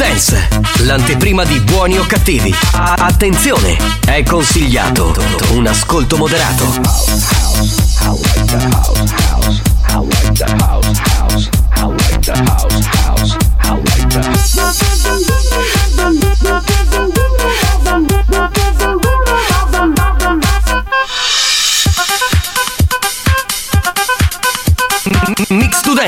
Dance, l'anteprima di buoni o cattivi. A- attenzione, è consigliato un ascolto moderato. Mix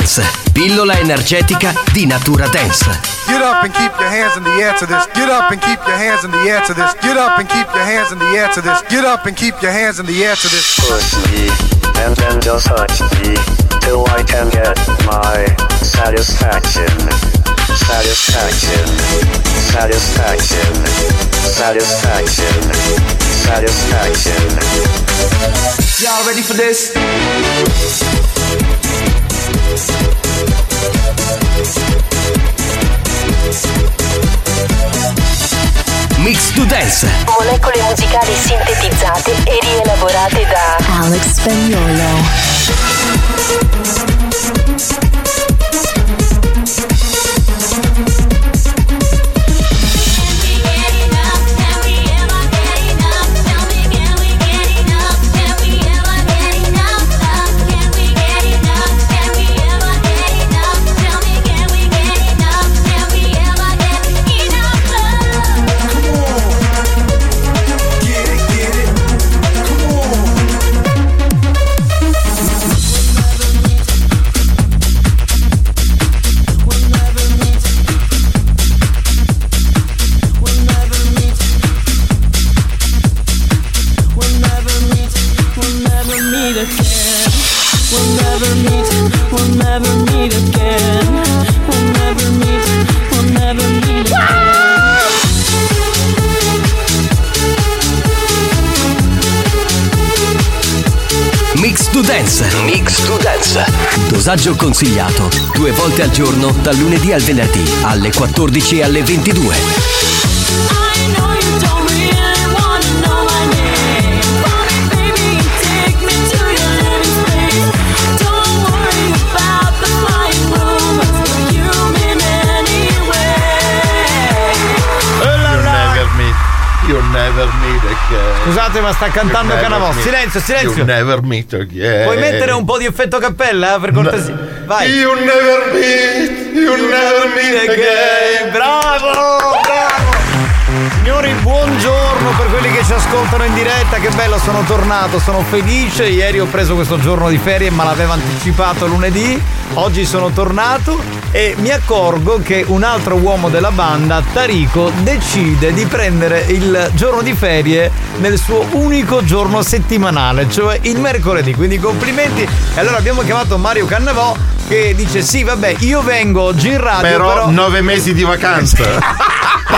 Dance, pillola energetica di Natura Dance. Get up and keep your hands in the air to this. Get up and keep your hands in the air to this. Get up and keep your hands in the air to this. Get up and keep your hands in the air to this. push me, and then just touch me, till I can get my satisfaction. Satisfaction, satisfaction, satisfaction, satisfaction. Y'all ready for this? Mix to Dance, molecole musicali sintetizzate e rielaborate da Alex Spagnolo. Dance, Mix to Dance. Dosaggio consigliato due volte al giorno dal lunedì al venerdì alle 14 e alle 22. Scusate, ma sta cantando Canavò. Silenzio, silenzio. You never meet again. Puoi mettere un po' di effetto cappella, per cortesia? Vai. You never meet, you never meet again. Bravo, bravo. Signori, buongiorno per quelli che ci ascoltano in diretta. Che bello, sono tornato, sono felice. Ieri ho preso questo giorno di ferie, ma l'avevo anticipato lunedì. Oggi sono tornato e mi accorgo che un altro uomo della banda, Tarico, decide di prendere il giorno di ferie nel suo unico giorno settimanale, cioè il mercoledì. Quindi complimenti. E allora abbiamo chiamato Mario Cannavò che dice: Sì, vabbè, io vengo oggi in radio. Però, Però, nove mesi di vacanza.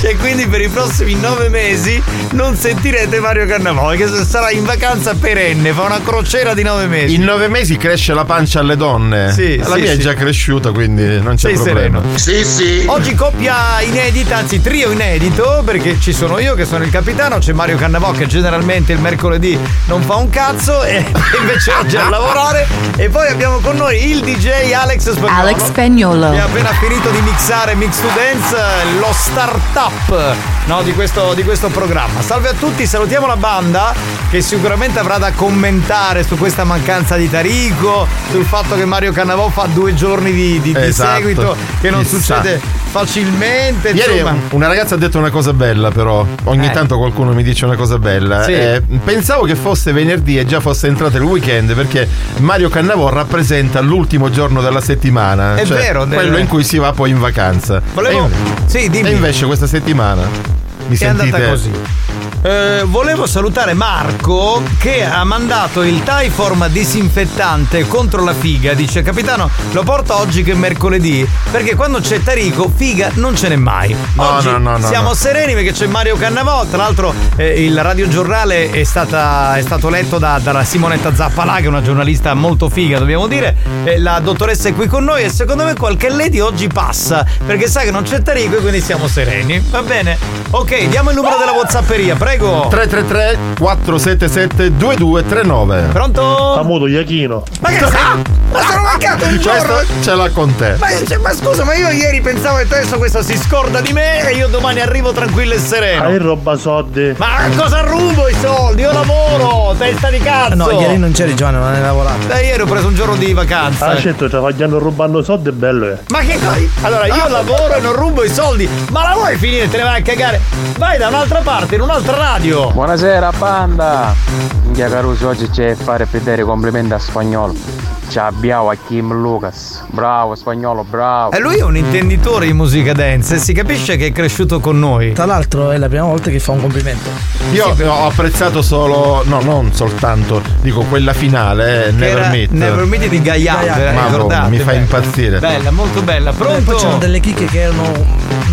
Cioè, quindi per i prossimi nove mesi non sentirete Mario Cannavò, che sarà in vacanza perenne, fa una crociera di nove mesi. In nove mesi cresce la pancia alle donne. Sì, la sì, mia sì. è già cresciuta, quindi non c'è Sei problema. sereno. Sì, sì. Oggi coppia inedita, anzi trio inedito, perché ci sono io che sono il capitano, c'è Mario Cannavò che generalmente il mercoledì non fa un cazzo e invece oggi a lavorare. E poi abbiamo con noi il DJ Alex Spagnolo. Alex Spagnolo. Che ha appena finito di mixare Mix to Dance, lo startup no, di, questo, di questo programma. Salve a tutti, salutiamo la banda che sicuramente avrà da commentare su questa mancanza di Tarico, sul fatto che Mario Cannavò fa due giorni di, di- di Esatto. seguito, che non Chissà. succede facilmente. Ieri insomma. una ragazza ha detto una cosa bella, però. Ogni Eh. tanto qualcuno mi dice una cosa bella. Sì. Eh, pensavo che fosse venerdì e già fosse entrato il weekend perché Mario Cannavò rappresenta l'ultimo giorno della settimana. È cioè vero, quello deve- in cui si va poi in vacanza. Volevo- Sì, dimmi. e invece questa settimana mi è andata così. Eh, volevo salutare Marco che ha mandato il Tyform disinfettante contro la figa. Dice capitano, lo porto oggi che è mercoledì perché quando c'è Tarico figa non ce n'è mai. No, oggi no, no, no, siamo sereni perché c'è Mario Cannavò. Tra l'altro eh, il radiogiornale è, stata, è stato letto da, da Simonetta Zappalà che è una giornalista molto figa dobbiamo dire. Eh, la dottoressa è qui con noi e secondo me qualche lady oggi passa perché sa che non c'è Tarico e quindi siamo sereni. Va bene? Ok, diamo il numero della Whatsapperia, prego. 333 477 2239. Pronto? Famoso Iachino. Ma che Ma sono mancato un giorno! Questo ce l'ha con te. Ma, cioè, ma scusa, ma io ieri pensavo che adesso questo si scorda di me e io domani arrivo tranquillo e sereno. Hai roba soldi. Ma cosa rubo i soldi? Io lavoro, testa di cazzo! No, ieri non c'eri Giovanni, non hai lavorato. Dai, ieri ho preso un giorno di vacanza. Ah, certo, travagliando rubando soldi è bello, eh. Ma che cosa? Allora, io lavoro e non rubo i soldi, ma la vuoi finire? Te ne vai a cagare? Vai da un'altra parte, in un'altra radio! Buonasera banda! Minchia Caruso oggi c'è fare pedere complimenti a spagnolo. Ci abbiamo a Kim Lucas. Bravo spagnolo, bravo. E lui è un intenditore di musica dance e si capisce che è cresciuto con noi. Tra l'altro è la prima volta che fa un complimento. Io ho apprezzato solo, no, non soltanto, dico quella finale, eh, Never Meet. Never Meet di Ma ricordate? boh, mi fa impazzire. Bella, molto bella. Pronto? poi c'erano delle chicche che erano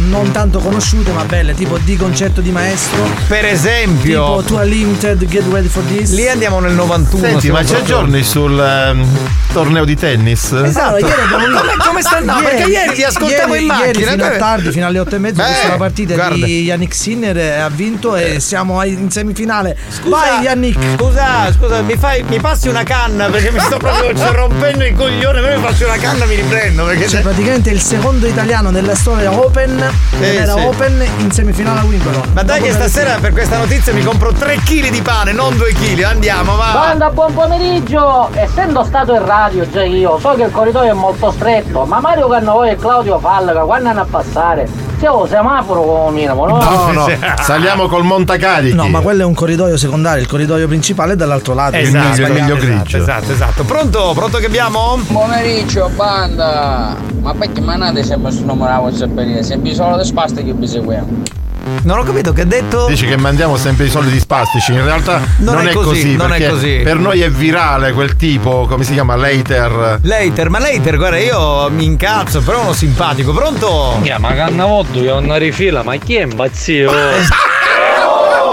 non tanto conosciute ma belle, tipo di concerto di maestro. Per esempio. Tipo Tour Limited, Get Ready for This. Lì andiamo nel 91. Senti, ma c'è giorni sul ehm, torneo di tennis? Esatto. Ieri abbiamo visto- Come- come sta- no, perché ieri li ascoltavo ieri- in macchina, Ieri fino a tardi, fino alle 8 e mezza, Beh, la partita guarda. di Yannick Sinner e ha vinto e siamo ai- in semifinale. Scusa, Vai Yannick! Scusa, scusa, mi, fai, mi passi una canna perché mi sto proprio cioè, rompendo i coglioni. Per me faccio una canna e mi riprendo. Perché Cioè, praticamente il secondo italiano nella storia Open, Eh, era sì. Open in semifinale a Wimbledon. Ma dai, che stasera per questa notizia mi compro 3 kg di pane, non 2 kg. Andiamo, va. Banda, buon pomeriggio! Essendo stato in radio già io, so che il corridoio è molto stretto, ma Mario Cannavò e Claudio Fallaca quando hanno a passare? Siamo semaforo come minimo, no? No, no, saliamo col montacarichi. No, ma quello è un corridoio secondario, il corridoio principale è dall'altro lato. Esatto, il miglio esatto, grigio. Esatto, esatto. Pronto? Pronto che abbiamo? Pomeriggio, banda! Ma perché mandate sempre su numero a WhatsApp? Sempre solo di spasta che vi seguiamo. Non ho capito che ha detto. Dici che mandiamo sempre i soldi di spastici, in realtà Non non, è così, così, non è perché così. per noi è virale quel tipo, come si chiama, later. Later, ma later, guarda, io mi incazzo, però uno simpatico. Pronto? ma cannavotto io una rifila, ma chi è impazzito?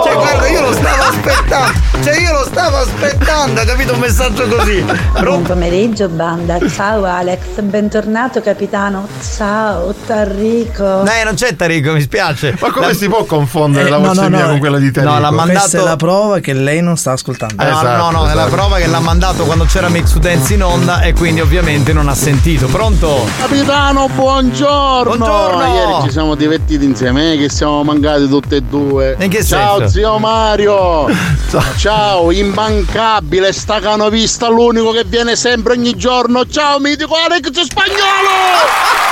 Cioè, guarda, io lo stavo aspettando. Cioè, io lo stavo aspettando, ha capito un messaggio così. Buon pomeriggio banda, ciao Alex, bentornato capitano, ciao Tarrico. Dai, non c'è Tarico, mi spiace. Ma come La- si può confondere Eh, la no, voce no, mia no. con quella di Tarico? No, l'ha mandato- Questa è la prova che lei non sta ascoltando. Eh, no, Esatto, no, no, è la esatto. prova che l'ha mandato quando c'era Mix Dance in onda e quindi ovviamente non ha sentito. Pronto? Capitano, buongiorno! Buongiorno! Ieri ci siamo divertiti insieme, eh, che siamo mancati tutti e due. In che Ciao senso? zio Mario! Ciao, immancabile, sta canovista, l'unico che viene sempre ogni giorno. Ciao, mitico Alex Spagnolo!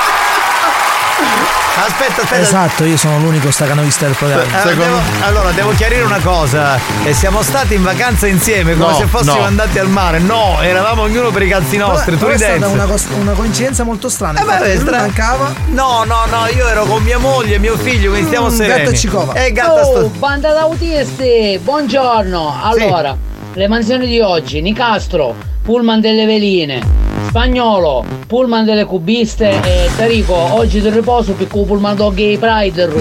Aspetta, aspetta. Esatto, io sono l'unico stacanovista del programma. Eh, devo- allora, devo chiarire una cosa. E siamo stati in vacanza insieme, come No, se fossimo no. andati al mare. No, eravamo ognuno per i cazzi nostri. Però tu è stata una, cos- una coincidenza molto strana. Eh, ma Infatti, è lui stra- mancava. No, no, no, io ero con mia moglie e mio figlio, quindi stiamo Mm, sereni. gatto e cicova. Eh, gatta Oh, sto- banda d'autisti, buongiorno. Allora, le mansioni di oggi, Nicastro, Pullman delle veline, Spagnolo, Pullman delle cubiste e Tarico, oggi del riposo piccolo Pullman do gay pride.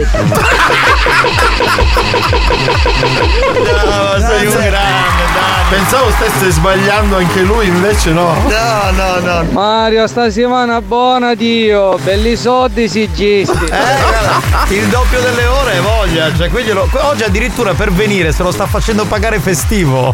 No, sei un grande, Pensavo stesse sbagliando anche lui, invece no. No, no, no. Mario, sta settimana buona Dio, belli soldi sigisti. Eh, guarda, il doppio delle ore voglia. Cioè, qui glielo- oggi addirittura per venire se lo sta facendo pagare festivo.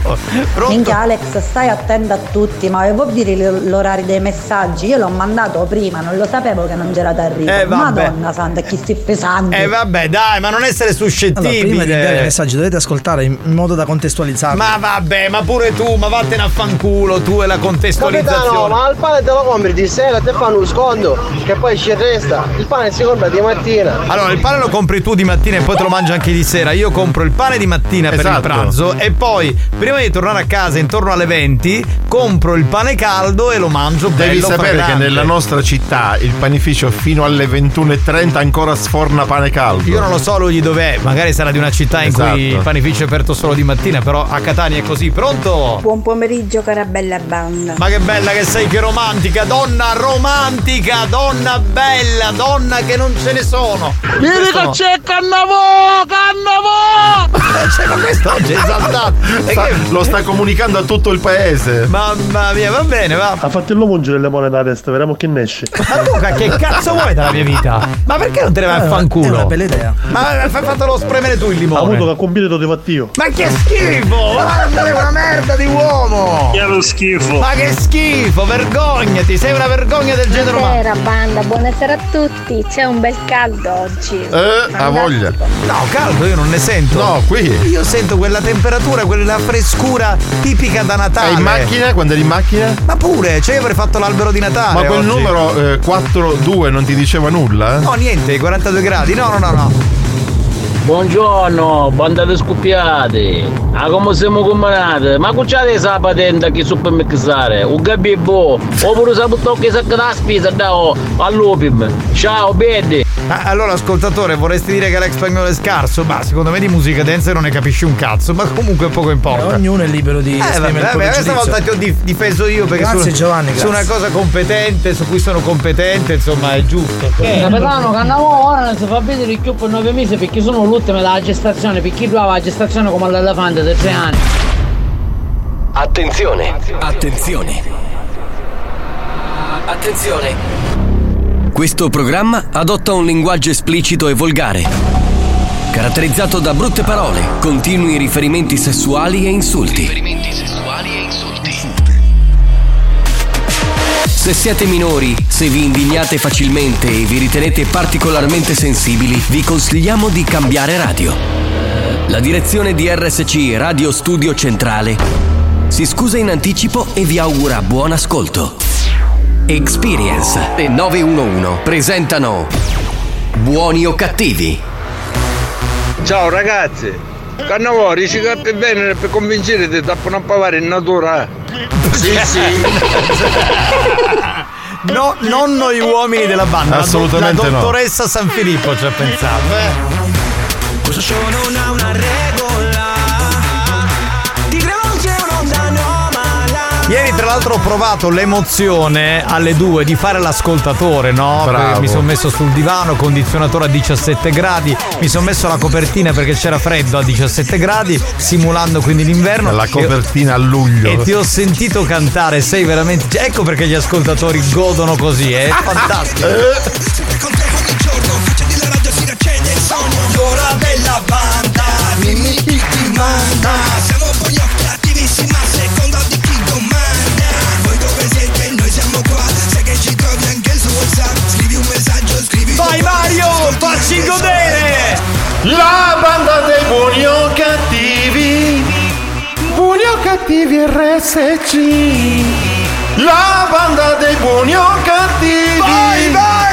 Pronto? Minchia Alex, stai attento a tutti, ma vuoi dire l'orario dei messaggi? Io l'ho mandato prima, non lo sapevo che non c'era d'arrivo. Eh, vabbè. Madonna santa, chi stai pesando? Eh vabbè, dai, ma non essere Allora, suscettibile. prima di inviare i messaggi dovete ascoltare in in modo da contestualizzarli. Ma vabbè, ma pure tu, ma vattene a fanculo tu e la Capitano, contestualizzazione. ma il pane te lo compri di sera, te fanno un sconto, che poi ci resta. Il pane si compra di mattina. Allora, il pane lo compri tu di mattina e poi te lo mangi anche di sera. Io compro il pane di mattina per il Esatto. pranzo e poi, prima di tornare a casa intorno alle 20, compro il pane caldo e lo mangio bello Devi sapere che fragrante. nella nostra città il panificio fino alle 21.30 ancora sforna pane caldo. Io non lo so lui dov'è, magari sarà di una città in cui Esatto. il panificio è aperto solo di mattina, però a Catania è così. Pronto? Buon pomeriggio cara bella banda. Ma che bella che sei, che romantica, donna romantica, donna bella, donna che non ce ne sono. Vieni Questo che no. c'è Cannavò! Cannavò! Cioè, ma questo oggi esaltato. Sta- lo sta comunicando a tutto il paese. Mamma mia, va bene, va. Ha fatto il lomo delle monete alla testa, vediamo che ne esce. Ma Luca, che cazzo vuoi dalla mia vita? Ma perché non te ne vai a Eh, fanculo? è una bella idea. Ma hai fatelo spremere tu il Ha limone. avuto che ha compito di fattio. Ma che schifo! Guarda, sei una merda di uomo! Che lo schifo! Ma che schifo, vergognati, sei una vergogna del genere umano. Buonasera banda, buonasera a tutti. C'è un bel caldo oggi. Eh, ha voglia. No, caldo io non ne sento. No, qui. Io sento quella temperatura, quella frescura tipica da Natale. E in macchina? Quando eri in macchina? Ma pure, cioè io avrei fatto l'albero di Natale. Ma quel oggi. numero eh, 4-2 non ti diceva nulla? No, niente, 42 gradi. No, no, no, no. Buongiorno, banda di scoppiate. Ah, come siamo combinati? Ma cucciate sa patente che super mixare? Un gabibbo, oppure sa che sa che la spesa da all'opim. Ciao, bene. Ah, allora, ascoltatore, vorresti dire che l'ex spagnolo è scarso? Ma secondo me di musica dance non ne capisci un cazzo, ma comunque poco importa. Ognuno è libero di Eh, vabbè, vabbè, questa volta ti ho dif- difeso io perché Grazie, su, Giovanni, su una cosa competente, su cui sono competente, insomma, è giusto. Capitano, che andiamo ora non si fa vedere più per nove mesi perché sono l'ultima della gestazione, perché tu aveva la gestazione come l'elefante da tre anni. Attenzione, attenzione. Attenzione. Questo programma adotta un linguaggio esplicito e volgare, caratterizzato da brutte parole, continui riferimenti sessuali e insulti. Se siete minori, se vi indignate facilmente e vi ritenete particolarmente sensibili, vi consigliamo di cambiare radio. La direzione di RSC Radio Studio Centrale si scusa in anticipo e vi augura buon ascolto. Experience e 911 presentano Buoni o cattivi? Ciao ragazzi, Cannavò, dici che per venire per convincere ti tappano a in natura. Sì, sì. No, non noi uomini della banda, Assolutamente la no. dottoressa San Filippo ci ha pensato. Questo ha una tra l'altro ho provato l'emozione alle due di fare l'ascoltatore, no? Mi sono messo sul divano, condizionatore a 17 gradi, mi sono messo la copertina perché c'era freddo a 17 gradi, simulando quindi l'inverno. La copertina a luglio. E ti ho sentito cantare, sei veramente. Ecco perché gli ascoltatori godono così, è fantastico. L'ora della banda Dimmi chi ti manda Siamo buoni Facci godere! La banda dei buoni o cattivi. Buoni o cattivi RSC. La banda dei buoni o cattivi. Vai, vai!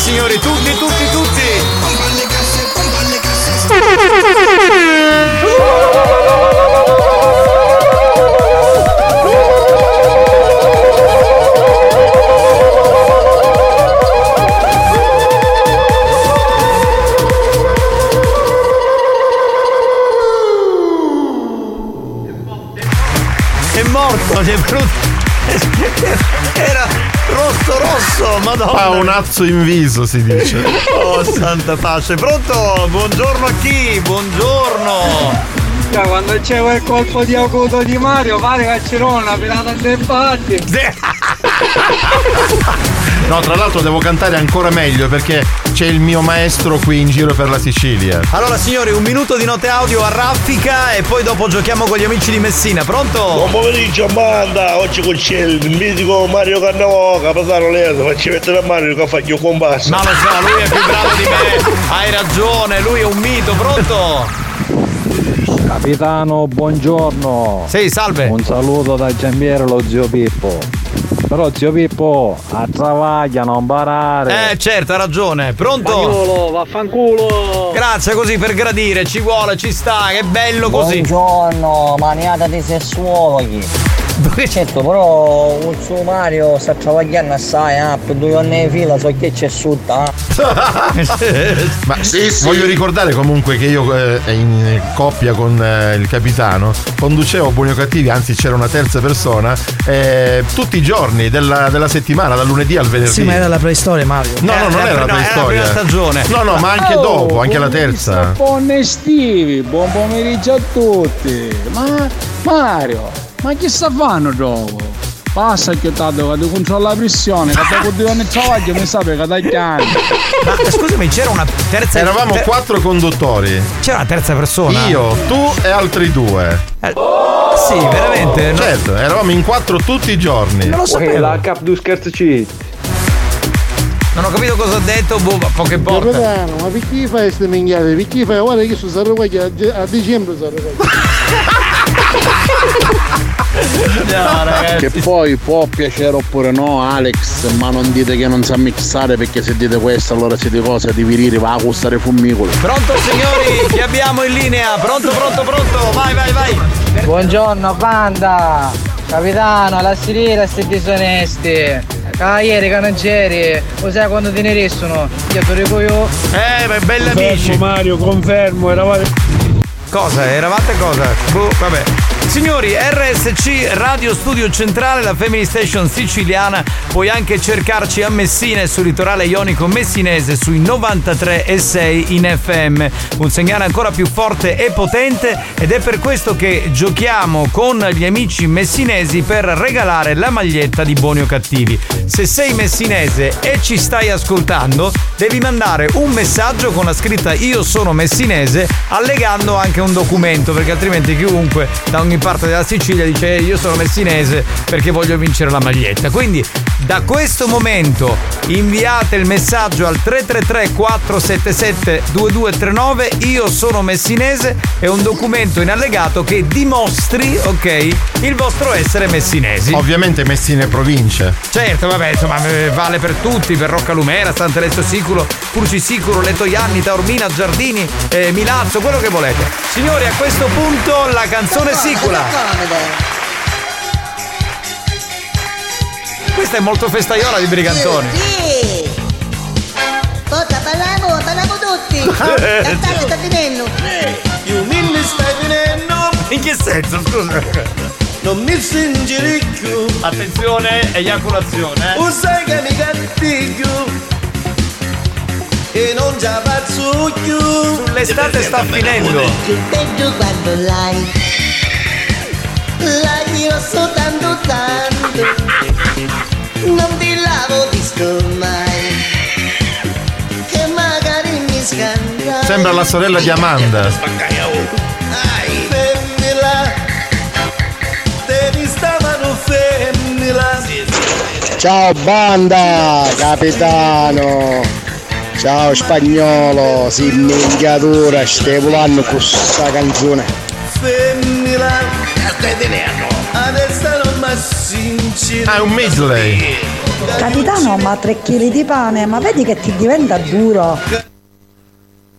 Signori, tutti, tutti, tutti. È morto, gli è venuto. Rosso rosso, madonna. Ha un azzo in viso, si dice. Oh, santa pace. Pronto? Buongiorno a chi? Buongiorno. quando c'è quel colpo di acuto di Mario, pare che c'era una pirata dei batti. No, tra l'altro devo cantare ancora meglio perché c'è il mio maestro qui in giro per la Sicilia. Allora signori, un minuto di note audio a raffica e poi dopo giochiamo con gli amici di Messina. Pronto? Buon pomeriggio, banda! Oggi con c'è il mitico Mario Cannavo, capitano Leso, facci mettere a Mario che fa io comparsa. Ma lo so, lui è più bravo di me. Hai ragione, lui è un mito, pronto? Capitano, buongiorno. Sì, salve. Un saluto da Giambiere lo zio Pippo. Però zio Pippo, a travaglia, non barare. Eh certo, ha ragione. Pronto? Spagnolo, vaffanculo. Grazie così per gradire, ci vuole, ci sta, che bello così. Buongiorno, maniata di sessuologi. Certo, però un suo Mario sta travagliando assai, eh, per due anni di fila, so che c'è sutta. eh. Ma voglio ricordare comunque che io eh, in coppia con eh, il capitano conducevo Buoni o Cattivi, anzi c'era una terza persona, eh, tutti i giorni della, della settimana, dal lunedì al venerdì. Sì, ma era la preistoria, Mario. No, no, non era la preistoria. No, no, ma anche dopo, anche la terza. Buon estivi, buon pomeriggio a tutti. Ma Mario, ma che sta fanno dopo? Passa che tanto che ti controlla la pressione, che dopo due anni di travaglio mi sa che tagliando. Ma scusami, c'era una terza Eravamo ter- quattro conduttori. C'era una terza persona? Io, tu e altri due. Sì, veramente. no? Certo, eravamo in quattro tutti i giorni. Non lo sapevo. la cap du scherzi. Non ho capito cosa ha detto, boh, ma poche porte. Capitano, ma perché fai queste minchiate? Perché fai? Guarda che sono sarò a dicembre sarò No, ragazzi. Che poi può piacere oppure no Alex, ma non dite che non sa mixare perché se dite questo allora siete cosa di virire, va a gustare fumicolo. Pronto signori, chi abbiamo in linea? Pronto, pronto, pronto, vai, vai, vai. Buongiorno, banda. Capitano, la sirena sti disonesti. Cavalieri, canaggieri, sai quando te ne restano? Io te lo dico io. Eh, beh, belli amici. Mario, confermo, eravate. Cosa? Eravate cosa? Boh, vabbè. Signori, RSC Radio Studio Centrale, la Family Station siciliana, puoi anche cercarci a Messina e sul litorale ionico messinese sui 93 e 6 in FM. Un segnale ancora più forte e potente ed è per questo che giochiamo con gli amici messinesi per regalare la maglietta di Buoni o Cattivi. Se sei messinese e ci stai ascoltando, devi mandare un messaggio con la scritta Io sono messinese, allegando anche un documento, perché altrimenti chiunque da ogni parte della Sicilia dice "Eh, io sono messinese perché voglio vincere la maglietta. Quindi da questo momento inviate il messaggio al 333 477 2239 io sono messinese e un documento in allegato che dimostri, ok, il vostro essere messinesi. Ovviamente Messina e province. Certo, vabbè, insomma, eh, vale per tutti, per Roccalumera, Sant'Alessio Sicuro, Purci Sicuro, Letoianni, Taormina, Giardini, eh, Milazzo, quello che volete. Signori, a questo punto la canzone sicula. Questa è molto festaiola di Brigantoni. Sì! Forza, parliamo, parliamo tutti! Cantare sta finendo! You mi stai finendo In che senso, scusa? Non mi singiricchio Attenzione, eiaculazione. eh. Tu sai che mi cattiglio E non già più Sull'estate sta finendo Peggio quando l'hai L'hai io soltanto tanto Non ti lavo disco mai Che magari mi scandai Sembra la sorella di Amanda. Ai femmina Te mi stavano femmina Ciao banda, capitano. Ciao spagnolo, si minchiatura, stai volando con questa canzone. Femmina ne Adesso non mi sincero Ah, è un medley. Capitano, ma 3 kg di pane, ma vedi che ti diventa duro.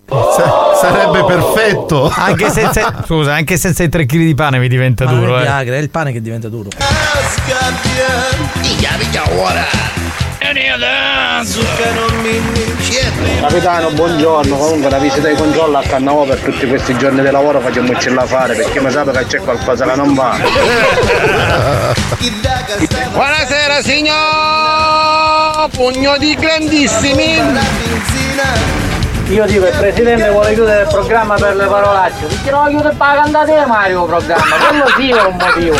Sa- sarebbe perfetto. Anche senza, scusa, anche senza i 3 kg di pane mi diventa Ma duro. è Eh. Viagra, è il pane che diventa duro. Minchia, minchia, ora. Capitano, buongiorno. Comunque la visita di controllo a Cannavo per tutti questi giorni di lavoro facciamoci la fare perché mi sa che c'è qualcosa che non va. Buonasera signor! Pugno di grandissimi! Io dico il presidente vuole chiudere il programma per le parolacce. Perché non chiude per la cantata Mario il programma? Quello sì è un motivo.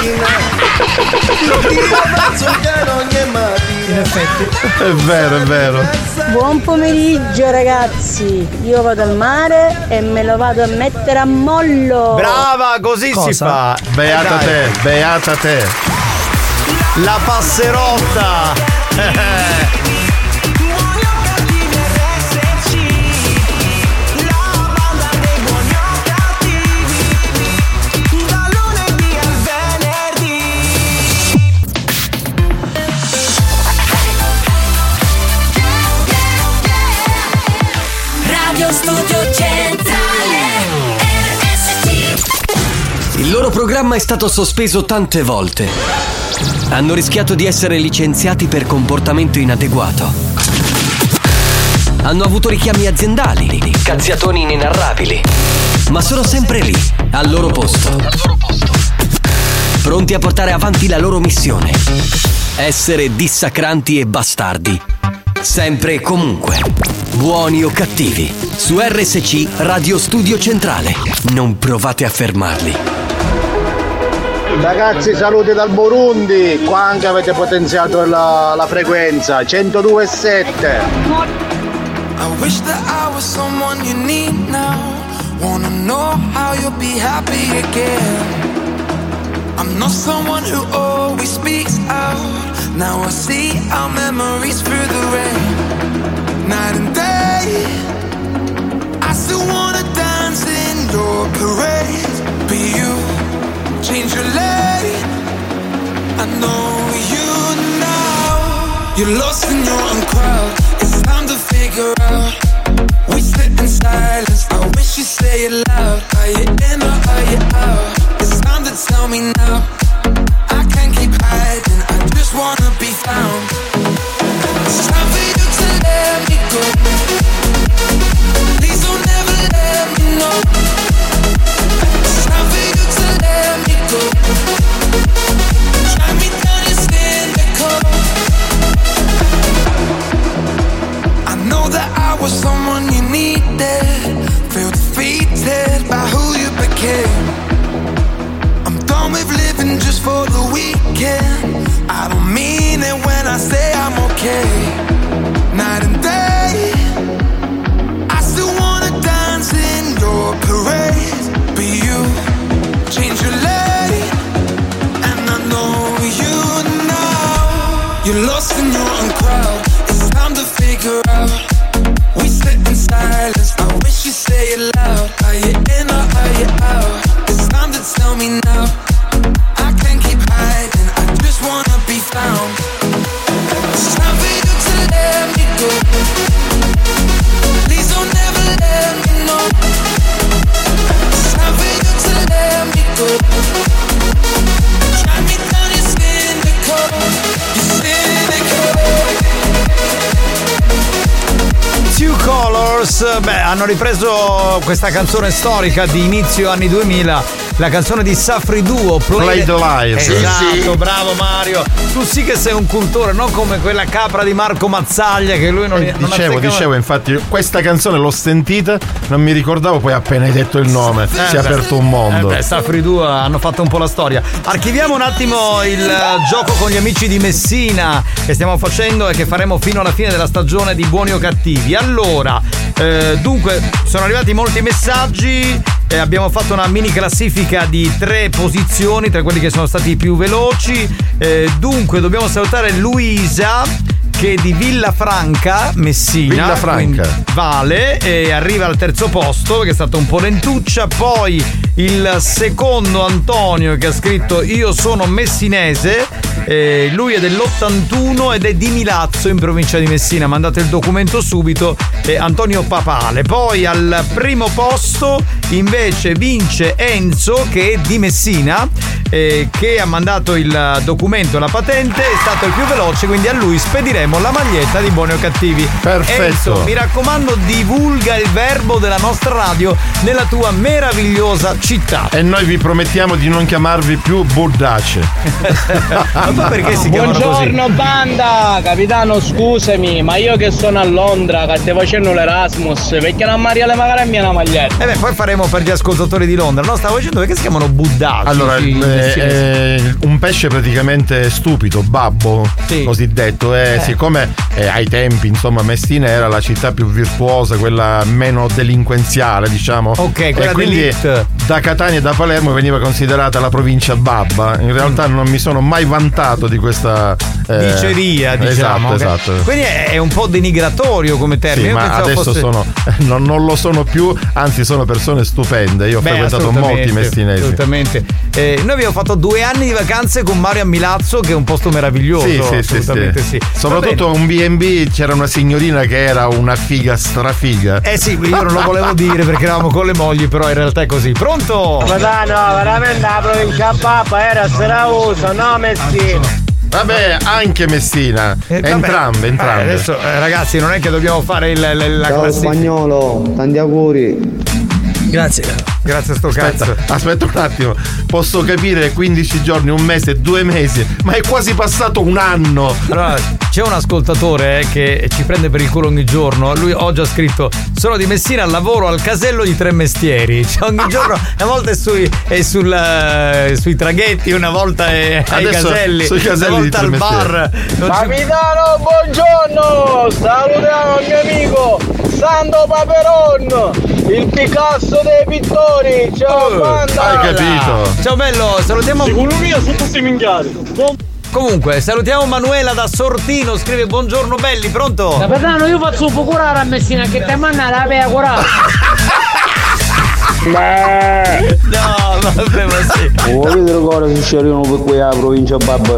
In effetti. È vero, è vero. Buon pomeriggio ragazzi, io vado al mare e me lo vado a mettere a mollo. Brava, così si fa. Beata Eh, te, beata te. La passerotta. loro programma è stato sospeso tante volte. Hanno rischiato di essere licenziati per comportamento inadeguato. Hanno avuto richiami aziendali, cazziatoni inenarrabili. Ma sono sempre lì, al loro posto. Pronti a portare avanti la loro missione. Essere dissacranti e bastardi. Sempre e comunque. Buoni o cattivi. Su RSC Radio Studio Centrale. Non provate a fermarli. Ragazzi, saluti dal Burundi. Qua anche avete potenziato la, la frequenza 102.7. I wish that I was someone you need now. Wanna know how you'll be happy again. I'm not someone who always speaks out. Now I see our memories through the rain. Night and day. I still wanna dance in your parade. But you change your lane. I know you now. You're lost in your own crowd. It's time to figure out. We sit in silence. I wish you say it loud. Are you in or are you out? It's time to tell me now. I can't keep hiding. I just wanna be found. It's time for you to let me go. Please don't ever let me know. For the weekend. I don't mean it when I say I'm okay. Hanno ripreso questa canzone storica di inizio anni 2000, la canzone di Safri Duo, Play the Live. Esatto, Sì, sì. bravo Mario. Tu sì che sei un cultore, non come quella capra di Marco Mazzaglia che lui non, Eh, non dicevo, dicevo, infatti, questa canzone l'ho sentita, non mi ricordavo, poi appena hai detto il nome, si è beh. aperto un mondo. Eh beh, Safri 2 hanno fatto un po' la storia. Archiviamo un attimo il eh, gioco con gli amici di Messina che stiamo facendo e che faremo fino alla fine della stagione di Buoni o Cattivi. Allora, eh, dunque, sono arrivati molti messaggi. E abbiamo fatto una mini classifica di tre posizioni tra quelli che sono stati più veloci. Eh, dunque, dobbiamo salutare Luisa che è di Villafranca, Messina. Villafranca. Vale e arriva al terzo posto che è stato un po' lentuccia. Poi il secondo Antonio che ha scritto Io sono messinese Eh, lui è dell'81 ed è di Milazzo in provincia di Messina. Mandate il documento subito. Eh, Antonio Papale. Poi al primo posto invece vince Enzo che è di Messina. Eh, che ha mandato il documento, la patente, è stato il più veloce, quindi a lui spediremo la maglietta di buoni o cattivi. Perfetto. Enzo, mi raccomando, divulga il verbo della nostra radio nella tua meravigliosa città. E noi vi promettiamo di non chiamarvi più Burdace. Ma perché si chiamano Buongiorno banda, capitano scusami, ma io che sono a Londra, che stai facendo l'Erasmus, perché non Mariale magari a mia una maglietta? E beh, poi faremo per gli ascoltatori di Londra. No, stavo dicendo perché si chiamano buddaci. Allora, i eh? Eh, un pesce praticamente stupido, babbo, cosiddetto. E Eh. siccome eh, ai tempi, insomma, Messina era la città più virtuosa, quella meno delinquenziale, diciamo. Ok, quella e quindi d'élite. da Catania e da Palermo veniva considerata la provincia babba. In realtà non mi sono mai vantato di questa eh, Diceria, diciamo. Esatto, ok? esatto. Quindi è un po' denigratorio come termine. Sì, ma adesso fosse- sono, non, non lo sono più, anzi sono persone stupende. Io ho Beh, frequentato molti messinesi. Assolutamente. Eh, noi abbiamo fatto due anni di vacanze con Mario a Milazzo, che è un posto meraviglioso. Sì, sì, sì, assolutamente sì. sì. Soprattutto Va un B&B c'era una signorina che era una figa strafiga. Eh sì, io non lo volevo dire perché eravamo con le mogli, però in realtà è così. Pronto? Ma no, veramente la provincia Papa era Serauso, no Messina. Vabbè, anche Messina. Eh, entrambe, entrambe. Eh, adesso, eh, ragazzi, non è che dobbiamo fare il, il- la Ciao classifica. spagnolo, tanti auguri. Grazie. Grazie a sto Aspetta, cazzo. aspetta un attimo, posso capire 15 giorni, un mese, due mesi, ma è quasi passato un anno. Allora, c'è un ascoltatore eh, che ci prende per il culo ogni giorno. Lui oggi ha scritto: Sono di Messina, lavoro al casello di tre mestieri. Cioè, ogni giorno, una volta è, sui, è sul, eh, sui traghetti, una volta è ai Adesso caselli, sui caselli una volta al bar. Capitano, buongiorno! Salutiamo il mio amico Sando Paperon, il Picasso dei pittori! Ciao banda! Hai capito? Ciao bello, salutiamo. Secondo me sono tutti minchiati. Comunque, salutiamo Manuela da Sortino, scrive buongiorno belli, pronto? Capitano, io faccio un po' curare a Messina che te manna la pea curare. No, vabbè, ma sì. Vuoi vedere cosa succede per qui alla provincia Babba?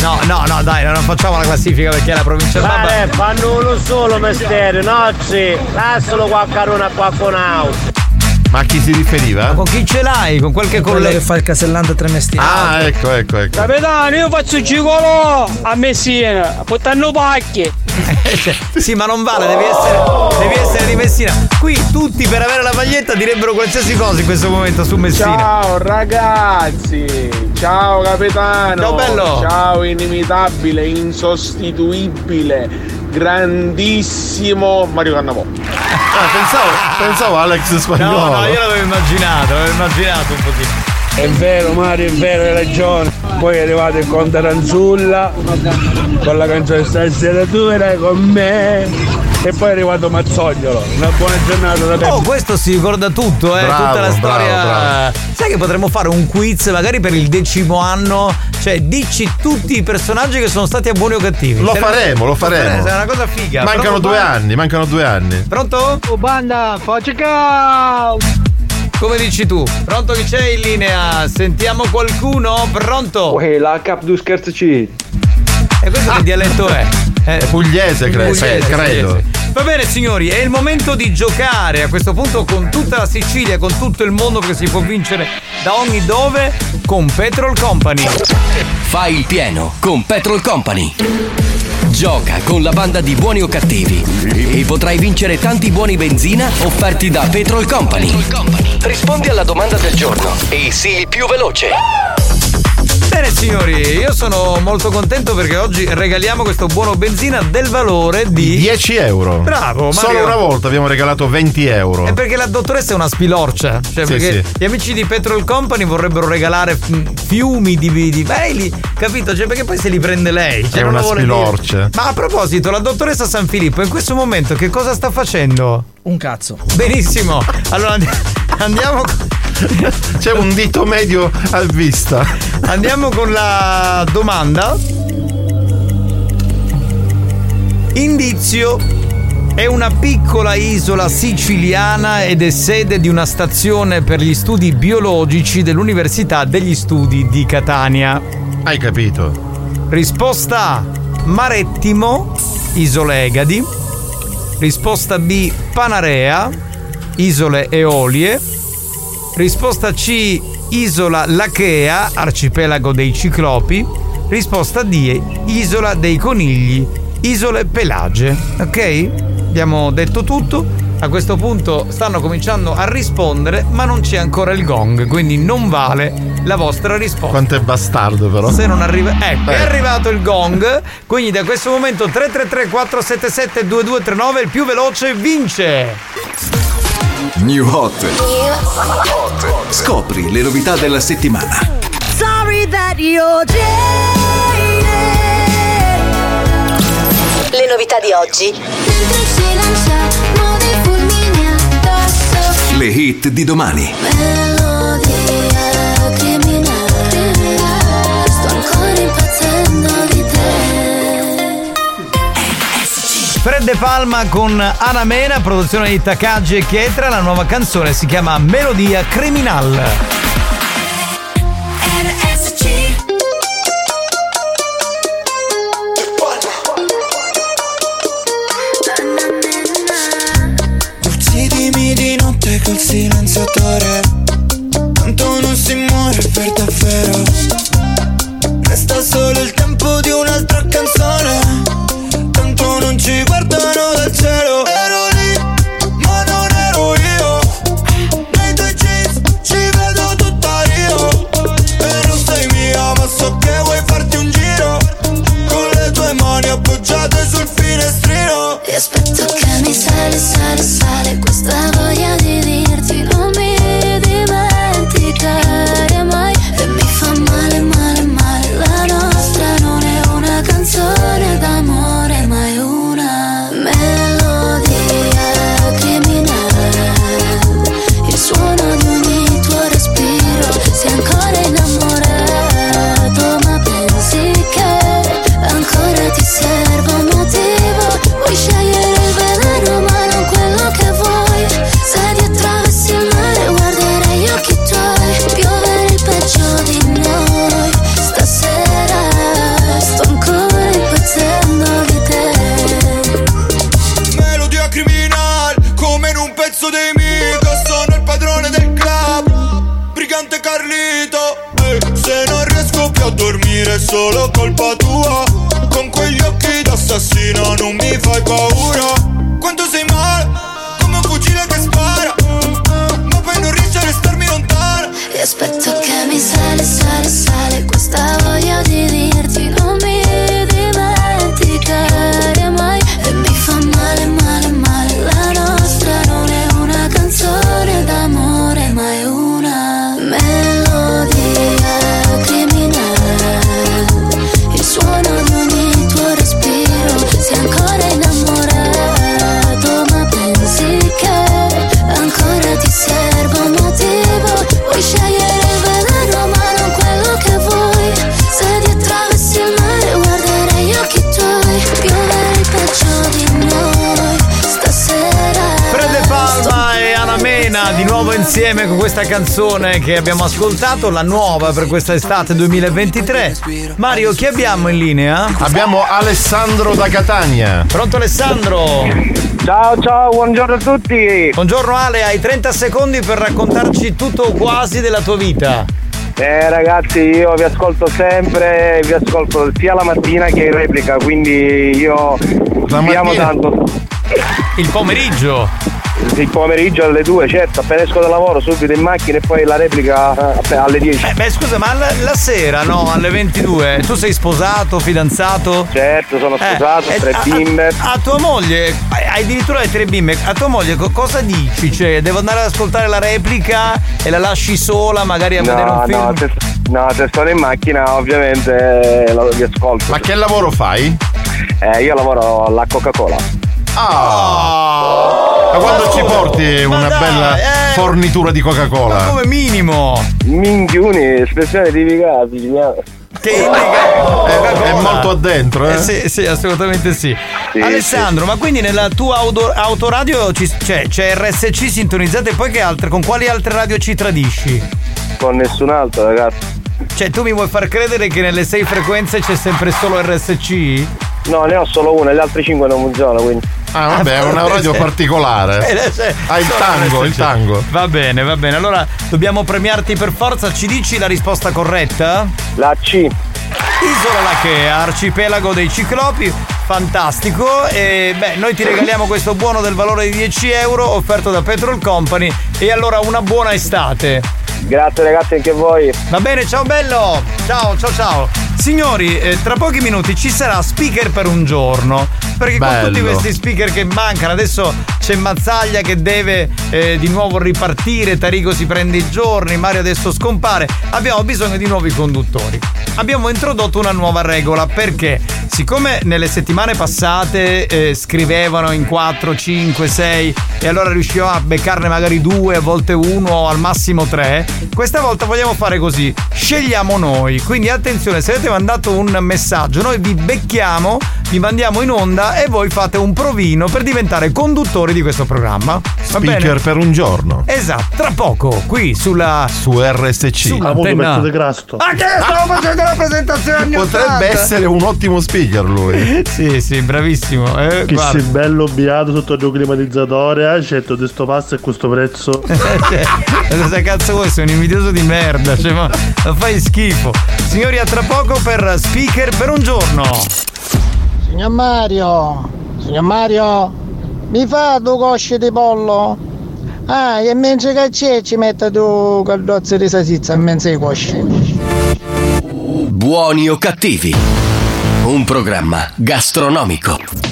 No, no, no, dai, non facciamo la classifica perché è la provincia di Babba. Vale, fanno uno solo mestiere, no? Sì, lascialo qua carona qua con auto. Ma a chi si riferiva? Con chi ce l'hai? Con qualche Quello collega? che fa il casellante mestieri. Ah, ecco, ecco, ecco. Capitano, io faccio il gigolo a Messina, portando pacchi. sì, ma non vale, devi essere, devi essere di Messina. Qui tutti per avere la maglietta direbbero qualsiasi cosa in questo momento su Messina. Ciao ragazzi, ciao capitano, Ciao, bello. ciao inimitabile, insostituibile, grandissimo Mario Cannavò. Ah, pensavo, pensavo Alex Spagnolo. No, no, io l'avevo immaginato, l'avevo immaginato un pochino. È vero Mario, è vero, hai ragione. Poi è arrivato il Conte Ranzulla con la canzone Stasera tu erai con me. E poi è arrivato Mazzogliolo. Una buona giornata da te. Oh, questo si ricorda tutto, eh, Bravo, tutta la bravo, storia. bravo. Sai che potremmo fare un quiz magari per il decimo anno? Cioè, dici tutti i personaggi che sono stati a buoni o cattivi. Lo Sarebbe- faremo, lo faremo. È una cosa figa. Mancano Pronto, due Banda? anni, mancano due anni. Pronto? Oh banda, faccia ciao! Come dici tu? Pronto chi c'è in linea? Sentiamo qualcuno? Pronto? Uè, la cap du scherzi. E questo che dialetto è? Eh, È pugliese, credo. Pugliese, sì, credo. pugliese. Va bene signori, è il momento di giocare a questo punto con tutta la Sicilia, con tutto il mondo che si può vincere da ogni dove con Petrol Company. Fai il pieno con Petrol Company. Gioca con la banda di buoni o cattivi e potrai vincere tanti buoni benzina offerti da Petrol Company. Rispondi alla domanda del giorno e sii il più veloce. Bene signori, io sono molto contento perché oggi regaliamo questo buono benzina del valore di 10 euro. Bravo, Mario. Solo una volta abbiamo regalato 20 euro. È perché la dottoressa è una spilorcia. Cioè, Sì, perché sì. gli amici di Petrol Company vorrebbero regalare fiumi di, di mail, capito? Cioè, perché poi se li prende lei. Cioè, È una spilorcia. dire. Ma a proposito, la dottoressa San Filippo in questo momento che cosa sta facendo? Un cazzo. Benissimo. Allora and- andiamo. C'è un dito medio a vista. Andiamo con la domanda. Indizio è una piccola isola siciliana ed è sede di una stazione per gli studi biologici dell'Università degli Studi di Catania. Hai capito? Risposta A. Marettimo, Isole Egadi. Risposta B. Panarea, Isole Eolie. Risposta C. Isola Lachea, arcipelago dei Ciclopi. Risposta D. Isola dei Conigli, Isole Pelage. Ok? Abbiamo detto tutto. A questo punto stanno cominciando a rispondere, ma non c'è ancora il gong, quindi non vale la vostra risposta. Quanto è bastardo però. Se non arriva. Ecco, è Eh. arrivato il gong. Quindi da questo momento 333 477 2239 il più veloce vince. New Hot. Scopri le novità della settimana. Sorry that you're Le novità di oggi. Le hit di domani. Fred De Palma con Ana Mena, produzione di Takagi e Chietra. La nuova canzone si chiama Melodia Criminal. Canzone che abbiamo ascoltato, la nuova per questa estate 2023. Mario, chi abbiamo in linea? Abbiamo Alessandro da Catania. Pronto Alessandro? Ciao ciao, buongiorno a tutti. Buongiorno Ale, hai 30 secondi per raccontarci tutto o quasi della tua vita. Eh ragazzi, io vi ascolto sempre, vi ascolto sia la mattina che in replica, quindi io vi amo mattina? tanto. Il pomeriggio? Il pomeriggio alle 2, certo, appena esco da lavoro subito in macchina e poi la replica eh, alle 10. Eh, beh, scusa, ma la, la sera, no? Alle 22, tu sei sposato, fidanzato? Certo, sono sposato, Eh, tre a- a- bimbe. A, tua moglie, hai addirittura le tre bimbe, a tua moglie co- cosa dici? Cioè, devo andare ad ascoltare la replica e la lasci sola, magari a vedere un No, film? no, se, no, se sono in macchina ovviamente eh, lo- vi ascolto. Ma che lavoro fai? Eh, io lavoro alla Coca-Cola. Ah! Ma quando ci porti una dai, bella eh. fornitura di Coca-Cola? Come minimo! Minchiuni, espressione tipicata, si chiama. Che indica È, è molto addentro, eh? Eh sì, sì, assolutamente sì. Alessandro, ma quindi nella tua auto- autoradio ci- c'è, c'è RSC sintonizzata e poi che altre? Con quali altre radio ci tradisci? Con nessun altro, ragazzi. Cioè, tu mi vuoi far credere che nelle sei frequenze c'è sempre solo RSC? No, ne ho solo una, gli altri cinque non funzionano, quindi. Ah, vabbè, è una radio particolare. Eh, Ah, il tango, il tango. Va bene, va bene. Allora dobbiamo premiarti per forza. Ci dici la risposta corretta? La C. Isola Lachea, arcipelago dei ciclopi. Fantastico. E beh, noi ti regaliamo questo buono del valore di 10 euro offerto da Petrol Company. E allora una buona estate. Grazie ragazzi anche a voi. Va bene, ciao bello! Ciao, ciao, ciao! Signori, eh, tra pochi minuti ci sarà speaker per un giorno. Perché con Bello. tutti questi speaker che mancano, adesso c'è Mazzaglia che deve eh, di nuovo ripartire, Tarico si prende i giorni, Mario adesso scompare. Abbiamo bisogno di nuovi conduttori. Abbiamo introdotto una nuova regola perché, siccome nelle settimane passate eh, scrivevano in 4, 5, 6 e allora riuscivamo a beccarne magari due, a volte uno o al massimo tre, questa volta vogliamo fare così. Scegliamo noi. Quindi attenzione, se avete mandato un messaggio, noi vi becchiamo, vi mandiamo in onda e voi fate un provino per diventare conduttori di questo programma. Va Speaker bene? per un giorno. Esatto, tra poco, qui sulla. Su RSC. Sull'antenna. Grasto. Ah, che stavo facendo la presentazione Potrebbe 80. essere un ottimo speaker lui. Sì, sì, bravissimo. Eh, Che guarda. sei bello beato sotto il climatizzatore, hai scelto di sto passo a questo prezzo. Cosa cazzo vuoi? Sei un invidioso di merda, cioè, ma fai schifo. Signori, a tra poco per speaker per un giorno. Signor Mario, signor Mario, mi fa due cosce di pollo? Ah, e mentre che c'è ci mette due caldozze di salsiccia in mezzo ai cosce. Buoni o cattivi? Un programma gastronomico.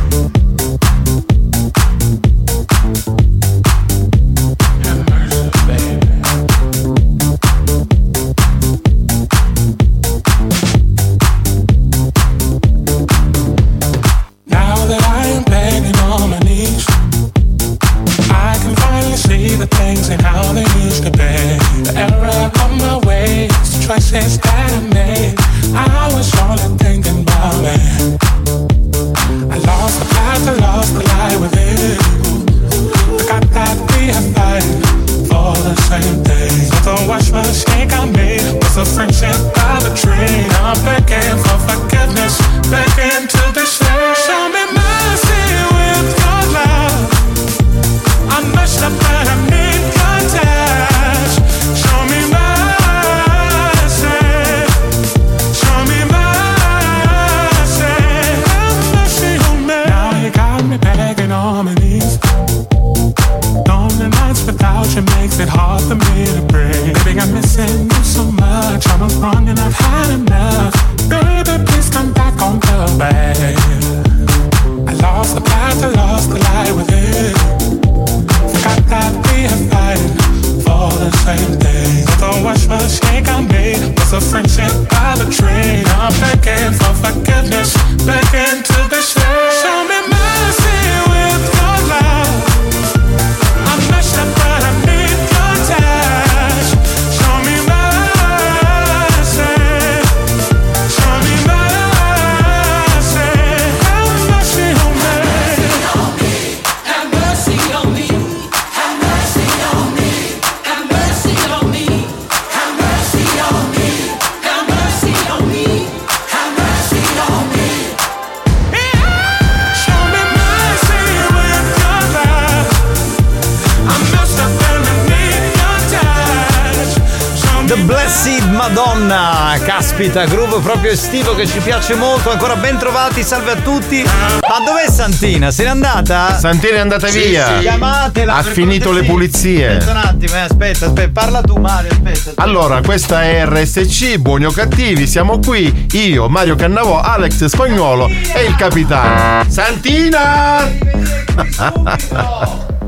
Caspita, groove proprio estivo che ci piace molto. Ancora ben trovati, salve a tutti. Ma dov'è Santina? Se n'è andata? Santina è andata Sì, via. sì, Chiamatela. Ha finito le cortesia. pulizie. Aspetta un attimo, eh, aspetta, aspetta, parla tu Mario, aspetta. aspetta. Allora, questa è RSC, buoni o cattivi, siamo qui, io, Mario Cannavò, Alex Spagnuolo e il capitano. Santina!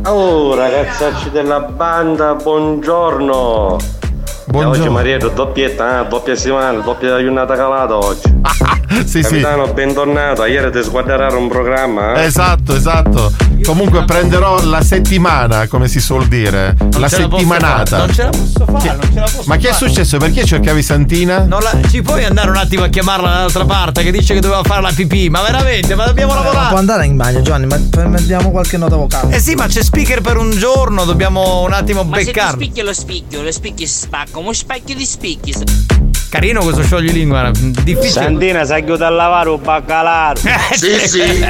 Oh ragazzacci della banda, buongiorno! Buongiorno. Oggi Marietto, doppietta, eh, doppia settimana, doppia giornata calata oggi. Sì, sì. Capitano, bentornato. Ieri ti sguarderai un programma. Eh? Esatto, esatto. Comunque prenderò la settimana, come si suol dire. la ce la settimanata. fare, Non ce la posso fare, non ce la posso Ma che è fare. successo? Perché cercavi Santina? Non la- ci puoi andare un attimo a chiamarla dall'altra parte che dice che doveva fare la pipì, ma veramente, ma dobbiamo Ma può lavorare. andare in bagno, Giovanni, ma ma mettiamo qualche nota vocale. Eh sì, ma c'è speaker per un giorno, dobbiamo un attimo Ma beccarlo. spicchio lo spicchio, lo spicchio si spacca, uno specchio di spicchi. Carino questo scioglilingua, difficile. Santina sa chiudere a lavare un baccalaro. Sì, sì.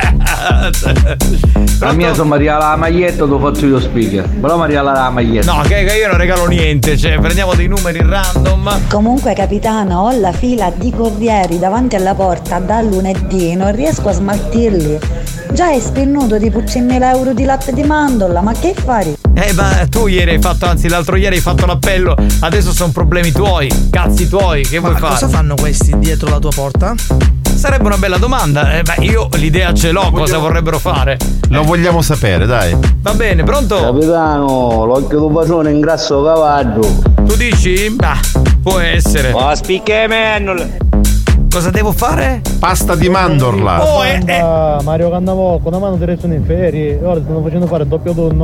La mia sono Maria la maglietta, lo faccio io speaker. Però Maria la maglietta. No, che, che io non regalo niente, cioè prendiamo dei numeri random. Comunque capitano, ho la fila di corrieri davanti alla porta da lunedì, non riesco a smaltirli. Già è spennuto tipo 100.000 euro di latte di mandorla, ma che fare? Eh, ma tu ieri hai fatto, anzi l'altro ieri hai fatto l'appello, adesso sono problemi tuoi, cazzi tuoi, che vuoi Ma fare? cosa fanno questi dietro la tua porta? Sarebbe una bella domanda. Eh, beh, io l'idea ce l'ho, cosa vorrebbero fare? Lo vogliamo sapere, dai. Va bene, pronto? Capitano, l'occhio d'un bacione in grasso cavallo. Tu dici? Bah, può essere. Ma spicche mennole. Cosa devo fare? Pasta di mandorla. Oh, eh, eh. Mario Cannavo con la mano ti restano in ferie ora stanno facendo fare il doppio turno.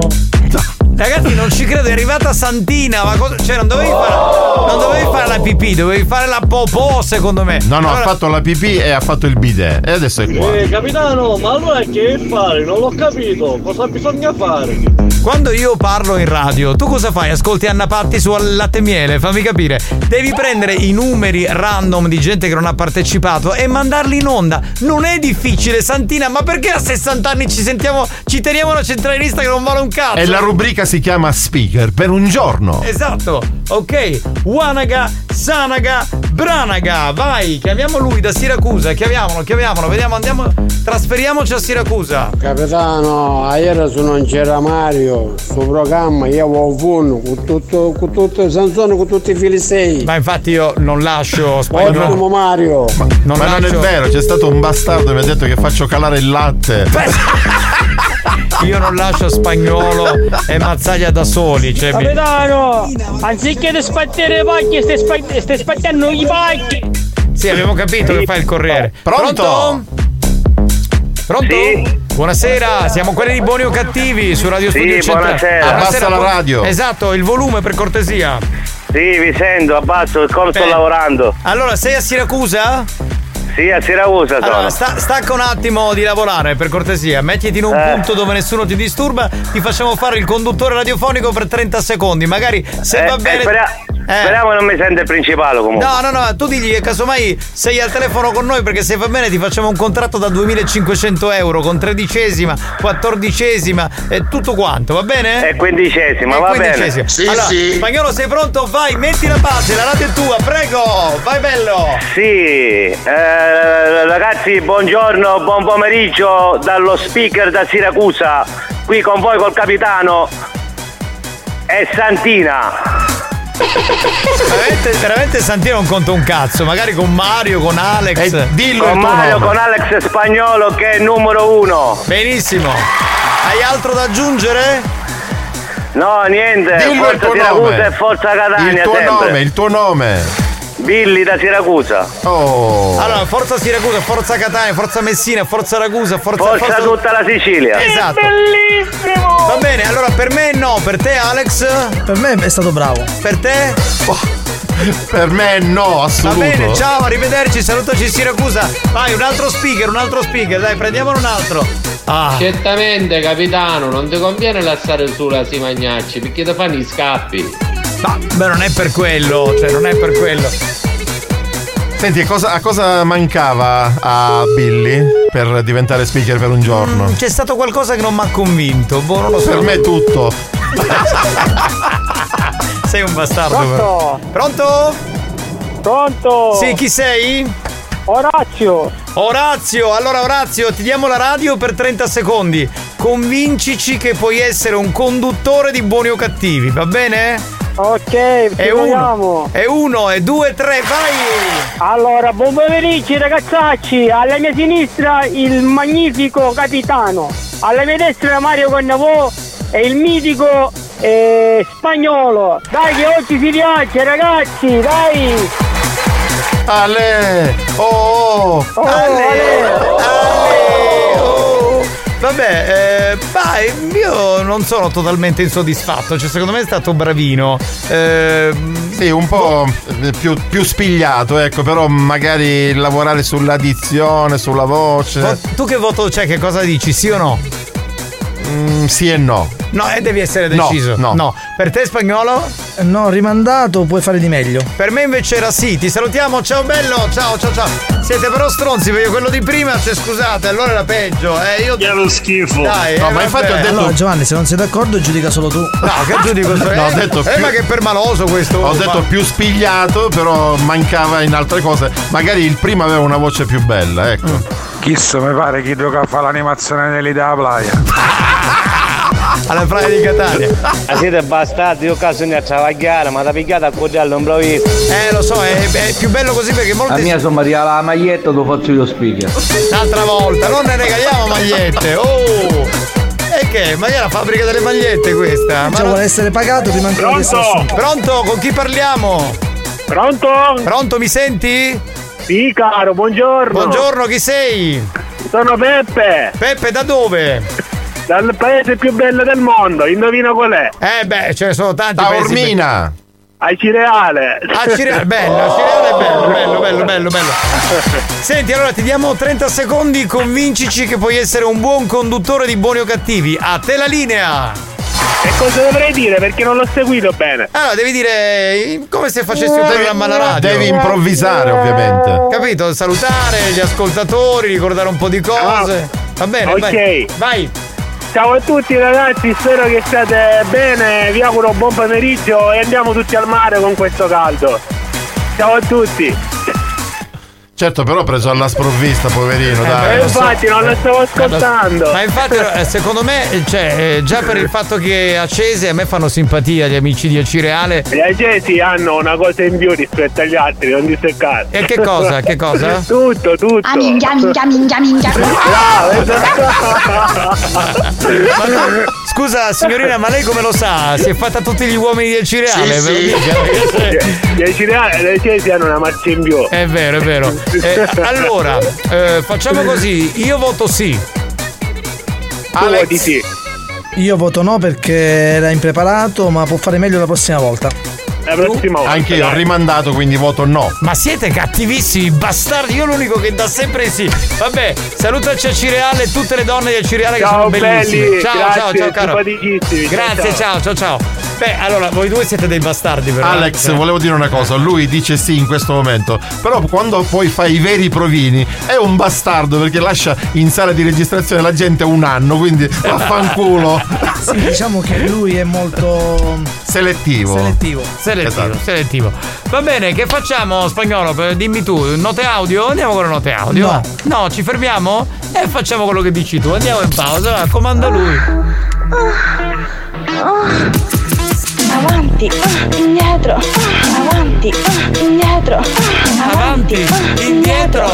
Ragazzi, non ci credo, è arrivata Santina, ma cosa. Cioè, non dovevi fare. Non dovevi fare la pipì, dovevi fare la popò, secondo me. No, no, Allora- ha fatto la pipì e ha fatto il bidet. E adesso è qua. Eh, capitano, ma allora che fare? Non l'ho capito. Cosa bisogna fare? Quando io parlo in radio, tu cosa fai? Ascolti Anna Patti su latte e miele? Fammi capire. Devi prendere i numeri random di gente che non ha partecipato e mandarli in onda. Non è difficile, Santina, ma perché a 60 anni ci sentiamo, ci teniamo una centralista che non vale un cazzo? E la rubrica si chiama Speaker per un giorno. Esatto, ok. Wanaga, Sanaga, Branaga. Vai, chiamiamo lui da Siracusa. Chiamiamolo, chiamiamolo. Vediamo, andiamo. Trasferiamoci a Siracusa. Capitano, ieri se non c'era Mario, sul programma io avevo un con tutto, con tutto Sansone, con tutti i filistei. Ma infatti io non lascio spagnolo. Ottimo Mario. Ma non è lascio- vero, c'è stato un bastardo che mi ha detto che faccio calare il latte. Io non lascio spagnolo e mazzaglia da soli. Cioè, mi- Capitano, anziché di sbattere i pacchi, stai, spa- stai sbattendo i pacchi. Sì, abbiamo capito che fai il corriere. Pronto? Pronto? Buonasera, siamo quelli di Buoni o Cattivi su Radio Sì, Studio Centrale. buonasera. Abbassa la bu- radio. Esatto, il volume per cortesia. Sì, vi sento, abbasso, come sto lavorando? Allora, sei a Siracusa? Sì, a Siracusa sono. Allora, sta- stacca un attimo di lavorare, per cortesia. Mettiti in un Eh. punto dove nessuno ti disturba. Ti facciamo fare il conduttore radiofonico per 30 secondi. Magari se Eh, va eh, bene. spera- Eh. Speriamo che non mi sente il principale comunque. No, no, no, tu digli che casomai sei al telefono con noi perché se va bene ti facciamo un contratto da 2500 euro con tredicesima, quattordicesima e tutto quanto, va bene? E quindicesima, E va bene. quindicesima. Sì, allora, sì. Spagnolo sei pronto? Vai, metti la base, la radio è tua, prego, vai bello. Sì, eh, ragazzi, buongiorno, buon pomeriggio dallo speaker da Siracusa. Qui con voi col capitano e Santina. Veramente, veramente Santino non conta un cazzo, magari con Mario, con Alex. Eh, con Mario, con Alex Spagnolo che è numero uno. Benissimo. Hai altro da aggiungere? No, niente, Dillo il forza tuo Siracusa nome. e forza Catania Il tuo sempre. nome, il tuo nome. Billy da Siracusa. Oh. Allora, forza Siracusa, forza Catania, forza Messina, forza Ragusa, forza Forza tutta la Sicilia. Esatto. Bellissimo! Va bene, allora per me no, per te Alex? Per me è stato bravo. Per te? Per me no, Va assoluto. bene, ciao, arrivederci, salutaci Siracusa. Vai, un altro speaker, un altro speaker, dai, prendiamone un altro. Ah. Certamente, capitano, non ti conviene lasciare su la Simagnacci perché ti fanno i scappi. No, beh, non è per quello, cioè, non è per quello. Senti, a cosa, a cosa mancava a Billy per diventare speaker per un giorno? C'è stato qualcosa che non mi ha convinto, boh, non lo so. Per me tutto. Sei un bastardo. Pronto? però. Pronto? Pronto? Sì, chi sei? Orazio. Orazio, allora Orazio, ti diamo la radio per 30 secondi. Convincici che puoi essere un conduttore di buoni o cattivi, va bene? Ok, ci uno, è uno, è due, tre, vai! Allora, buon pomeriggio ragazzacci, alla mia sinistra il magnifico capitano, alla mia destra Mario Connavo e il mitico e spagnolo. Dai che oggi si piace ragazzi, dai! Ale! Oh! Oh, Ale! oh. Vabbè, eh, vai, io non sono totalmente insoddisfatto, cioè secondo me è stato bravino. Eh, Sì, un po' più, più spigliato, ecco, però magari lavorare sull'addizione, sulla voce. vo- tu che voto c'è? Che cosa dici? Sì o no? Mm, sì e no. No, e devi essere No, deciso. no. Per te spagnolo? No, rimandato, puoi fare di meglio. Per me invece era sì, ti salutiamo, ciao bello, ciao ciao ciao. Siete però stronzi perché quello di prima, cioè scusate, allora era peggio. Eh, io. Lo schifo. Dai, No, eh, ma infatti ho detto- Allora, Giovanni, se non sei d'accordo, giudica solo tu. No, che giudico sto- No, ho eh, detto eh, più- ma che permaloso questo. Ho detto più spigliato, però mancava in altre cose. Magari il primo aveva una voce più bella, ecco. Chissà, mi pare chi gioca a fare l'animazione dell'idea playa. alla praia di Catania. Ma siete bastardi, io caso ne a travagliare, ma da pigliata a cordiale non improvviso. Eh, lo so, è, è più bello così perché molti. mia sono Maria la maglietta, lo faccio io speaker. Un'altra volta, non ne regaliamo magliette. Oh! E che? Ma è la fabbrica delle magliette questa? Ma Cioè, non- vuole essere pagato prima ancora assunto. Pronto? Con chi parliamo? Pronto? Pronto, mi senti? Sì caro, buongiorno. Buongiorno, chi sei? Sono Peppe, Peppe, da dove? Dal paese più bello del mondo, indovina qual è? Eh beh, ce ne sono tanti Da paesi Ormina! Ai Cireale. Ah, Cireale, bello, Cireale è bello, bello, bello, bello, bello. Senti, allora ti diamo 30 secondi, convincici che puoi essere un buon conduttore di buoni o cattivi. A te la linea! E cosa dovrei dire? Perché non l'ho seguito bene. Allora, devi dire come se facessi un programma alla radio. Devi improvvisare, ovviamente. Capito? Salutare gli ascoltatori, ricordare un po' di cose. Va bene, Ok. vai. Vai. Ciao a tutti ragazzi, spero che stiate bene, vi auguro buon pomeriggio e andiamo tutti al mare con questo caldo. Ciao a tutti. Certo, però ho preso alla sprovvista, poverino, E dai. infatti non lo stavo ascoltando. Ma infatti, eh, secondo me, eh, cioè, eh, già per il fatto che a Cese a me fanno simpatia gli amici di Acireale. Gli agesi hanno una cosa in più rispetto agli altri, non diseccare. E che cosa? Che cosa? tutto, tutto. Ah, minchia, minchia, minchia, minchia. Scusa, signorina, ma lei come lo sa? Si è fatta tutti gli uomini di Acireale? Sì, sì. Gli agesi- gli agesi hanno una marcia in più. È vero, è vero. Eh, allora, eh, facciamo così, io voto sì. Alex. Di sì. Io voto no perché era impreparato, ma può fare meglio la prossima volta. La prossima volta. Anche io ho rimandato, quindi voto no. Ma siete cattivissimi, bastardi. Io l'unico che dà sempre sì. Vabbè, salutaci a Cireale e tutte le donne di Acireale che sono bellissime. belli, ciao, grazie, ciao, ciao, caro. Grazie, ciao, ciao, ciao. Beh, allora, voi due siete dei bastardi, però. Alex, Cioè, volevo dire una cosa, lui dice sì in questo momento, però quando poi fa i veri provini è un bastardo perché lascia in sala di registrazione la gente un anno, quindi vaffanculo. Sì, diciamo che lui è molto Selettivo. selettivo. Selettivo, Esatto. selettivo. Va bene, che facciamo, spagnolo? Per- Dimmi tu, note audio? Andiamo con le note audio? No. No, ci fermiamo? E facciamo quello che dici tu. Andiamo in pausa, comanda lui. Avanti, indietro, avanti, indietro, Avanti, indietro.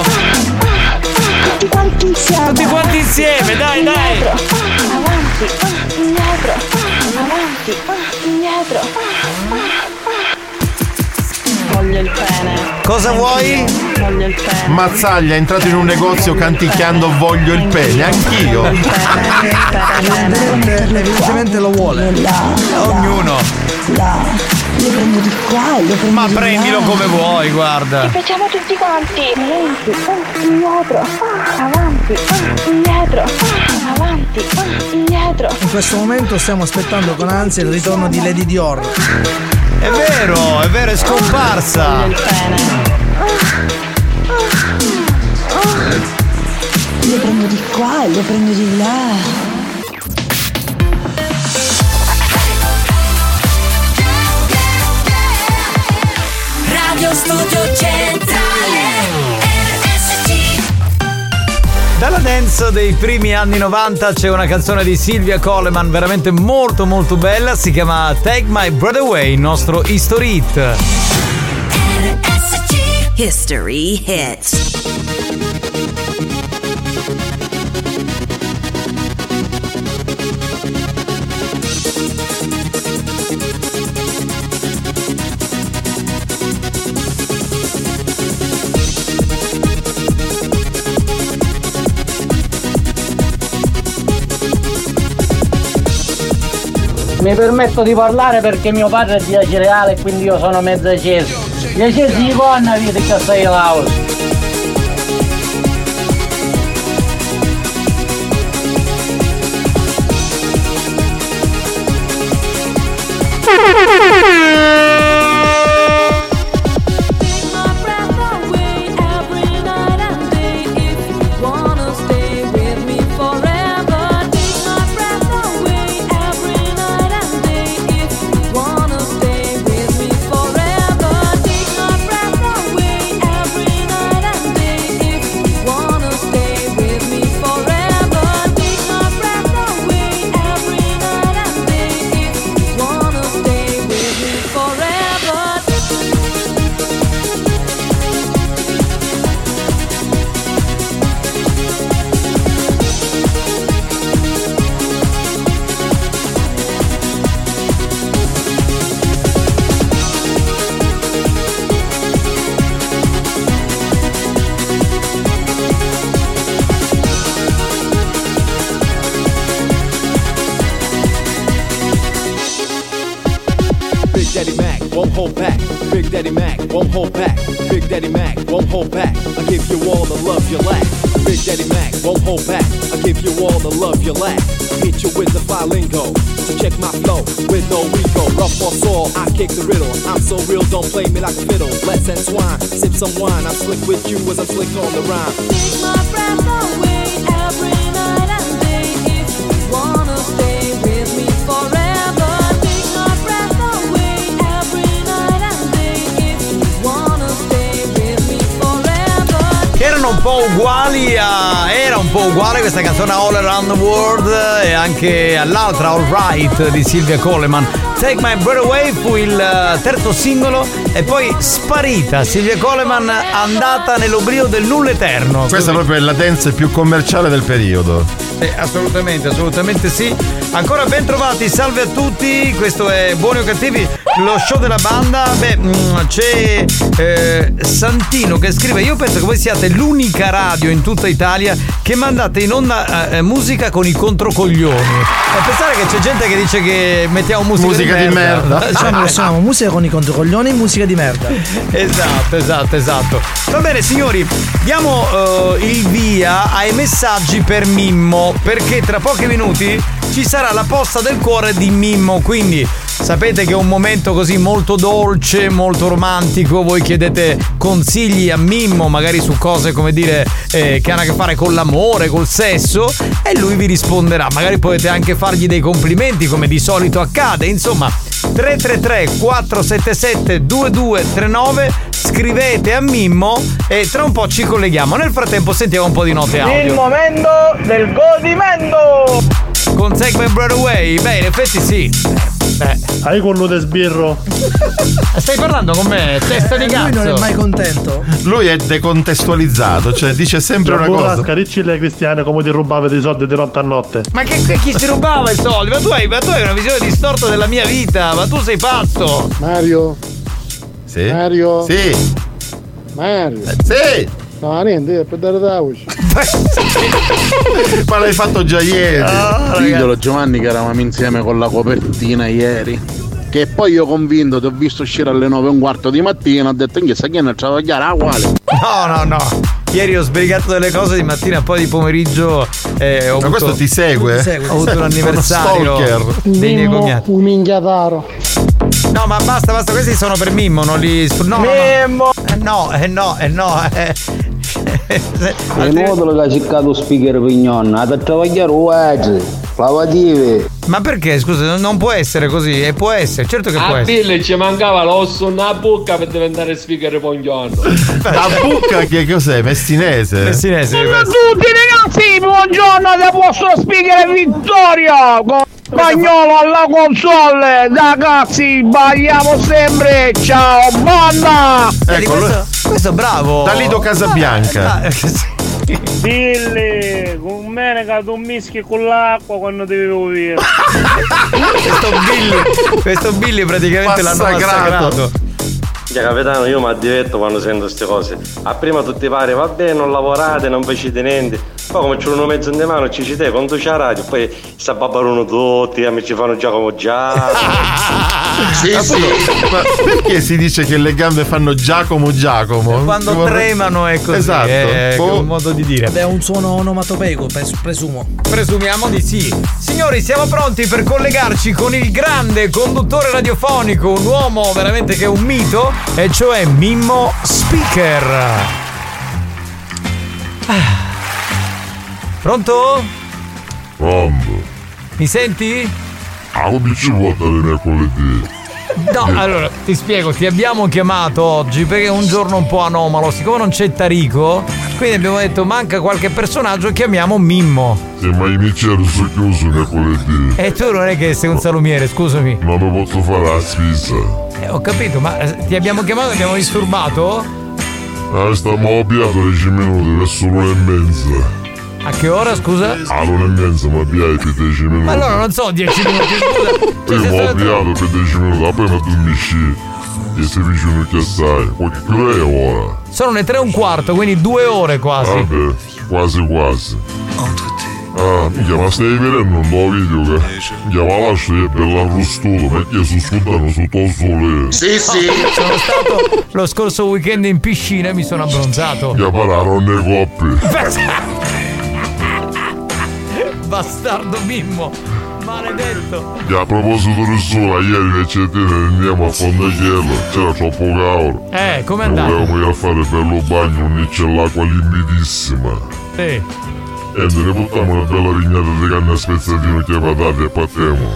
tutti quanti insieme. Tutti quanti insieme, dai, dai. Avanti, indietro, avanti, indietro. Voglio il pene. Cosa vuoi? Voglio il pene. Mazzaglia è entrato in un negozio canticchiando voglio il pene, anch'io. Evidentemente, evidentemente lo vuole. Ognuno. Lo prendo di qua e lo prendo Ma di prendilo là. come vuoi, guarda. Facciamo tutti quanti. Avanti, ah, indietro, ah, avanti, ah, indietro, avanti, indietro. In questo momento stiamo aspettando con ansia il ritorno di Lady Dior. È vero, è vero, è scomparsa. Lo prendo di qua e lo prendo di là. Radio Studio Centrale Dalla dance dei primi anni 90 c'è una canzone di Silvia Coleman veramente molto molto bella, si chiama Take My Breath Away, il nostro History Hit. History Hits mi permetto di parlare perché mio padre è di Acireale e quindi io sono mezzo acceso. Gli accesi di gonna vita che stai laurea. hold back. I give you all the love you lack. Big Daddy Mac won't hold back. I give you all the love you lack. Hit you with the fly lingo. So check my flow with no ego. Rough or sore, I kick the riddle. I'm so real, don't play me like a fiddle. Let's entwine, sip some wine. I'm slick with you as I'm slick on the rhyme. Erano un po' uguali a. Era un po' uguale questa canzone a All Around the World e anche all'altra All Right di Silvia Coleman. Take My Breath Away fu il eh, terzo singolo e poi sparita Silvia Coleman andata nell'oblio del nulla eterno. Questa Così. proprio è la dance più commerciale del periodo. Eh, assolutamente, assolutamente sì. Ancora ben trovati, salve a tutti. Questo è Buoni o Cattivi, lo show della banda. Beh, mm, c'è eh, Santino che scrive: Io penso che voi siate l'unica radio in tutta Italia che mandate in onda eh, musica con i controcoglioni. E pensare che c'è gente che dice che mettiamo musica, Musica di merda. Diciamo che siamo musica con i controcoglioni e musica di merda. Esatto, esatto, esatto. Va bene, signori, diamo eh, il via ai messaggi per Mimmo, perché tra pochi minuti ci sarà la posta del cuore di Mimmo, quindi sapete che è un momento così molto dolce, molto romantico, voi chiedete consigli a Mimmo, magari su cose come dire eh, che hanno a che fare con l'amore, col sesso, e lui vi risponderà. Magari potete anche fargli dei complimenti come di solito accade, insomma 333 477 2239 scrivete a Mimmo e tra un po' ci colleghiamo. Nel frattempo sentiamo un po' di note Il audio. momento del godimento! Con Segment Broadway, beh, in effetti sì. Eh. Hai quello di sbirro? Stai parlando con me, testa di cazzo. Lui non è mai contento. Lui è decontestualizzato, cioè dice sempre una cosa. Ricci le cristiane come ti rubavate i soldi di notte a notte. Ma che, che- chi si rubava i soldi? Ma tu, hai, ma tu hai una visione distorta della mia vita, ma tu sei pazzo. Mario. Sì. Mario. Sì. Mario. Sì. No, niente, per dare da voce. Ma l'hai fatto già ieri. Ah, Diglielo Giovanni che eravamo insieme con la copertina ieri. Che poi io convinto ti ho visto uscire alle 9 e un quarto di mattina, ho detto che sa che ne travagliare ah, uguale. No, no, no. Ieri ho sbrigato delle cose di mattina, poi di pomeriggio eh, ho Ma avuto, questo ti segue? Ho avuto un anniversario Uno stalker. dei miei Mimmo, cognati. un minchiataro. No, ma basta, basta, questi sono per Mimmo, non li. No, no, no. Eh, no, eh, no, eh, no. Eh. È inutile che ha cercato speaker pignonna, ha da travagliare oggi, lavative. Ma perché, scusa, non- può essere così, e può essere, certo che può A essere. Bill ci mancava l'osso nella bocca per diventare speaker pogliano. La bucca che cos'è? Messinese? Messinese. Ciao a tutti ragazzi, buongiorno da vostro speaker Vittorio con Spagnolo alla console, ragazzi sbagliamo sempre, ciao banda! Vedi, questo, questo bravo. Da Lido Casabianca. Eh, sì. Billy, con me che tu mischi con l'acqua quando ti bevo via. questo Billy, questo Billy praticamente l'hanno Massacrato. Ya capitano, io mi addiretto quando sento queste cose. A prima tutti pare, vabbè, non lavorate, non facete niente. Poi come c'è uno mezzo in mano, ci ci te, conduce la radio, poi sta babbarono tutti, a me ci fanno già come già. Appunto, Ma perché si dice che le gambe fanno Giacomo Giacomo? Quando Come- tremano è così. Esatto. È Boh. un modo di dire. È un suono onomatopeico, pres- presumo. Presumiamo di sì. Signori, siamo pronti per collegarci con il grande conduttore radiofonico, un uomo veramente che è un mito, e cioè Mimmo Speaker. Ah. Pronto? Pronto? Mi senti? Ah, come ci mercoledì? No, allora ti spiego, ti abbiamo chiamato oggi perché è un giorno un po' anomalo, siccome non c'è Tarico, quindi abbiamo detto manca qualche personaggio, chiamiamo Mimmo. Se mai i micieri sono chiusi mercoledì. E tu non è che sei un salumiere, scusami. Non mi posso fare la spesa. Eh, ho capito, ma eh, ti abbiamo chiamato, abbiamo disturbato? Ah, stiamo abbiato 10 minuti, verso l'una e mezza. A che ora, scusa? All'una e mezza mi abbiai per 10 minuti. Ma allora non so, 10 minuti, scusa. Io Cioè, mi sei ho abbiato per 10 minuti, appena tu mi sci. E sei vicino che sai. Poi che ora è? Sono le 3 e un quarto, quindi due ore quasi. Vabbè, quasi quasi. Ah, minchia, ma stai vedendo un tuo video che minchia, ma lascia è bello arrostuto, perché su scudano sotto il sole. Sono stato lo scorso weekend in piscina e mi sono abbronzato. Minchia, pararono le coppie. Bastardo Mimmo, maledetto. Minchia, a proposito del sole, ieri le cetine andiamo a Fondachello, c'era troppo caldo. Eh, com'è E andato? volevamo ir a fare bello bagno, non c'è l'acqua limpidissima. Sì. E ne buttiamo una bella vignata di canne a spezzatino che patate e partiamo.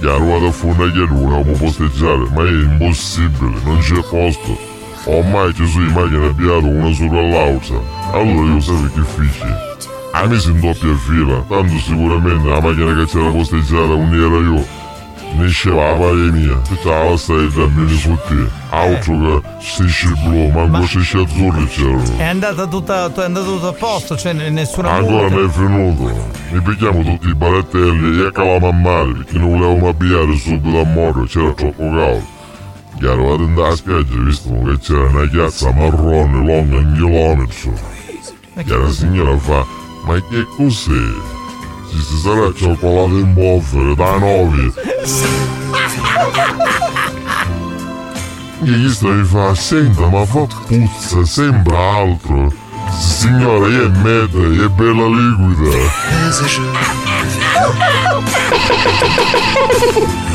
Che a ruota a Fondachello volevamo posteggiare, ma è impossibile, non c'è posto. Ormai ci sono i macchine abbiate una sopra l'altra. Allora io sapevo che feci. A me si in doppia fila, tanto sicuramente la macchina che c'era posteggiata non era io. Ne sceva la paglia mia, tutta la me su te. Altro che strisce blu, manco strisce azzurre c'erano. È andata tutta, è andato tutto a posto, cioè nessuna Ancora non è finito. Mi picchiamo tutti i barattelli e calavamo a mare perché non volevamo abbiare subito a morte, c'era troppo caldo. Chiaro, vado andare spiaggia, visto che c'era una chiazza marrone lunga un chilometro. E la signora fa, ma che cos'è? Ci si sarà cioccolato in boffere da nove. E gli stai fa, senta, ma fa puzza, sembra altro. Signora, è meta, è bella liquida.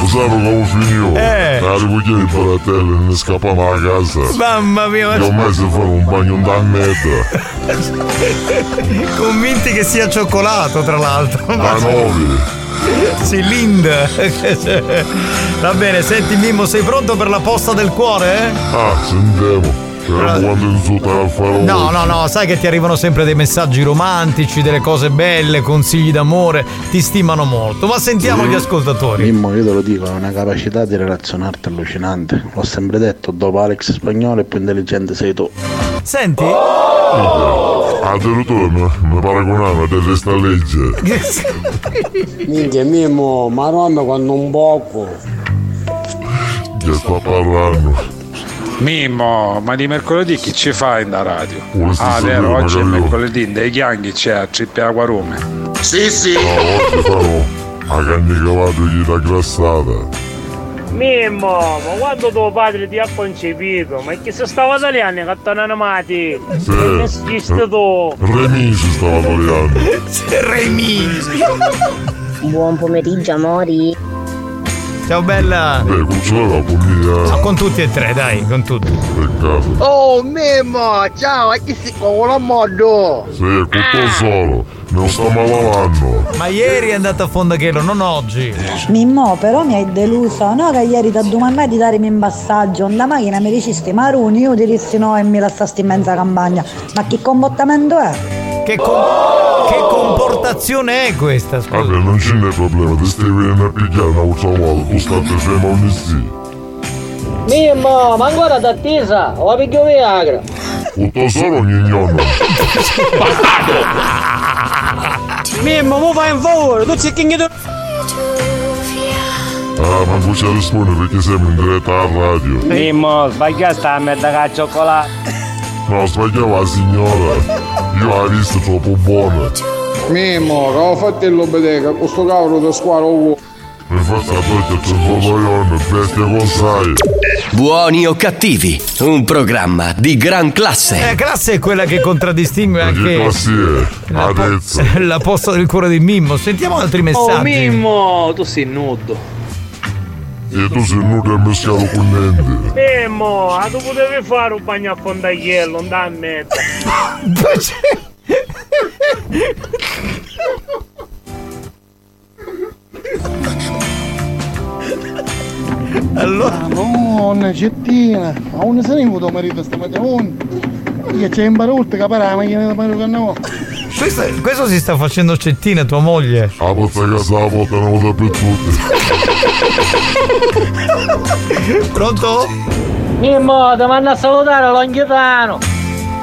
Sanno come finì? Eh. La ripugliare i baratelli e ne scappano a casa. Mamma mia, ma- E ormai si fanno un bagno da meta. Convinti che sia cioccolato, tra l'altro. Da nove. Sì, Linda. Va bene, senti Mimmo, sei pronto per la posta del cuore? eh? Ah, sentiamo. Farò. No, no, no, sai che ti arrivano sempre dei messaggi romantici, delle cose belle, consigli d'amore, ti stimano molto. Ma sentiamo gli ascoltatori. Mimmo, io te lo dico, è una capacità di relazionarti allucinante. L'ho sempre detto, dopo Alex spagnolo il più intelligente sei tu. Senti? Addirittura mi, mi paragonava del resta legge. Minchia Mimmo, madonna quando un poco. Che sta parlando. Mimmo, ma di mercoledì chi ci fa in da radio? Come si Ah, vero, oggi è mercoledì, dei chianghi c'è a Cippia Aquarume. Sì, sì. No, oggi farò a canne cavato gli da grassata. Mimmo, ma quando tuo padre ti ha concepito? Ma che se stava italiano che t'hanno animati? Sì. Non esiste tu. Remi ci stava togliendo. Remi! Buon pomeriggio, amori. Ciao bella! Beh, con con mia. No, con tutti e tre, dai, con tutti. Peccato. Oh Mimmo, ciao, e chi si con la modo? Sì, tutto solo. Me lo stiamo lavando. Ma ieri è andato a Fondachello, non oggi. Mimmo, però mi hai deluso. No, che ieri ti domandai di darmi in passaggio. La macchina mi dicesti maroni, io ti dissi no e mi lasciasti in mezza campagna. Ma che comportamento è? Che, com- che comportazione è questa? Scusa. Vabbè, non ce n'è problema, ti stai venendo a pigliare una volta volta, tu stai fermo ogni sì. Mimmo, ma ancora t'attesa, o piglio Viagra. Tutto solo ogni giorno. Mimmo, mu fai un favore, tu sei che Ah, ma non ci risponde perché siamo in diretta a radio. Mimmo, sbaglia sta a merda che ha cioccolato. No, sbagliava la signora. Io la visto troppo buona. Mimmo, che ho fatto il lobedeca, questo cavolo da squadra uovo. Mi fa sapere che c'è bestia con sai. Buoni o cattivi, un programma di gran classe. Eh, classe è quella che contraddistingue anche la, po- la posta del cuore di Mimmo. Sentiamo altri Oh messaggi. Mimmo, tu sei nudo. E tu sei nudo e meschiato con niente. Mimmo, ah, tu potevi fare un bagno a fondagliello, non da mettere. Allora. Madonna, cettina. Ma non se ne venuto marito stamattina. Che c'è in che parla la macchina da marito che no. Questo, questo si sta facendo cettina, tua moglie. La porta casa la portano dappertutto. Pronto? Mimmo, ti mando a salutare Longhitano.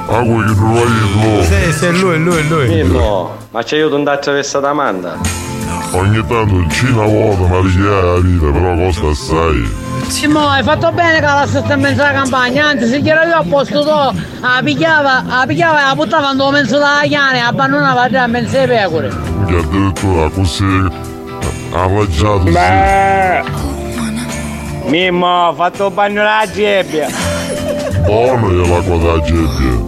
Ah, quello che non vai Sì, sì, è lui, è lui, è lui. Mimmo, ma c'è io andare attraverso la manda? Ogni tanto cina vuota, ma richiede la vita, però costa assai. Simo, hai fatto bene che la stessa in mezzo alla campagna, anzi se chiaro io a posto tu, la pigliava, la pigliava e la buttava in mezzo alla chiana e abbandonava già in mezzo alle pecore. Che addirittura così arraggiato sì. Beh. Mimmo, ho fatto un bagno alla gebbia. Buono è l'acqua da gebbia.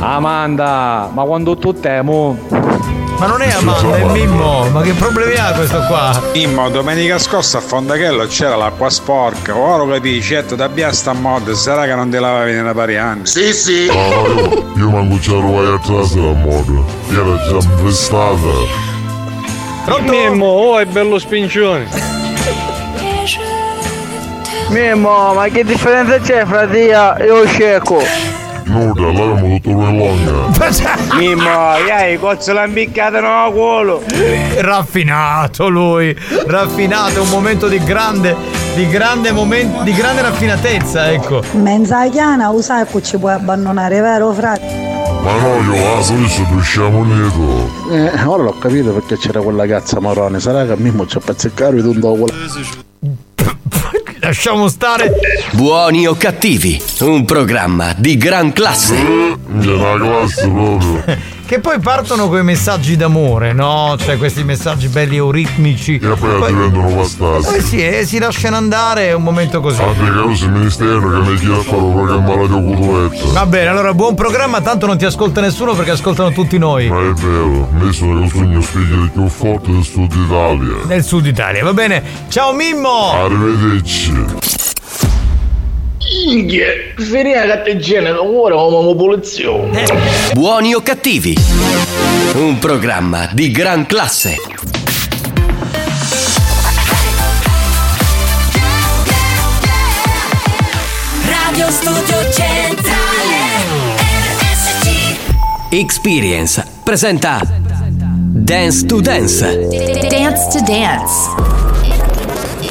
Amanda, ma quando tu temo. Ma non è Amanda, è Mimmo. Ma che problemi ha questo qua? Mimmo, domenica scorsa a Fondachello c'era l'acqua sporca. Ora capisci, certo, da via sta mod, sarà che non te lavavi nella pari anni. Sì, sì. No, io, io manco c'ero vai atrás la moda. Era già vestata. Mimmo, oh è bello spincione. Mimmo, ma che differenza c'è fra Dia e lo scecco? Nuda, l'avevamo tutto lui longa. Mimmo, iai, cozzo l'ha impiccata no culo. Raffinato lui, raffinato, è un momento di grande, di grande momento, di grande raffinatezza, ecco. Mezza chiana, usa che ci puoi abbandonare, vero frate? Ma no, io la solito usciamo lieto. Eh, ora l'ho capito perché c'era quella cazza marrone, sarà che a Mimmo c'è pezzeccare e tu quella. Lasciamo stare. Buoni o cattivi, un programma di gran classe. Una classe proprio. Che poi partono con i messaggi d'amore, no? Cioè questi messaggi belli euritmici. E poi, diventano bastardi. Eh sì, e si lasciano andare, è un momento così. Che io sono il ministero che mi chiede a fare un programma radio Cutuetta. Va bene, allora buon programma, tanto non ti ascolta nessuno perché ascoltano tutti noi. Ma è vero, me sono il sogno speaker più forte del sud Italia. Nel sud Italia, va bene? Ciao Mimmo! Arrivederci. Inghie, finire la catteggina ora come popolazione. Buoni o cattivi, un programma di gran classe. Radio Studio Centrale RSC Experience presenta Dance to Dance. Dance to Dance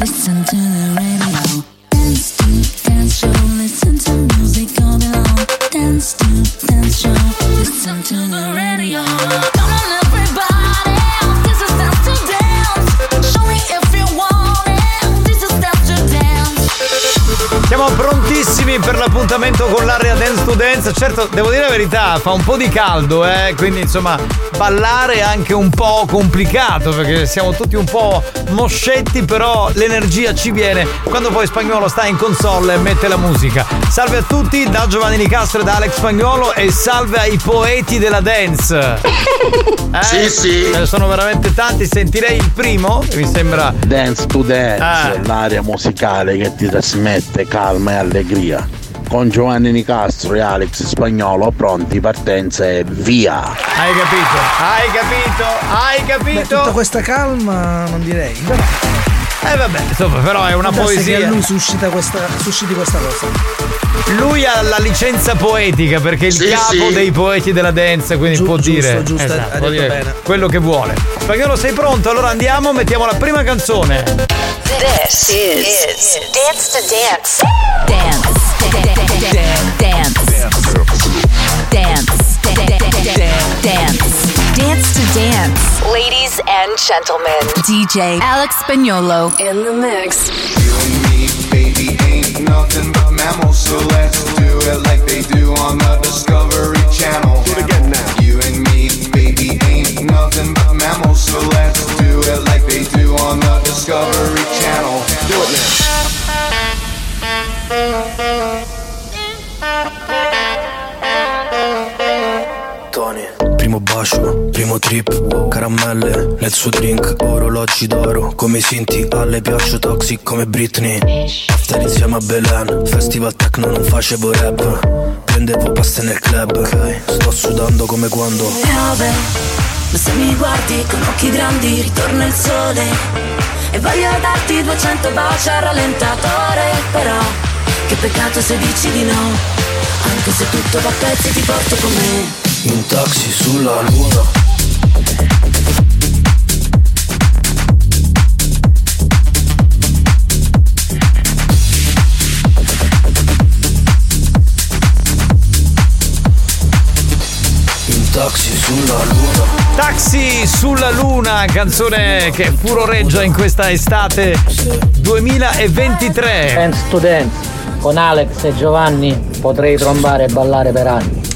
Listen to the radio. Dance to Dance Show. Listen to music all day long. Dance to Dance Show. Listen to the radio. Come on everybody. This is Dance to Dance. Show me if you want it. This is Dance to Dance. Siamo l'appuntamento con l'area Dance to Dance. Certo, devo dire la verità, fa un po' di caldo, eh, quindi insomma, ballare è anche un po' complicato perché siamo tutti un po' moscetti, però l'energia ci viene quando poi Spagnolo sta in console e mette la musica. Salve a tutti da Giovanni Nicastro e da Alex Spagnolo e salve ai poeti della dance. Eh, Sì, sì. Ce ne sono veramente tanti, sentirei il primo, che mi sembra Dance to Dance, Ah. l'area musicale che ti trasmette calma e allegria. Con Giovanni Nicastro e Alex Spagnolo pronti, partenza e via. Hai capito? Hai capito? Hai Beh, capito? tutta questa calma non direi. Eh vabbè, insomma, però è una darsi poesia. che a lui suscita questa, susciti questa cosa. Lui ha la licenza poetica perché è il Sì, capo sì. dei poeti della dance, quindi può giusto, dire, giusto, Esatto, ha può detto dire bene. quello che vuole. Spagnolo sei pronto? Allora andiamo, mettiamo la prima canzone. This is Dance to Dance. Dance. Dance. Dance. Dance. Dance to Dance. Ladies and gentlemen, DJ Alex Spagnolo in the mix. You and me, baby ain't nothing but mammals, so let's do it like they do on the Discovery Channel. Do it again now. You and me, baby, ain't nothing but mammals, so let's do it like they do on the Discovery Channel. Bacio, primo trip, caramelle nel suo drink, orologi d'oro, come Sinti, alle piaccio toxic come Britney. After insieme a Belen, festival techno non facevo rap, prendevo paste nel club, sto sudando come quando. Piove, ma se mi guardi con occhi grandi ritorna il sole E voglio darti 200 baci al rallentatore Però che peccato se dici di no Anche se tutto va a pezzi ti porto con me In taxi sulla luna. In taxi sulla luna. Taxi sulla luna, canzone che furoreggia in questa estate 2023. Dance to Dance. Con Alex e Giovanni potrei trombare e ballare per anni.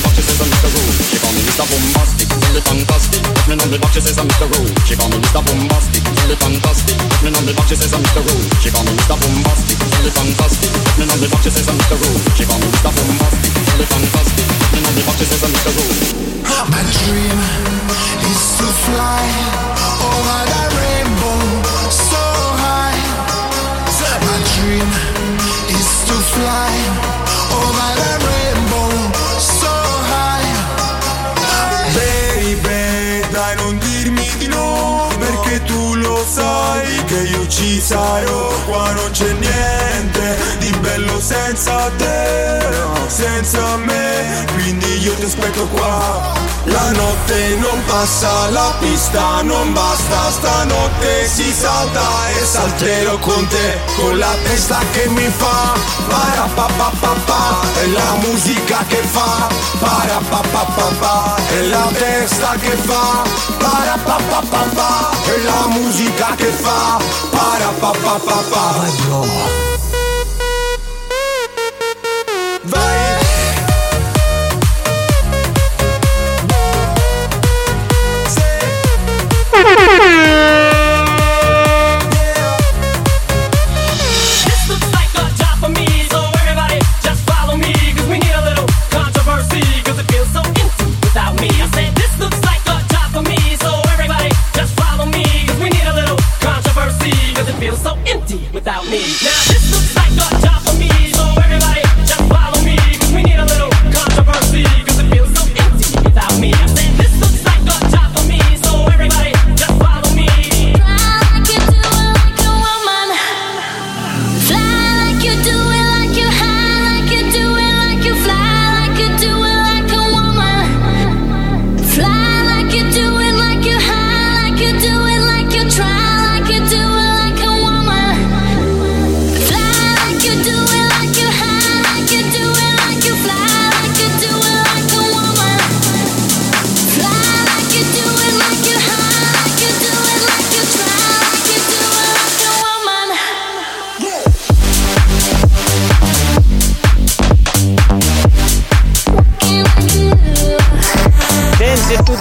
boxes Mr. She call me Mr. Bombastic, really fantastic. On the boxes Mr. She call me Mr. Bombastic, really fantastic. On the boxes Mr. She call me Mr. Bombastic, really fantastic. On the boxes Mr. She call me Mr. Bombastic, really fantastic. On the boxes Mr. My dream is to fly over the rainbow so high. My dream is to fly over the rainbow. G. sarò. Qua non c'è niente di bello senza te, senza me, quindi io ti aspetto qua. La notte non passa, la pista non basta, stanotte si salta e salterò con te, con la testa che mi fa, para pa pa pa pa, è la musica che fa, para pa pa pa pa, è la testa che fa, para pa pa pa pa, è la musica che fa, para pa pa pa pa. Bro. Feels so empty without me. Now this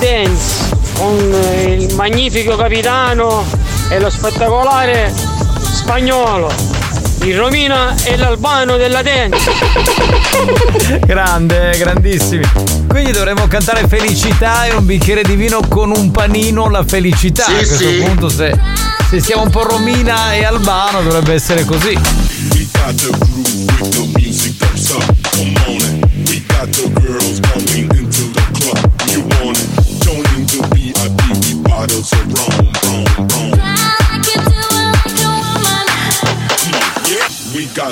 Dance con eh, il magnifico capitano e lo spettacolare spagnolo. il Romina e l'Albano della dance. Grande, grandissimi. Quindi dovremmo cantare felicità e un bicchiere di vino con un panino la felicità. Sì, A questo sì. punto se, se siamo un po' Romina e Albano dovrebbe essere così.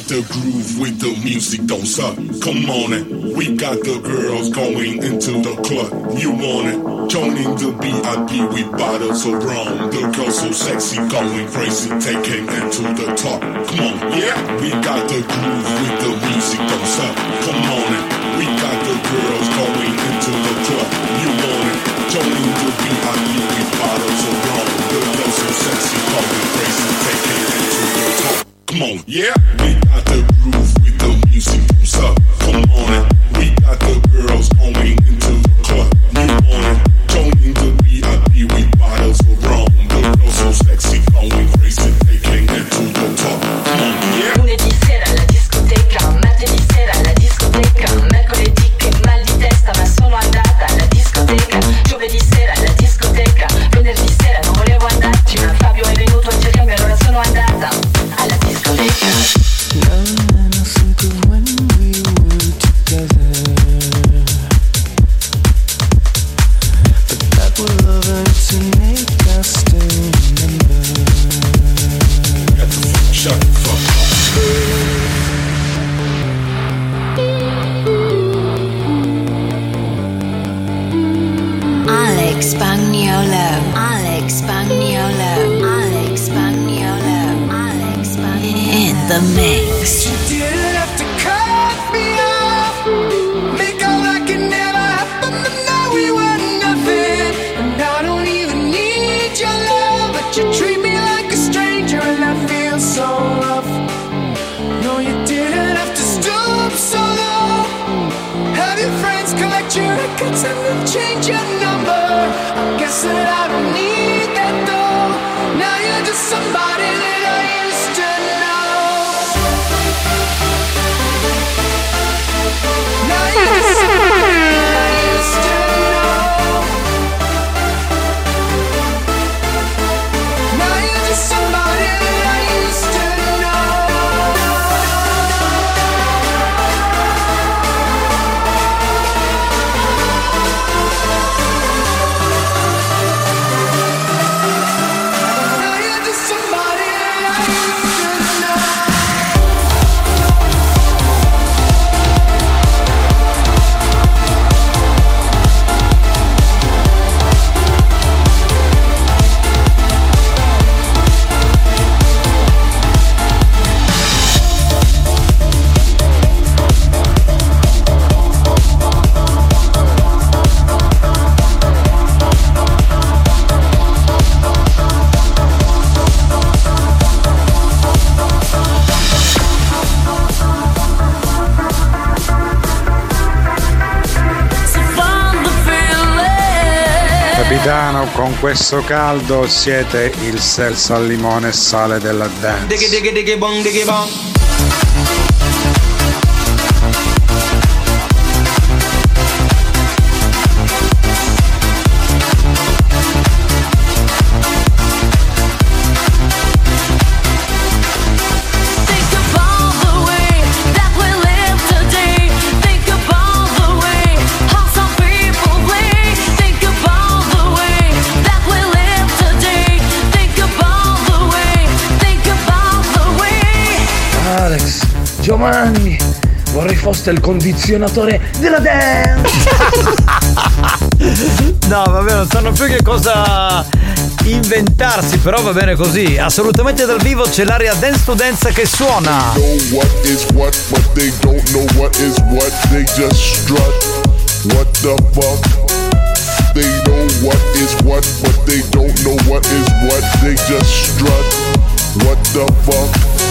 Got the groove with the music don't suck. Come on it. We got the girls going into the club. You want it? Joining the VIP with bottles of rum. The girls so sexy, going crazy, taking it to the top. Come on, yeah. We got the groove with the music don't suck. Come on it. We got the girls going into the club. You want it? Joining the VIP with bottles of rum. The girls so sexy, going crazy, taking Come on, yeah. We got the groove with the music suck. Come on. We got the girls going into questo caldo siete il selso al limone e sale della dance. Giovanni, vorrei foste il condizionatore della dance. No, vabbè, non sanno più che cosa inventarsi, però va bene così. Assolutamente dal vivo c'è l'area dance to dance che suona. What the fuck? They know what is what, but they don't know what is what. They just strut. What the fuck?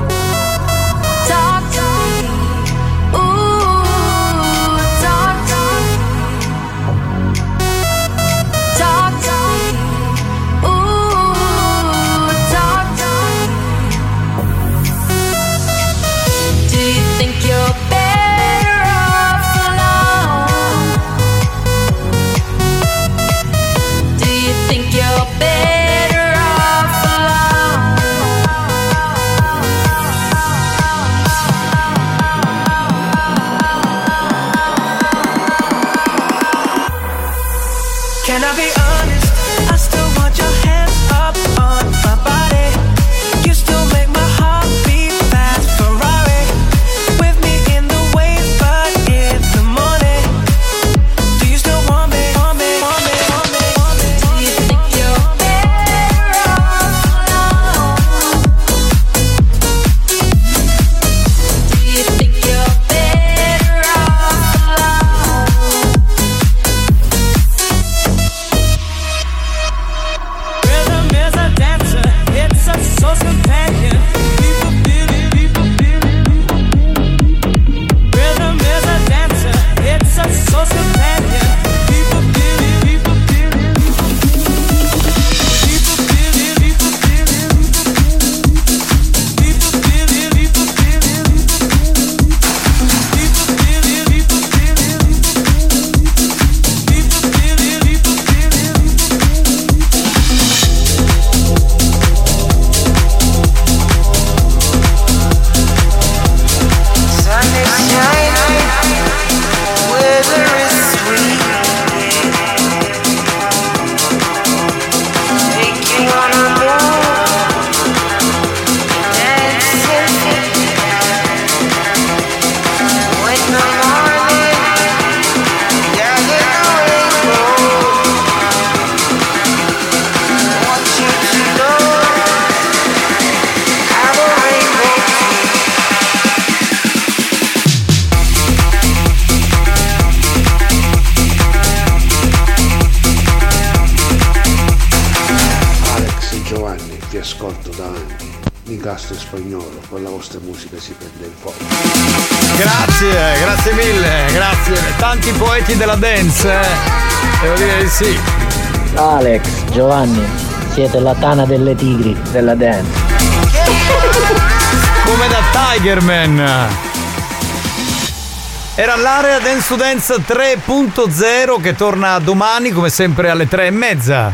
Sì. Alex, Giovanni, siete la tana delle tigri della dance. Come da Tigerman. Era l'area Dance to Dance 3.0 che torna domani come sempre alle 3 e mezza.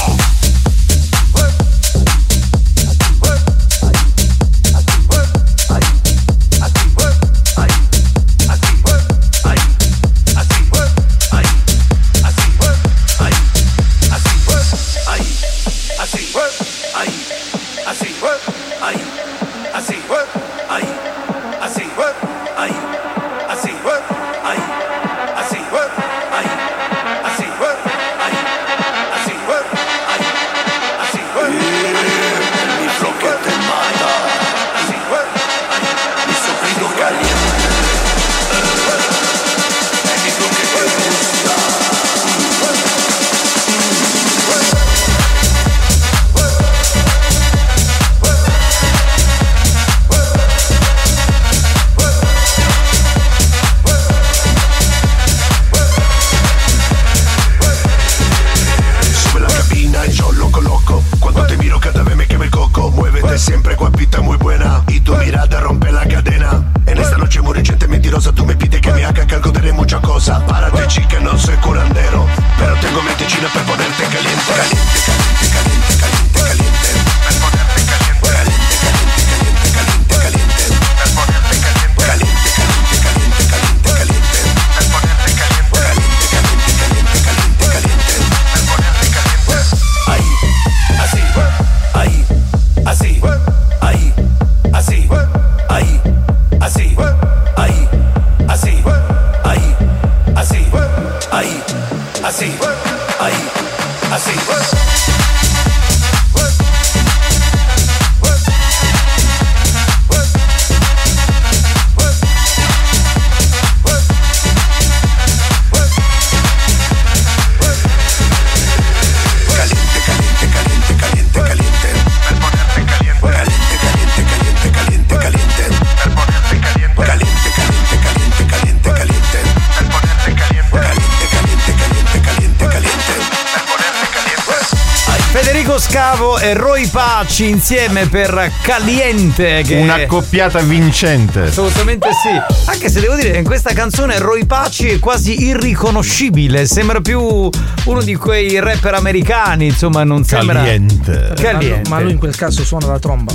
Paci insieme per Caliente. Che Un'accoppiata vincente. Assolutamente sì. Anche se devo dire che in questa canzone Roy Paci è quasi irriconoscibile. Sembra più uno di quei rapper americani. Insomma, non sembra. Caliente. Caliente. Ma lui in quel caso suona la tromba.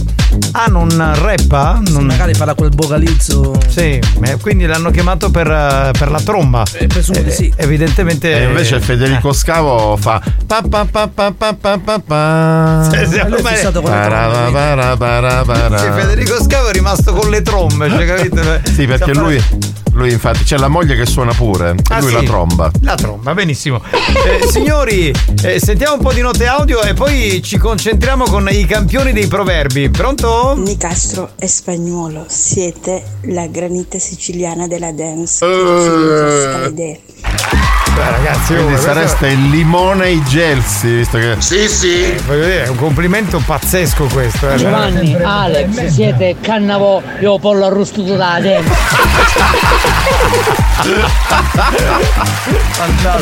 Ah, non rappa? Non... magari farà quel vocalizzo. Sì, eh, quindi l'hanno chiamato per, eh, per la tromba. presumo di sì. Evidentemente. E invece Federico Scavo fa pa pa pa pa pa pa pa pa. Sì, sì, lui è fissato con le Para, trombe, para, para, para. Sì, Federico Scavo è rimasto con le trombe, cioè, capite? Sì, perché lui, lui infatti c'è la moglie che suona pure. Ah, lui sì? la tromba. La tromba, benissimo. Eh, signori, eh, sentiamo un po' di note audio e poi ci concentriamo con i campioni dei proverbi. Pronto? Nicastro e Spagnuolo, siete la granita siciliana della dance. Eh. Beh, ragazzi, Quindi oh, questo- sareste il limone i gelsi, visto che. Sì, sì. Voglio dire, è un complimento pazzesco questo. eh. Giovanni, Alex, siete cannavo io pollo arrostuto da dentro.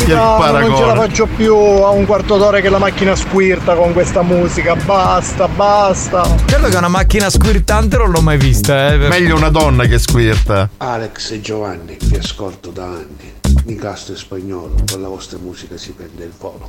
No, non ce la faccio più a un quarto d'ora che la macchina squirta con questa musica. Basta, basta. Certo che una macchina squirtante non l'ho mai vista, eh. Meglio una donna che squirta. Alex e Giovanni, vi ascolto da anni. Nicastro e spagnolo, con la vostra musica si prende il volo.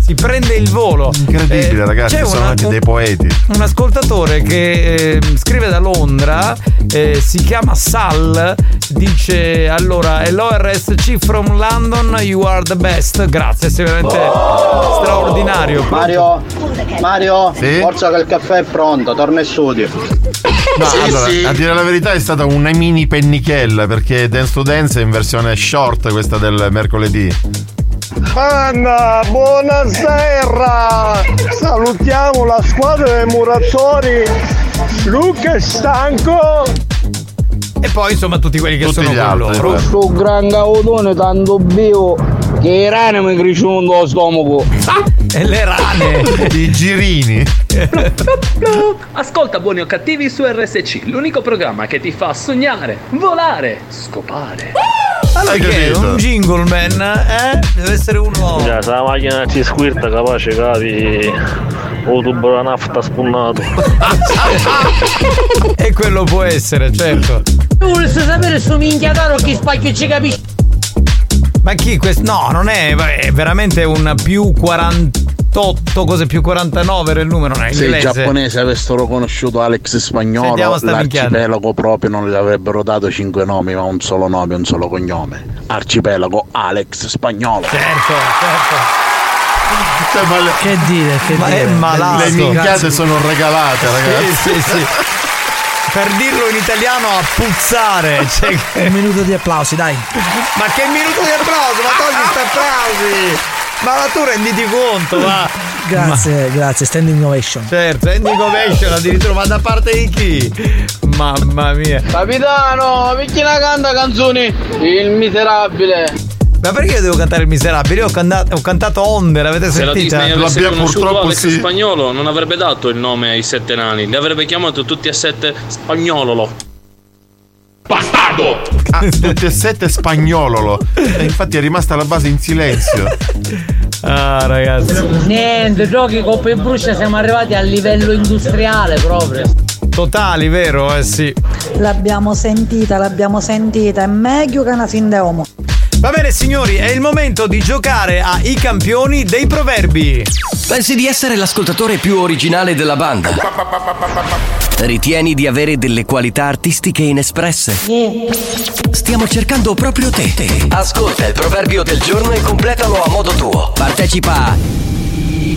Si prende il volo. Incredibile, Eh, ragazzi, sono una- anche dei poeti. un ascoltatore che eh, scrive da Londra, eh, si chiama Sal, dice allora hello RSC from London, you are the best, grazie, sei veramente straordinario. Mario, Mario, forza che il caffè è pronto, torna in studio. No, allora, a dire la verità è stata una mini pennichella perché Dance to Dance è in versione short questa del mercoledì. Anna, buonasera! Salutiamo la squadra dei muratori. Luca è stanco. E poi insomma tutti quelli che Tutti sono gli con altri, loro. poi. Sto gran caudone tanto bevo che i rane mi crescono dallo stomaco. E le rane! I girini. Ascolta buoni o cattivi su RSC, l'unico programma che ti fa sognare, volare, scopare. Allora Hai che un jingle man, eh? Deve essere uno. Già, se la macchina ci squirta capace capi o tubo la nafta spunnato. e quello può essere, certo. Tu volessi sapere su minchiataro che spacchio ci capisci? Ma chi questo? No, non è, è veramente un più 48, cos'è più 49 era il numero, non è Se i giapponesi avessero conosciuto Alex spagnolo, l'arcipelago proprio non gli avrebbero dato cinque nomi, ma un solo nome, un solo cognome. Arcipelago Alex spagnolo. Certo, certo. Che dire, che Ma dire. è malato. Le minchiate sono regalate, ragazzi. Sì, sì, sì. Per dirlo in italiano a puzzare. Cioè, Un minuto di applausi, dai. ma che minuto di applauso, ma togli sti applausi! Ma ma tu renditi conto, va! Grazie, grazie. Standing ovation. Certo, Ending Ovation addirittura, ma da parte di chi? Mamma mia. Capitano, perché la canta canzoni? Il miserabile. Ma perché io devo cantare il miserabile? Io ho cantato, ho cantato Onde, l'avete Se la sentita? Disney conosciuto Alex Spagnolo non avrebbe dato il nome ai sette nani, li avrebbe chiamato tutti e sette Spagnololo. Bastardo! Ah, tutti e sette spagnololo. E infatti è rimasta la base in silenzio. Ah, ragazzi. Niente, giochi coppa e brucia siamo arrivati a livello industriale proprio. Totali, vero? Eh sì. L'abbiamo sentita, l'abbiamo sentita, è meglio che una fin de uomo. Va bene signori, è il momento di giocare a I campioni dei proverbi. Pensi di essere l'ascoltatore più originale della banda? Ritieni di avere delle qualità artistiche inespresse? Stiamo cercando proprio te. Ascolta il proverbio del giorno e completalo a modo tuo. Partecipa a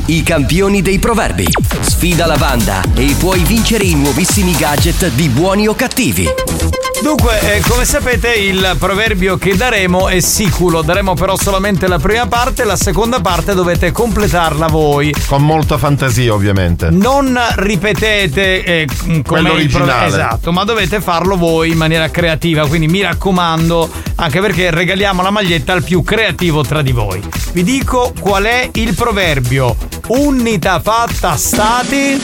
I campioni dei proverbi. Sfida la banda e puoi vincere i nuovissimi gadget di buoni o cattivi. Dunque, eh, come sapete, il proverbio che daremo è siculo. Daremo però solamente la prima parte, la seconda parte dovete completarla voi. Con molta fantasia, ovviamente. Non ripetete eh, come Quello il pro- originale. esatto, ma dovete farlo voi in maniera creativa. Quindi mi raccomando, anche perché regaliamo la maglietta al più creativo tra di voi. Vi dico qual è il proverbio. Unita fatta stati.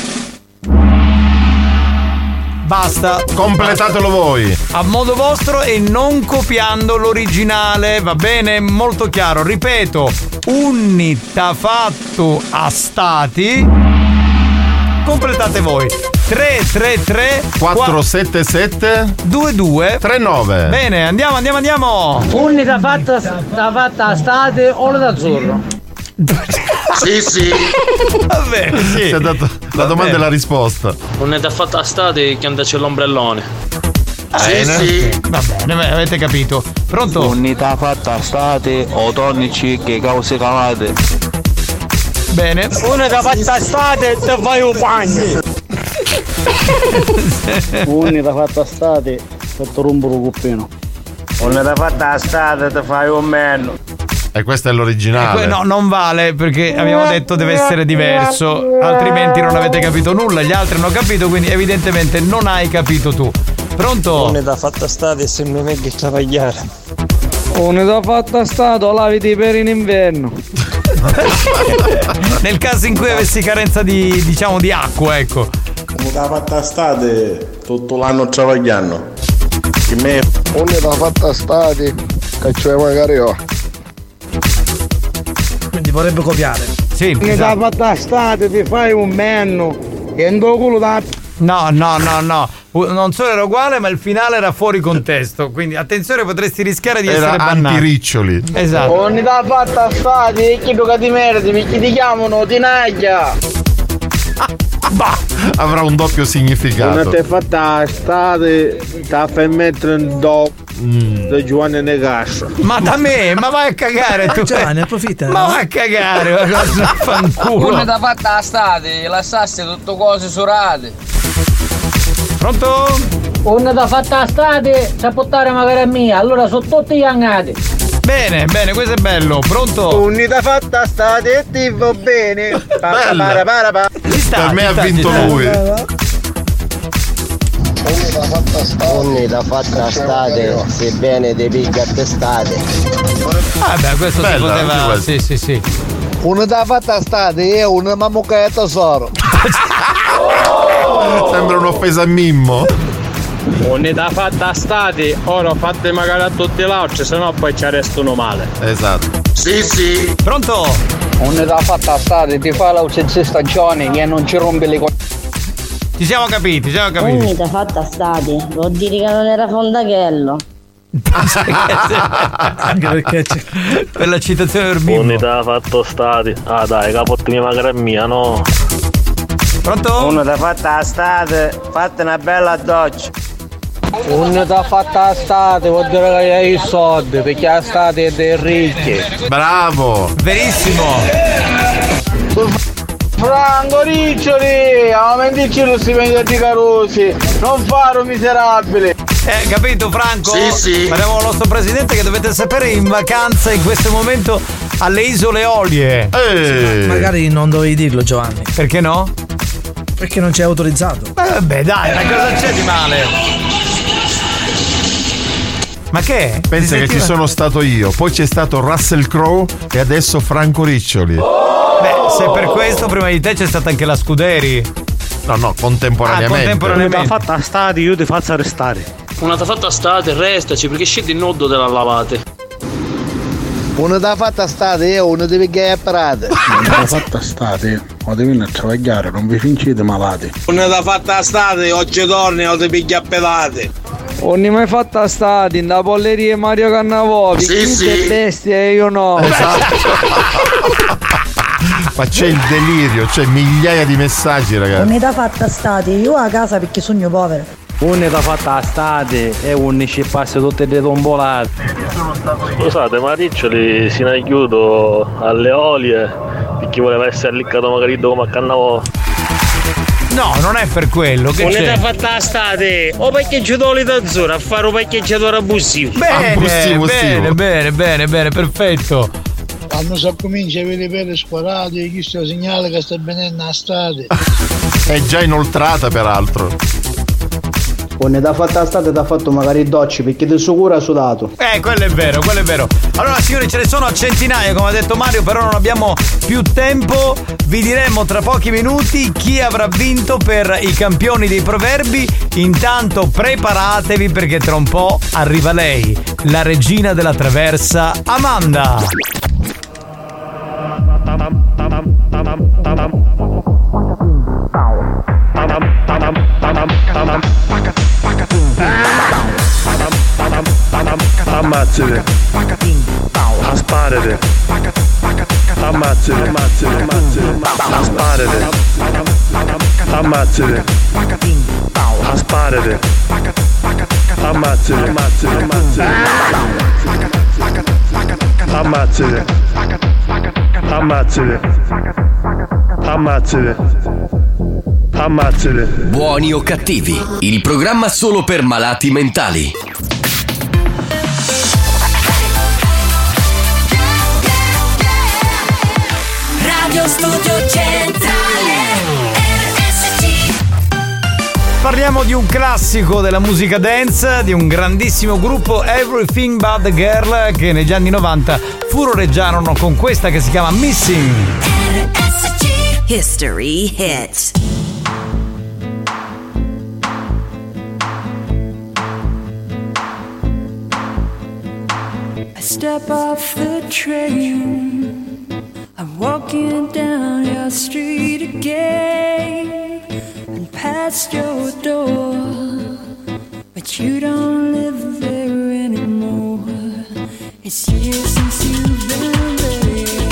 Basta. Completatelo voi. A modo vostro e non copiando l'originale, va bene? Molto chiaro. Ripeto, unita fatto a stati. Completate voi. 333 477 22 39. Bene, andiamo, andiamo, andiamo. Unita fatta, fatta a state olio d'azzurro. Sì, sì. Vabbè, sì. Si è dato la domanda e la risposta. Non è da fatta a state che andaci l'ombrellone. Bene. Ok, Va bene, avete capito. Pronto? Unità fatta state o tonici che cause cavate. Bene. Unita fatta a state te fai un bagno. Unita fatta state, fatto rompo un cuppino. Unita fatta state, ti fai un meno. E questo è l'originale. que- no, non vale perché abbiamo detto deve essere diverso, altrimenti non avete capito nulla, gli altri hanno capito, quindi evidentemente non hai capito tu. Pronto? Unita fatta state e se mi metti a travagliare. Unità fatta stato, laviti per in inverno. Nel caso in cui avessi carenza di, diciamo, di acqua, ecco. Come da fatta state tutto l'anno travagliando. Che me Unità fatta state, che cioè magari io. Quindi vorrebbe copiare. Sì, Unità fatta state, ti fai un menno. E in tuo culo da... No, no, no, no. Non solo era uguale, ma il finale era fuori contesto. Quindi attenzione, potresti rischiare di Era essere bannato. antiriccioli. Esatto. Unità fatta state, chi che ti meriti, perché ti chiamano Tinaglia. Avrà un doppio significato. Una te fatta state, ti fai mettere in do da Giovanni Negassa. Ma da me, ma vai a cagare tu. Giovanni, approfitta. Ma vai a cagare, ma cosa fanculo. Una da fatta state, lasciaste tutte cose surate. Pronto? Una da fatta a state, sa portare magari a mia, allora sono tutti iangati. Bene, bene, questo è bello. Pronto? Unità fatta state e ti va bene. Para, para, para, para. Sta, Per me ha sta, ci vinto sta. Lui. Unità fatta state, sebbene dei pigli a testate. Ah, beh, questo si Bella, anche poteva. questo. Sì, sì, sì. Unità fatta state e una mamucca tesoro. Sembra un'offesa a Mimmo. Unità fatta state, ora fate magari a tutti gli altri, sennò poi ci restano male. Esatto. Sì, sì. Pronto? Unità fatta state, ti fa la uccelli stagione e non ci rompe le cose. Ci siamo capiti, ci siamo capiti. Unita fatta stati, vuol dire che non era fondachello. Anche perché c'è. Per la citazione del bimbo. Unità fatto stati. Ah dai, capotti mia magari è mia, no. Pronto? Unità fatta state, fatta una bella doccia. Unità fatta state, vuol dire che hai i soldi, perché la state è dei ricchi. Bravo. Verissimo. Franco Riccioli, aumentici lo stipendio di Carusi, non faro miserabile. Eh, capito Franco? Sì, sì. Abbiamo il nostro presidente che dovete sapere è in vacanza in questo momento alle isole Olie. Eh. Magari non dovevi dirlo, Giovanni. Perché no? Perché non ci hai autorizzato. Eh, vabbè, dai, ma cosa c'è di male? Ma che? Pensa Ti che ci sono stato io, poi c'è stato Russell Crowe e adesso Franco Riccioli. Beh, se per questo prima di te c'è stata anche la Scuderi. No, no, contemporaneamente. Ah, contemporaneamente. fatta stati, io ti faccio arrestare. Una fatta state, restaci perché scende il nodo della lavate. Unità fatta state e una deve che è parate. Unità fatta state, o devi a travagliare, non vi fingete malati. Unità fatta state, oggi torni o ti piglia a pedate. Ogni mai fatta stati, in da polleria Mario Cannavò, Sì, sì. e bestia e io no. Ma c'è il delirio, c'è migliaia di messaggi, ragazzi. Unità fatta stati, io a casa perché sogno povero. Unità fatta state e un ci passa tutte le tombolate. Scusate, ma Riccioli si ne aiuto alle olie perché voleva essere alliccato magari come a Cannavò. No, non è per quello. Che Unità c'è? fatta state, o parcheggiatore d'azzurro, a fare un parcheggiatore abusivo. Bene, Abusivo, bene, bene, bene, bene, perfetto. Quando si comincia a avere pelle squadrate, questo segnale che sta venendo a state. È già inoltrata, peraltro. Unità fatta state ti ha fatto magari docci perché del suo cuore ha sudato. Eh, quello è vero, quello è vero. Allora, signori, ce ne sono a centinaia, come ha detto Mario, però non abbiamo più tempo. Vi diremo tra pochi minuti chi avrà vinto per i campioni dei proverbi. Intanto preparatevi perché tra un po' arriva lei, la regina della traversa, Amanda. Ammazzate. Asparate. Ammazzate. Ammazzate. Ammazzate. Asparate. Ammazzate. Asparate. Ammazzate. Ammazzate. Ammazzate. Ammazzate. Ammazzate. Ammazzate. Buoni o cattivi, il programma solo per malati mentali. Radio Studio Centrale Parliamo Parliamo di un classico della musica dance, di un grandissimo gruppo Everything But the Girl che negli anni 90 furoreggiarono con questa che si chiama Missing. History hits. I step off the train. I'm walking down your street again and past your door. But you don't live there anymore. It's years since you've been there.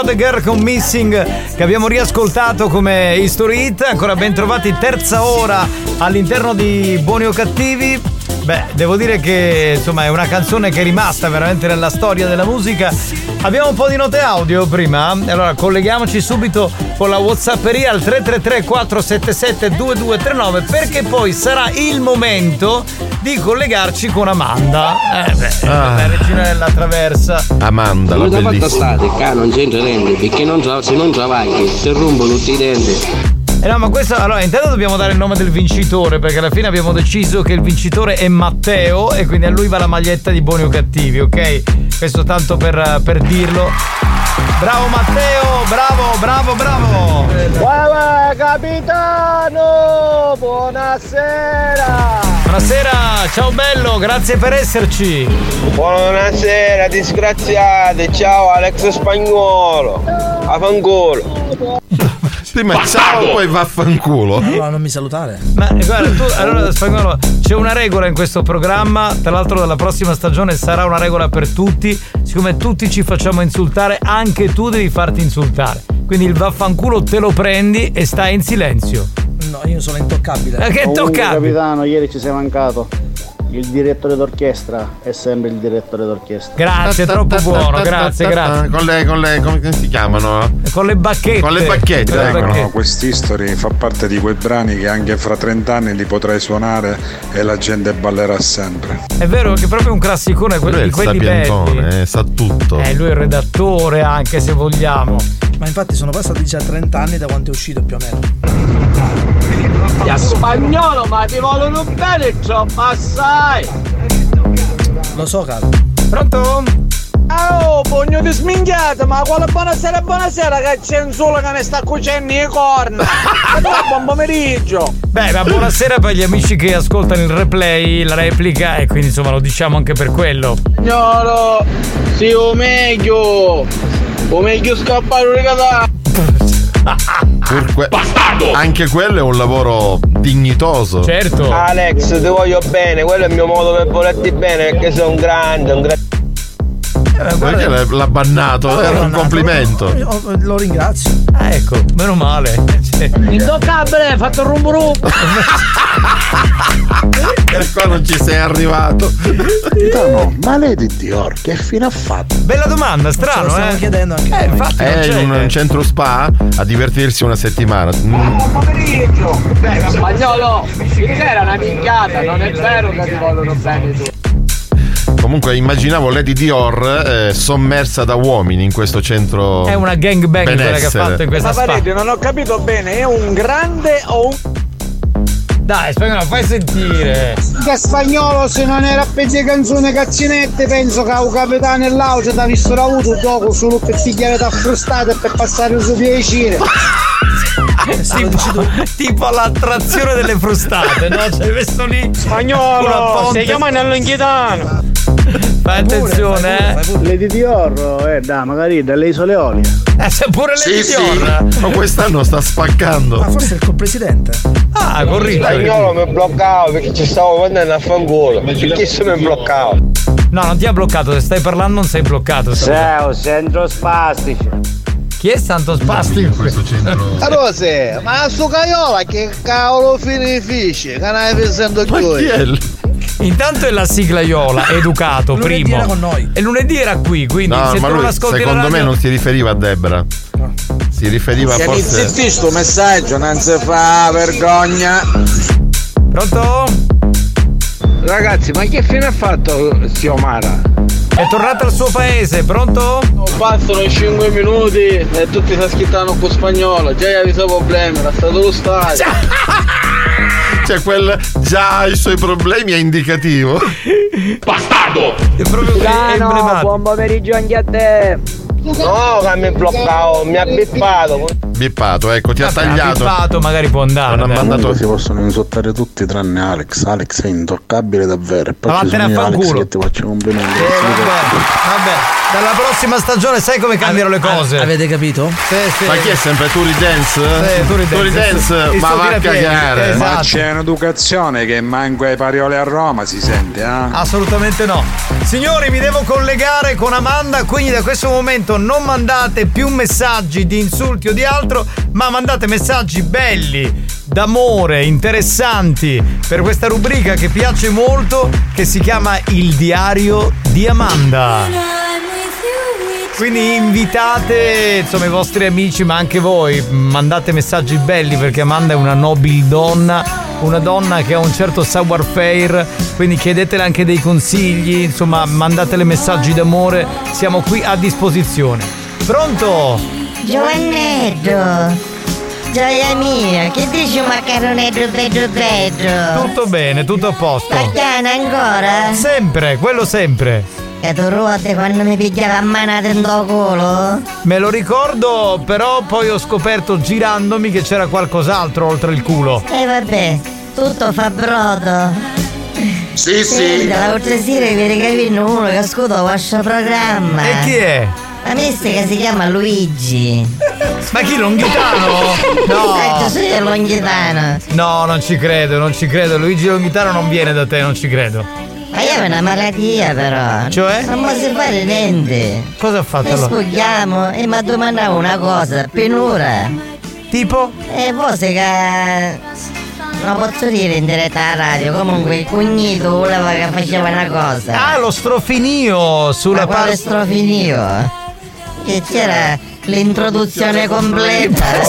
About the Girl con Missing che abbiamo riascoltato come History Hit. Ancora ben trovati, terza ora all'interno di Buoni o Cattivi. Beh, devo dire che insomma è una canzone che è rimasta veramente nella storia della musica. Abbiamo un po' di note audio prima, allora colleghiamoci subito con la Whatsapperia al 333 477 2239 perché poi sarà il momento di collegarci con Amanda. Eh beh, Ah. la regina della traversa. Amanda, la bellissima. state, ca non c'entra niente, perché non tra- se non travagli, si rompono tutti i denti. Eh no, ma questo allora intanto dobbiamo dare il nome del vincitore perché alla fine abbiamo deciso che il vincitore è Matteo e quindi a lui va la maglietta di buoni o cattivi, ok? Questo tanto per, per dirlo. Bravo Matteo, bravo, bravo, bravo. Uè, capitano! Buonasera! Buonasera, ciao bello, grazie per esserci. Buonasera, disgraziate! Ciao Alex Spagnuolo! A fangolo! Prima ciao, poi vaffanculo. Allora non mi salutare. Ma guarda, tu allora spagnolo, c'è una regola in questo programma, tra l'altro dalla prossima stagione sarà una regola per tutti, siccome tutti ci facciamo insultare, anche tu devi farti insultare. Quindi il vaffanculo te lo prendi e stai in silenzio. No, io sono intoccabile. Eh, che toccabile? capitano, ieri ci sei mancato. Il direttore d'orchestra è sempre il direttore d'orchestra. Grazie, troppo buono, grazie, grazie. Con le, con le, come si chiamano? Con le bacchette. Con le bacchette, Con le ecco. bacchette. Quest'history fa parte di quei brani che anche fra 30 anni li potrai suonare e la gente ballerà sempre. È vero che è proprio un classicone que- Lui è di il quelli belli. sapientone, eh, sa tutto. Eh, lui è il redattore anche se vogliamo. Ma infatti sono passati già 30 anni da quando è uscito più o meno. Ya spagnolo, ma ti vogliono bene troppo assai! Lo so, caro. Pronto? Oh, pugno di sminchiata, ma quale buonasera buonasera che c'è un solo che mi sta cucendo le corna! Buon pomeriggio! Beh, ma buonasera per gli amici che ascoltano il replay, la replica e quindi insomma lo diciamo anche per quello. Spagnolo, sì o meglio! O meglio scappare un! Pur que- Anche quello è un lavoro dignitoso. Certo. Alex, ti voglio bene, quello è il mio modo per volerti bene perché sei un grande, un grande. Perché l'ha- l'ha bannato? Era un complimento. Oh, lo ringrazio. Ah, ecco, meno male. Intoccabile, fatto rum rum. Per qua non ci sei arrivato. Capitano, ma di Dior che fine ha fatto? Bella domanda, strano, lo eh. chiedendo anche Eh, infatti È in un centro spa a divertirsi una settimana. Mm. Buon pomeriggio! Beh, spagnolo, era una minchiata, non è vero che ti vogliono bene tu. Comunque immaginavo Lady Dior eh, sommersa da uomini in questo centro. È una gangbang quella che ha fatto in questa Ma spa. Paretti, non ho capito bene, è un grande o un... Dai, spagnolo, fai sentire. Che spagnolo se non era peggio di canzone cazzinette penso che un capitano e l'auto ti ha visto avuto dopo solo per pigliare da frustate e per passare suo piacere tipo, tipo l'attrazione delle frustate, no? C'hai messo lì. Spagnolo, stai chiamando all'inghitano Fai attenzione, eh. Lady Dior, eh, da, magari dalle isole Olie. Eh, se pure le Dior. Ma quest'anno sta spaccando. Ma forse è il co-presidente. Ah, con Riccio. Spagnolo mi bloccavo perché ci stavo guardando a fanculo. Perché se mi bloccavo? No, non ti ha bloccato, se stai parlando non sei bloccato. Un centro spastico. Chi è Santo Spastico? questo centro. Rose, ma su Caiola che cavolo finisce? Che? Chi è? l- Intanto è la sigla Iola, educato, Lunedì primo. era con noi. E lunedì era qui, quindi No, se ma tu non lui ascolti secondo me radio- non si riferiva a Debra. Si riferiva Che mi forse. zitti sto messaggio, non si fa vergogna. Pronto? Ragazzi, ma che fine ha fatto zio Mara? È tornato al suo paese, pronto? Bastano 5 minuti e tutti si schittano con spagnolo Già gli avviso problemi, era stato lo stadio Cioè, quel già ha i suoi problemi è indicativo. Bastardo! È proprio è emblematico. buon pomeriggio anche a te. No, che mi bloccavo, mi ha bippato. Bippato, ecco, ti ha tagliato. bippato, magari può andare. Non ha mandato- si possono insultare tutti tranne Alex. Alex è intoccabile davvero. E poi Ma vattene a fanculo. che ti faccio complimenti. Eh, vabbè, vabbè. Dalla prossima stagione sai come cambiano le cose. Avete capito? Sì, sì. Ma chi è sempre Turi Dance? Sì, Turi Dance, Dance, il ma va a cagare. esatto. Ma c'è un'educazione che manco ai parioli a Roma si sente, eh? Assolutamente no. Signori, mi devo collegare con Amanda, quindi da questo momento non mandate più messaggi di insulti o di altro, ma mandate messaggi belli, d'amore, interessanti per questa rubrica che piace molto, che si chiama Il diario di Amanda. Quindi invitate insomma i vostri amici, ma anche voi, mandate messaggi belli perché Amanda è una nobile donna, una donna che ha un certo savoir-faire, quindi chiedetele anche dei consigli, insomma mandatele messaggi d'amore, siamo qui a disposizione. Pronto? Giovannetto, gioia mia, che dici un maccaronetto bello bello? Tutto bene, tutto a posto. Pagana ancora? Sempre, quello sempre. E tu ruote quando mi pigliava a manate in tuo culo? Me lo ricordo, però poi ho scoperto girandomi che c'era qualcos'altro oltre il culo. E vabbè, tutto fa brodo. Sì, Senti, l'altra sera mi ricavino uno che scudo questo programma. E chi è? Ma mister che si chiama Luigi. Ma chi Longhitano? No. Certo, sì, è Longhitano. No, non ci credo, non ci credo. Luigi Longhitano non viene da te, non ci credo. Ma io ho una malattia però. Cioè? Non posso fare niente. Cosa ha fatto Mi allora? sfogliamo e mi domandavo una cosa, penura. Tipo? E forse che. Non posso dire in diretta alla radio, comunque il cognito voleva che faceva una cosa. Ah, lo strofinio sulla Ma quale parte. strofinio? Che c'era l'introduzione completa. Lui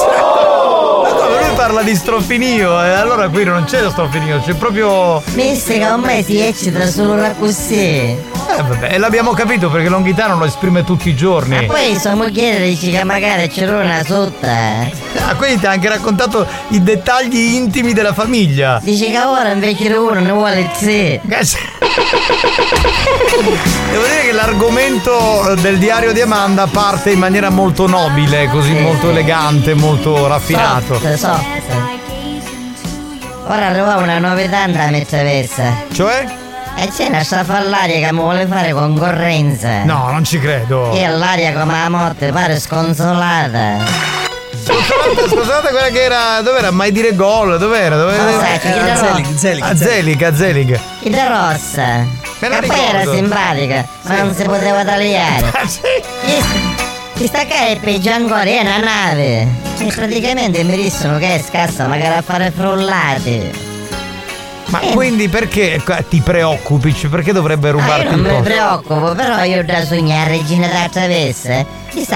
parla di strofinio? E allora qui non c'è lo strofinio, c'è proprio. Mister che ormai si eccita solo da così. Eh vabbè, e l'abbiamo capito perché Longhitano lo esprime tutti i giorni. Ma poi sua moglie dice che magari c'era una sotto. eh. Ah, quindi ti ha anche raccontato i dettagli intimi della famiglia. Dice che ora invece di uno ne vuole tre. Devo dire che l'argomento del diario di Amanda parte in maniera molto nobile, così molto elegante, molto raffinato. Soft, soft. Ora arriva una novità da me travessa. Cioè? E c'è una strafallaria che mi vuole fare concorrenza. No, non ci credo. E l'aria come la morte pare sconsolata. Scusate, scusate quella che era. Dov'era? Mai dire gol? Dov'era? Dov'era? Non sai, Era Zelig, Zelig, Ah, Zelig, Zelig. Chi da rossa. Me la poi era simpatica, ma non si poteva tagliare. Questa qua è peggio ancora, è una nave. E praticamente mi dicono che è scarsa magari a fare frullate. Ma quindi perché ti preoccupi? Cioè, Perché dovrebbe Ah, rubarti io non mi preoccupo, però io da sognare regina da travessa. Chissà,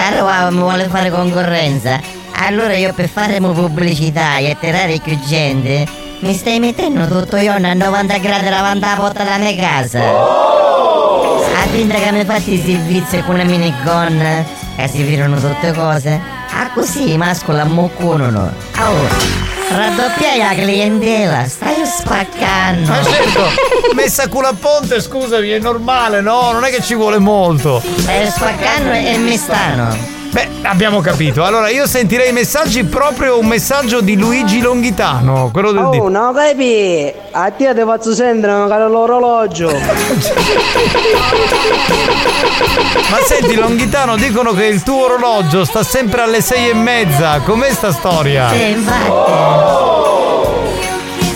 mi vuole fare concorrenza. Allora io per fare pubblicità e attirare più gente, mi stai mettendo tutto io a 90 gradi davanti alla porta della mia casa. A finta che mi fatti i servizi con una minigun, che si virano tutte cose. Ah così, mascola moccunono. Oh, raddoppiai la clientela, stai spaccando. Ma certo, messa culo a ponte, scusami, è normale, no? Non è che ci vuole molto. Stai spaccando e mi stanno. Beh, abbiamo capito. Allora, io sentirei i messaggi proprio un messaggio di Luigi Longhitano, quello del Oh, no capi! A te ti faccio sentire magari l'orologio. Ma senti, Longhitano, dicono che il tuo orologio sta sempre alle sei e mezza. Com'è sta storia?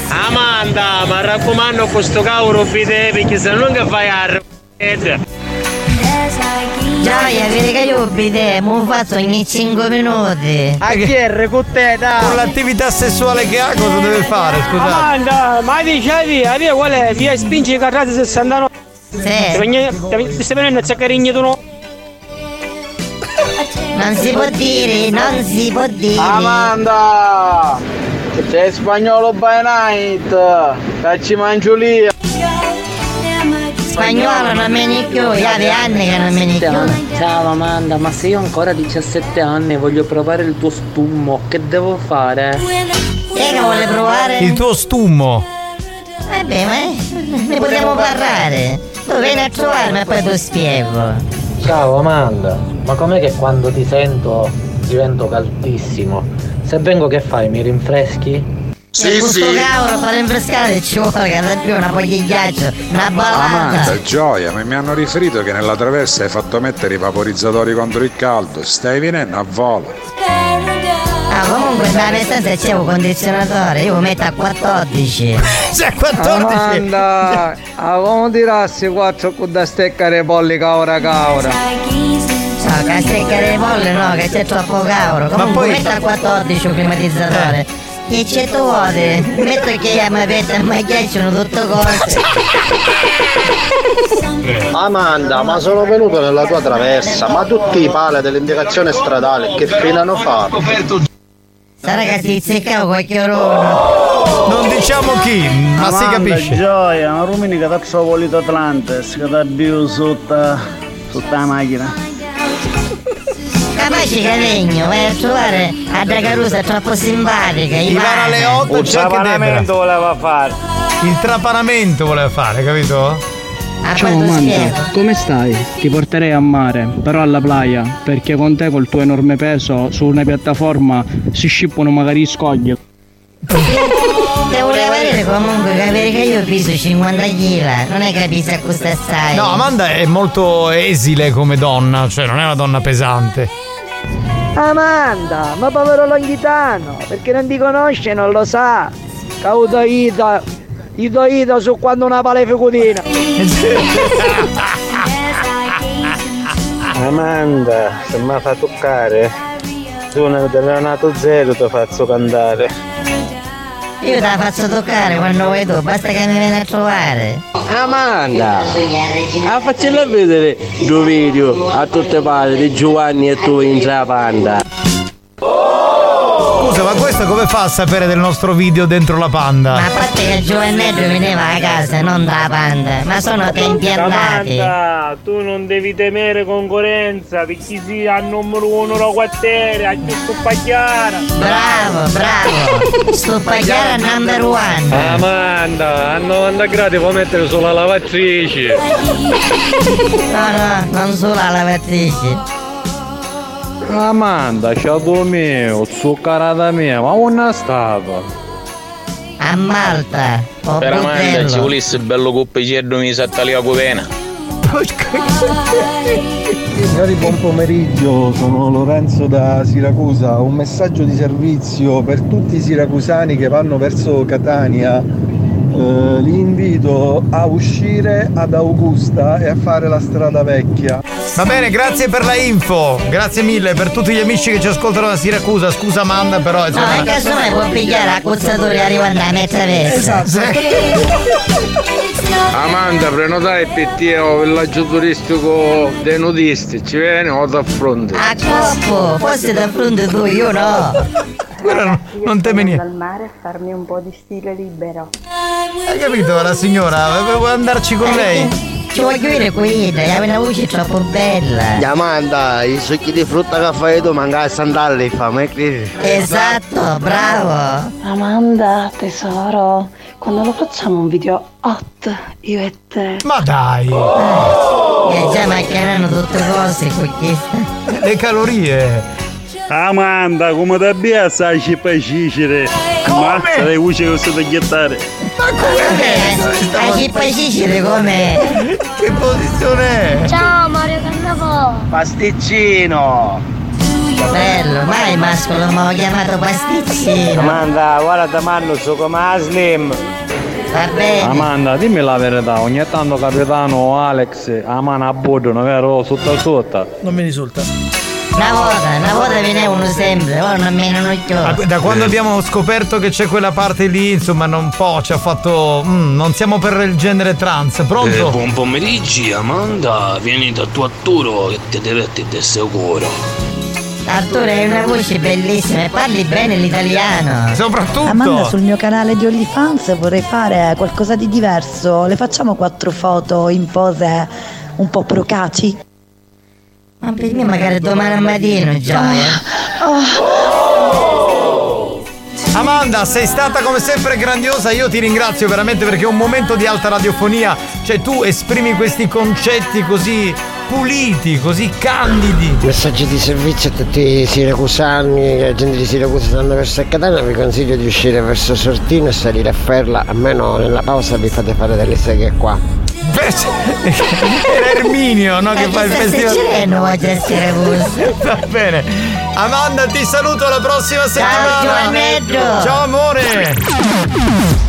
Amanda, ma raccomando questo cavolo bidet perché se non che fai a r***etta. Gioia, vedi che io bidet, mo faccio ogni 5 minuti. A chi è con te, dai? Con l'attività sessuale che ha, cosa deve fare? Scusate. Amanda, ma dicevi, a via qual è? Via spingi i carrati 69. Sì. Ti stai venendo a zaccarigni tu no? Non si può dire, non si può dire. Amanda! C'è spagnolo by night! Che ci mangio lì! Spagnolo non me ne più, io avevo anni che non me ne più. Ciao Amanda, ma se io ho ancora 17 anni e voglio provare il tuo spummo, che devo fare? Chi è che vuole provare? Il tuo stummo. Vabbè, ma ne possiamo parlare. Tu vieni a trovarmi e poi ti spiego. Ciao Amanda, ma com'è che quando ti sento divento caldissimo? Se vengo che fai, mi rinfreschi? Sì, questo cavolo per rinfrescare ci vuole che non più una foglia di ghiaccio, una ballata. Amanda, gioia, ma mi hanno riferito che nella traversa hai fatto mettere i vaporizzatori contro il caldo. Stai venendo a volo. Ah, comunque nella stanza c'è un condizionatore, io lo metto a 14. C'è 14? Amanda, a come tirassi quattro con da steccare polli caura caura. No, che a steccare le molle no, che c'è troppo cavolo. Comunque poi- metto a 14 un climatizzatore. Che c'è tu vuole? Metto che mi avete ma ghiacciano tutte cose. Amanda, ma sono venuto nella tua traversa, ma tutti i pale dell'indicazione stradale che fine hanno fatto? Sarà che si seccava qualche oro. Non diciamo chi, ma si capisce. Gioia, ma rumini che ti trovo volito Atlantis, che ti sotto, sotto la macchina. Capace che legno, vai a trovare a Dragarusa è troppo simpatica. Ivana Leotto Un anche trapanamento Debra. voleva fare. Il trapanamento voleva fare, capito? Ciao Amanda, come stai? Ti porterei a mare, però alla playa, perché con te col tuo enorme peso su una piattaforma si scippano magari scogli. Te volevo vedere comunque capire che io peso 50 kg, non è che pesa a questa stai. No, Amanda è molto esile come donna, cioè non è una donna pesante. Amanda, ma povero Longhitano, perché non ti conosce non lo sa. Cauto Ida, Ito Ida su quando una pale ficutina. Amanda, se mi fa toccare, tu da Leonardo Zero ti faccio cantare. Io te la faccio toccare quando vuoi tu, basta che mi vieni a trovare. Amanda, ah, faccela vedere due video a tutte parti di Giovanni e tu in Trapanda. Questo come fa a sapere del nostro video dentro la panda? Ma a parte che Giovannello veniva a casa, non da panda, ma sono tempi andati. Samantha, tu non devi temere concorrenza perché si al numero uno lo quartiere, a chi sto pagliara. Bravo, bravo. Sto pagliare number one. Amanda, a 90 gradi può mettere solo la lavatrice. No, no, non solo la lavatrice. Amanda, ciao mio, zuccherata mia, ma non stava. A Malta. O Per Amanda ci volesse bello coppicetto mi sa talia covena. Signori, buon pomeriggio, sono Lorenzo da Siracusa. Un messaggio di servizio per tutti i siracusani che vanno verso Catania. Eh, li invito a uscire ad Augusta e a fare la strada vecchia. Va bene, grazie per la info. Grazie mille per tutti gli amici che ci ascoltano da Siracusa. Scusa Amanda, però No, insomma. in caso mai può pigliare accusatori arrivando a mezza vesta. Amanda, prenotai PTO villaggio turistico dei nudisti, ci vieni o da fronte? A coppo, forse da fronte tu, io no. Guarda, non teme niente. al mare a farmi un po' di stile libero. Hai capito la signora? Vuoi andarci con lei? Ci voglio dire qui, hai una voce troppo bella. Amanda, i succhi di frutta che fai tu manca a sandali, fa mai crisi. Esatto, bravo. Amanda, tesoro, quando lo facciamo un video hot, io e te. Ma dai! E già mancheranno tutte cose con questa. Le calorie. Amanda, come da bia sai ci facicere. Mazza le voci che si tagliare. A chi poi Sicile come? Che posizione è? Ciao Mario Cannavò! Pasticcino! Bello, mai mascolo mi ho chiamato pasticcino. Amanda, guarda Manno, so come Slim. Va bene. Amanda, dimmi la verità, ogni tanto capitano Alex a mano a bordo, non è vero? Sotto sotto. Non mi risulta. Una volta, una volta viene uno sempre, ora non me ne Ah, Da quando abbiamo scoperto che c'è quella parte lì, insomma, un po' ci ha fatto. mm, non siamo per il genere trans. Pronto? Eh, buon pomeriggio Amanda, vieni da tuo Arturo che ti deve te sicuro. Arturo hai una voce bellissima e parli bene l'italiano. Soprattutto. Amanda, sul mio canale di OnlyFans vorrei fare qualcosa di diverso. Le facciamo quattro foto in pose un po' procaci? Ma per me magari domani mattino, Gioia. Amanda, sei stata come sempre grandiosa, io ti ringrazio veramente perché è un momento di alta radiofonia, cioè tu esprimi questi concetti così puliti, così candidi. Messaggi di servizio a tutti i siracusani, la gente di Siracusa stanno verso Catania, vi consiglio di uscire verso Sortino e salire a Ferla, almeno nella pausa vi fate fare delle seghe qua. Era Erminio, no? Che fa il festival. sereno oggi a Siracusa. Va bene. Amanda, ti saluto alla prossima settimana. Giovannetto. Ciao amore.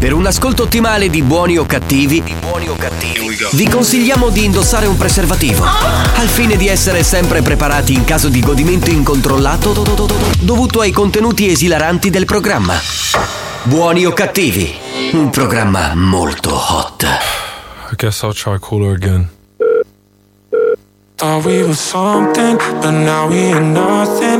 Per un ascolto ottimale di buoni o cattivi, vi consigliamo di indossare un preservativo, al fine di essere sempre preparati in caso di godimento incontrollato dovuto ai contenuti esilaranti del programma. Buoni o cattivi, un programma molto hot. I guess I'll try cooler again. Thought we were something, but now we are nothing.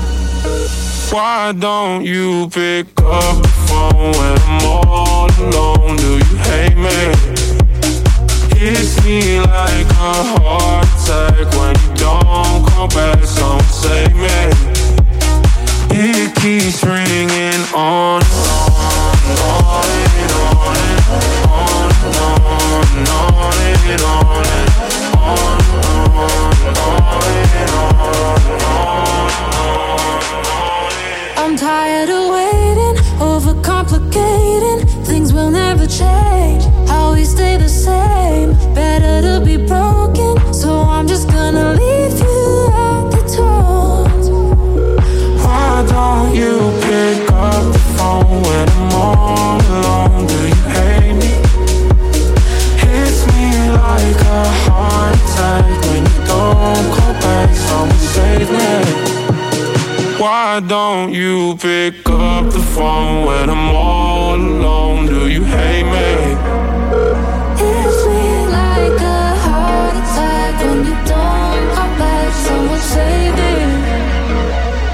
Why don't you pick up the phone when I'm all alone? Do you hate me? Hits me like a heart attack when you don't come back. Someone save me. It keeps ringing on and on and on and on and on and on. and on and on and on I'm tired of waiting, overcomplicating. Things will never change. How we stay the same. Better to be broken, so I'm just gonna leave you at the door. Why don't you pick up the phone when I'm all alone? Do you hate me? Hits me like a heart attack when you don't call back. Someone save me. Why don't you pick up the phone when I'm all alone? Do you hate me? Hits me like a heart attack when you don't come back. Someone save me.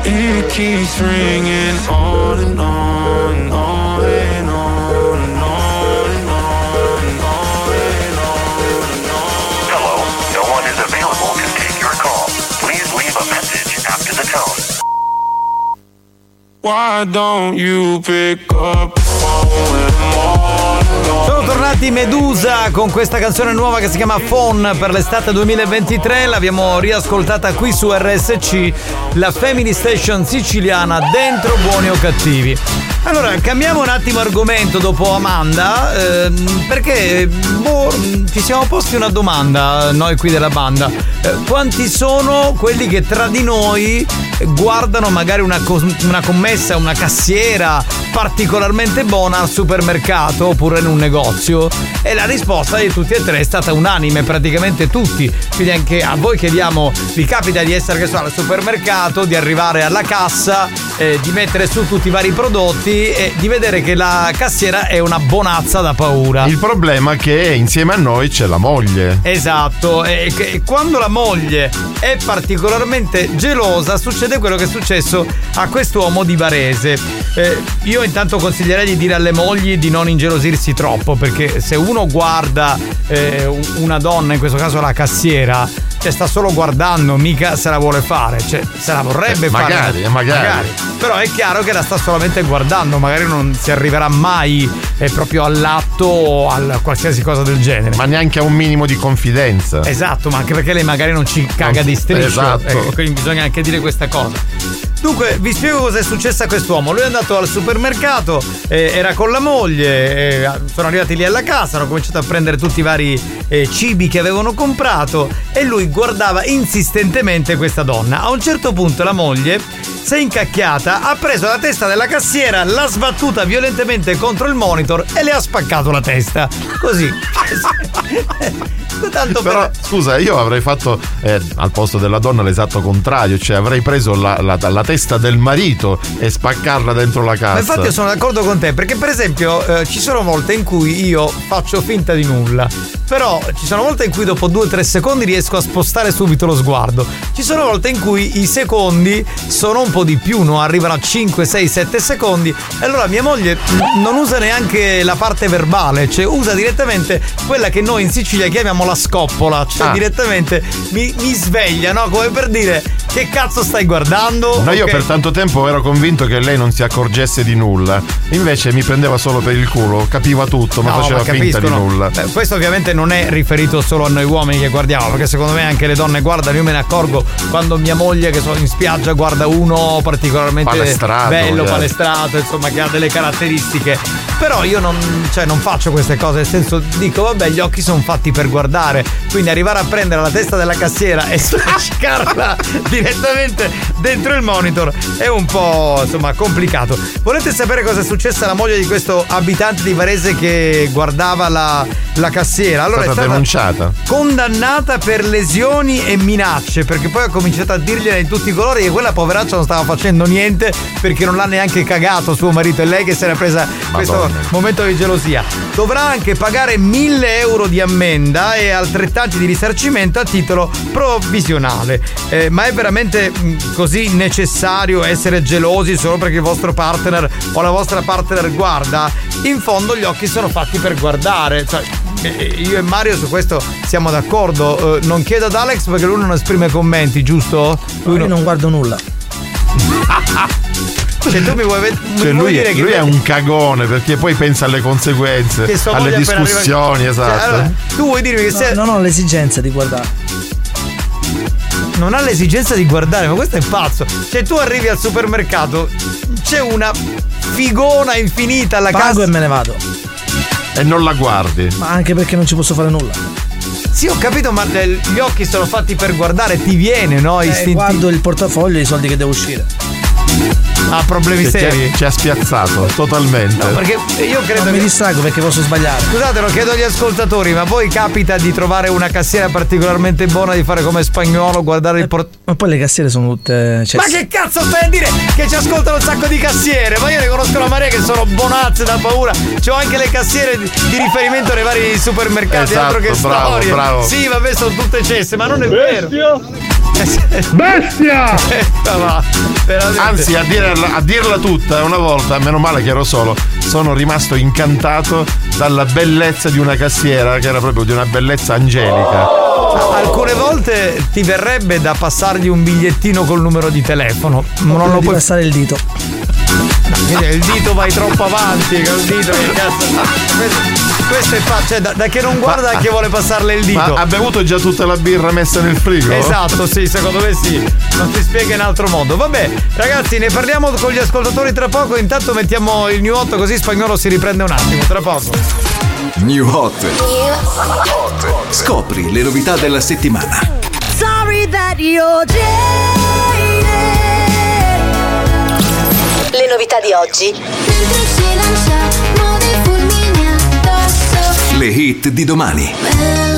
It keeps ringing on and on, and on Why don't you pick up the phone Sono tornati Medusa con questa canzone nuova che si chiama Phone per l'estate 2023. L'abbiamo riascoltata qui su RSC, la Family Station siciliana, dentro buoni o cattivi. Allora, cambiamo un attimo argomento dopo Amanda, ehm, perché boh, ci siamo posti una domanda noi qui della banda. Eh, quanti sono quelli che tra di noi guardano magari una, cos- una commessa, una cassiera particolarmente buona al supermercato oppure in un negozio? E la risposta di tutti e tre è stata unanime, praticamente tutti. Quindi anche a voi chiediamo, vi capita di essere che so, al supermercato, di arrivare alla cassa, eh, di mettere su tutti i vari prodotti e di vedere che la cassiera è una bonazza da paura. Il problema è che insieme a noi c'è la moglie. Esatto, e e quando la moglie è particolarmente gelosa succede quello che è successo a quest'uomo di Varese. Eh, io intanto consiglierei di dire alle mogli di non ingelosirsi troppo perché se uno guarda eh, un- una donna, in questo caso la cassiera, cioè sta solo guardando, mica se la vuole fare, cioè se la vorrebbe Eh, fare. magari, eh, magari. Però è chiaro che la sta solamente guardando, magari non si arriverà mai eh, proprio all'atto o a qualsiasi cosa del genere. Ma neanche a un minimo di confidenza. Esatto, ma anche perché lei magari non ci caga di striscio. Esatto. Ecco, quindi bisogna anche dire questa cosa. Dunque, vi spiego cosa è successo a quest'uomo. Lui è andato al supermercato, eh, era con la moglie, eh, sono arrivati lì alla casa, hanno cominciato a prendere tutti i vari eh, cibi che avevano comprato e lui guardava insistentemente questa donna. A un certo punto la moglie si è incacchiata, ha preso la testa della cassiera, l'ha sbattuta violentemente contro il monitor e le ha spaccato la testa. Così. Tanto per- Però scusa, io avrei fatto eh, al posto della donna l'esatto contrario, cioè avrei preso la, la- la testa del marito e spaccarla dentro la Ma cassa. infatti io sono d'accordo con te, perché per esempio eh, ci sono volte in cui io faccio finta di nulla, però ci sono volte in cui dopo 2-3 secondi riesco a spostare subito lo sguardo. Ci sono volte in cui i secondi sono un po' di più, no? arrivano a 5, 6, 7 secondi. E allora mia moglie non usa neanche la parte verbale, cioè usa direttamente quella che noi in Sicilia chiamiamo la scoppola, cioè Ah. direttamente mi, mi sveglia, no? Come per dire che cazzo stai guardando? No, io Ok. per tanto tempo ero convinto che lei non si accorgesse di nulla. Invece mi prendeva solo per il culo, capiva tutto, ma No, faceva ma finta di no. nulla. Beh, questo ovviamente non è riferito solo a noi uomini che guardiamo, perché secondo me anche le donne guardano, io me ne accorgo quando mia moglie che sono in spiaggia guarda uno particolarmente Palestrato, bello, eh. palestrato, insomma che ha delle caratteristiche. Però io non, cioè, non faccio queste cose, nel senso dico vabbè gli occhi sono fatti per guardare, quindi arrivare a prendere la testa della cassiera e spaccarla direttamente dentro il monitor è un po' insomma complicato. Volete sapere cosa è successo alla moglie di questo abitante di Varese che guardava la, la cassiera? Allora È stata denunciata. condannata per lesioni e minacce perché poi ha cominciato a dirgliene di tutti i colori che quella poveraccia non stava facendo niente perché non l'ha neanche cagato suo marito. E lei che si era presa questo momento di gelosia. Dovrà anche pagare 1000 euro di ammenda e altrettanti di risarcimento a titolo provvisionale. Eh, ma è veramente mh, così necessario essere gelosi solo perché il vostro partner o la vostra partner guarda? In fondo gli occhi sono fatti per guardare cioè io e Mario su questo siamo d'accordo. Eh, non chiedo ad Alex perché lui non esprime commenti, giusto? Lui Io non guardo nulla. Cioè, tu mi vuoi, mi Cioè, vuoi lui, dire è, che lui è un cagone perché poi pensa alle conseguenze, alle appena arriva- discussioni, Cioè, esatto. allora, tu vuoi dirmi che No, se non ho l'esigenza di guardare. non ha l'esigenza di guardare, ma questo è pazzo. Cioè, tu arrivi al supermercato, c'è una figona infinita alla Pago cassa. e me ne vado. E non la guardi. Ma anche perché non ci posso fare nulla. Sì, ho capito, ma eh, gli occhi sono fatti per guardare, ti viene, no? Eh, Istinti- guardo il portafoglio e i soldi che devo uscire. Ha problemi Cioè, ci, seri? ci ha spiazzato totalmente. No, perché io credo Non mi che- distrago perché posso sbagliare. Scusate, lo chiedo agli ascoltatori, ma voi capita di trovare una cassiera particolarmente buona di fare come spagnolo, guardare il portafoglio? Ma poi le cassiere sono tutte. Cioè, Ma che cazzo stai a dire che ci ascoltano un sacco di cassiere? Ma io ne conosco la marea che sono bonazze da paura. C'ho anche le cassiere di di riferimento nei vari supermercati, Esatto, altro che bravo, storie. bravo. Sì, vabbè, sono tutte cesse, ma non è vero. Bestia! Eh, veramente. Anzi, a dirla, a dirla tutta, una volta, meno male che ero solo, sono rimasto incantato dalla bellezza di una cassiera, che era proprio di una bellezza angelica. Alcune volte ti verrebbe da passargli un bigliettino col numero di telefono. ma Non lo puoi passare il dito. Il dito vai troppo avanti, col dito che cazzo. Questo, è fa- cioè da, da che non guarda a che vuole passarle il dito. Ma ha bevuto già tutta la birra messa nel frigo? Esatto, sì, secondo me sì. Non si spiega in altro modo. Vabbè, ragazzi, ne parliamo con gli ascoltatori tra poco. Intanto mettiamo il new 8 così spagnolo si riprende un attimo. Tra poco. New Hot. Scopri le novità della settimana. Sorry that you're Le novità di oggi. Le hit di domani.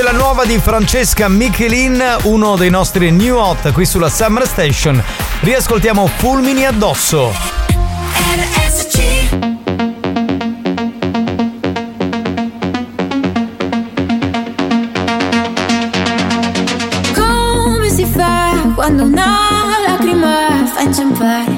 C'è la nuova di Francesca Michelin, uno dei nostri new hot qui sulla Summer Station. Riascoltiamo Fulmini addosso. Come si fa quando una lacrima fa inciampare?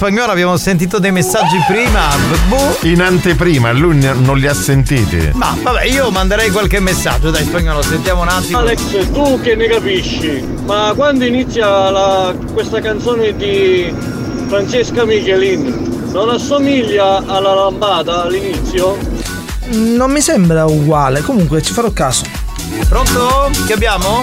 Spagnolo, abbiamo sentito dei messaggi prima. Boh. In anteprima, lui non li ha sentiti. Ma vabbè, io manderei qualche messaggio, dai Spagnolo, sentiamo un attimo. Alex, tu che ne capisci, ma quando inizia la- questa canzone di Francesca Michelin? Non assomiglia alla lambada all'inizio? Non mi sembra uguale, comunque ci farò caso. Pronto? Che abbiamo?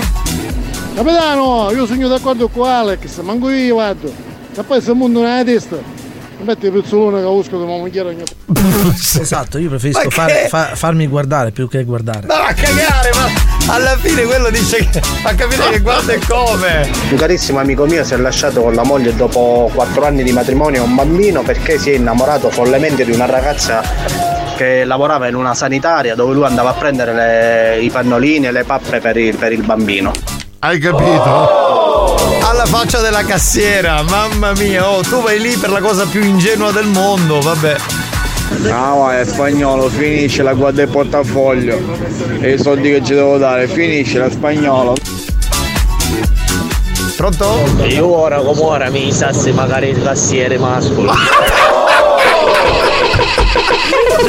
Capitano, io sono d'accordo con Alex, manco io vado. E poi se il mondo non è la testa, mi metti il pizzolone che usco come un chiaro ogni Esatto, io preferisco far- fa- farmi guardare più che guardare. Ma va a cagare, ma alla fine quello dice che fa capire che guarda e come. Un carissimo amico mio si è lasciato con la moglie dopo 4 anni di matrimonio e un bambino perché si è innamorato follemente di una ragazza che lavorava in una sanitaria dove lui andava a prendere le- i pannolini e le pappe per il, per il bambino. Hai capito? Alla faccia della cassiera, mamma mia, oh, tu vai lì per la cosa più ingenua del mondo, vabbè. No, è spagnolo, finisce la guarda del portafoglio e i soldi che ci devo dare, finisce la spagnolo. Pronto? Io ora come ora mi sassi magari il cassiere mascolo.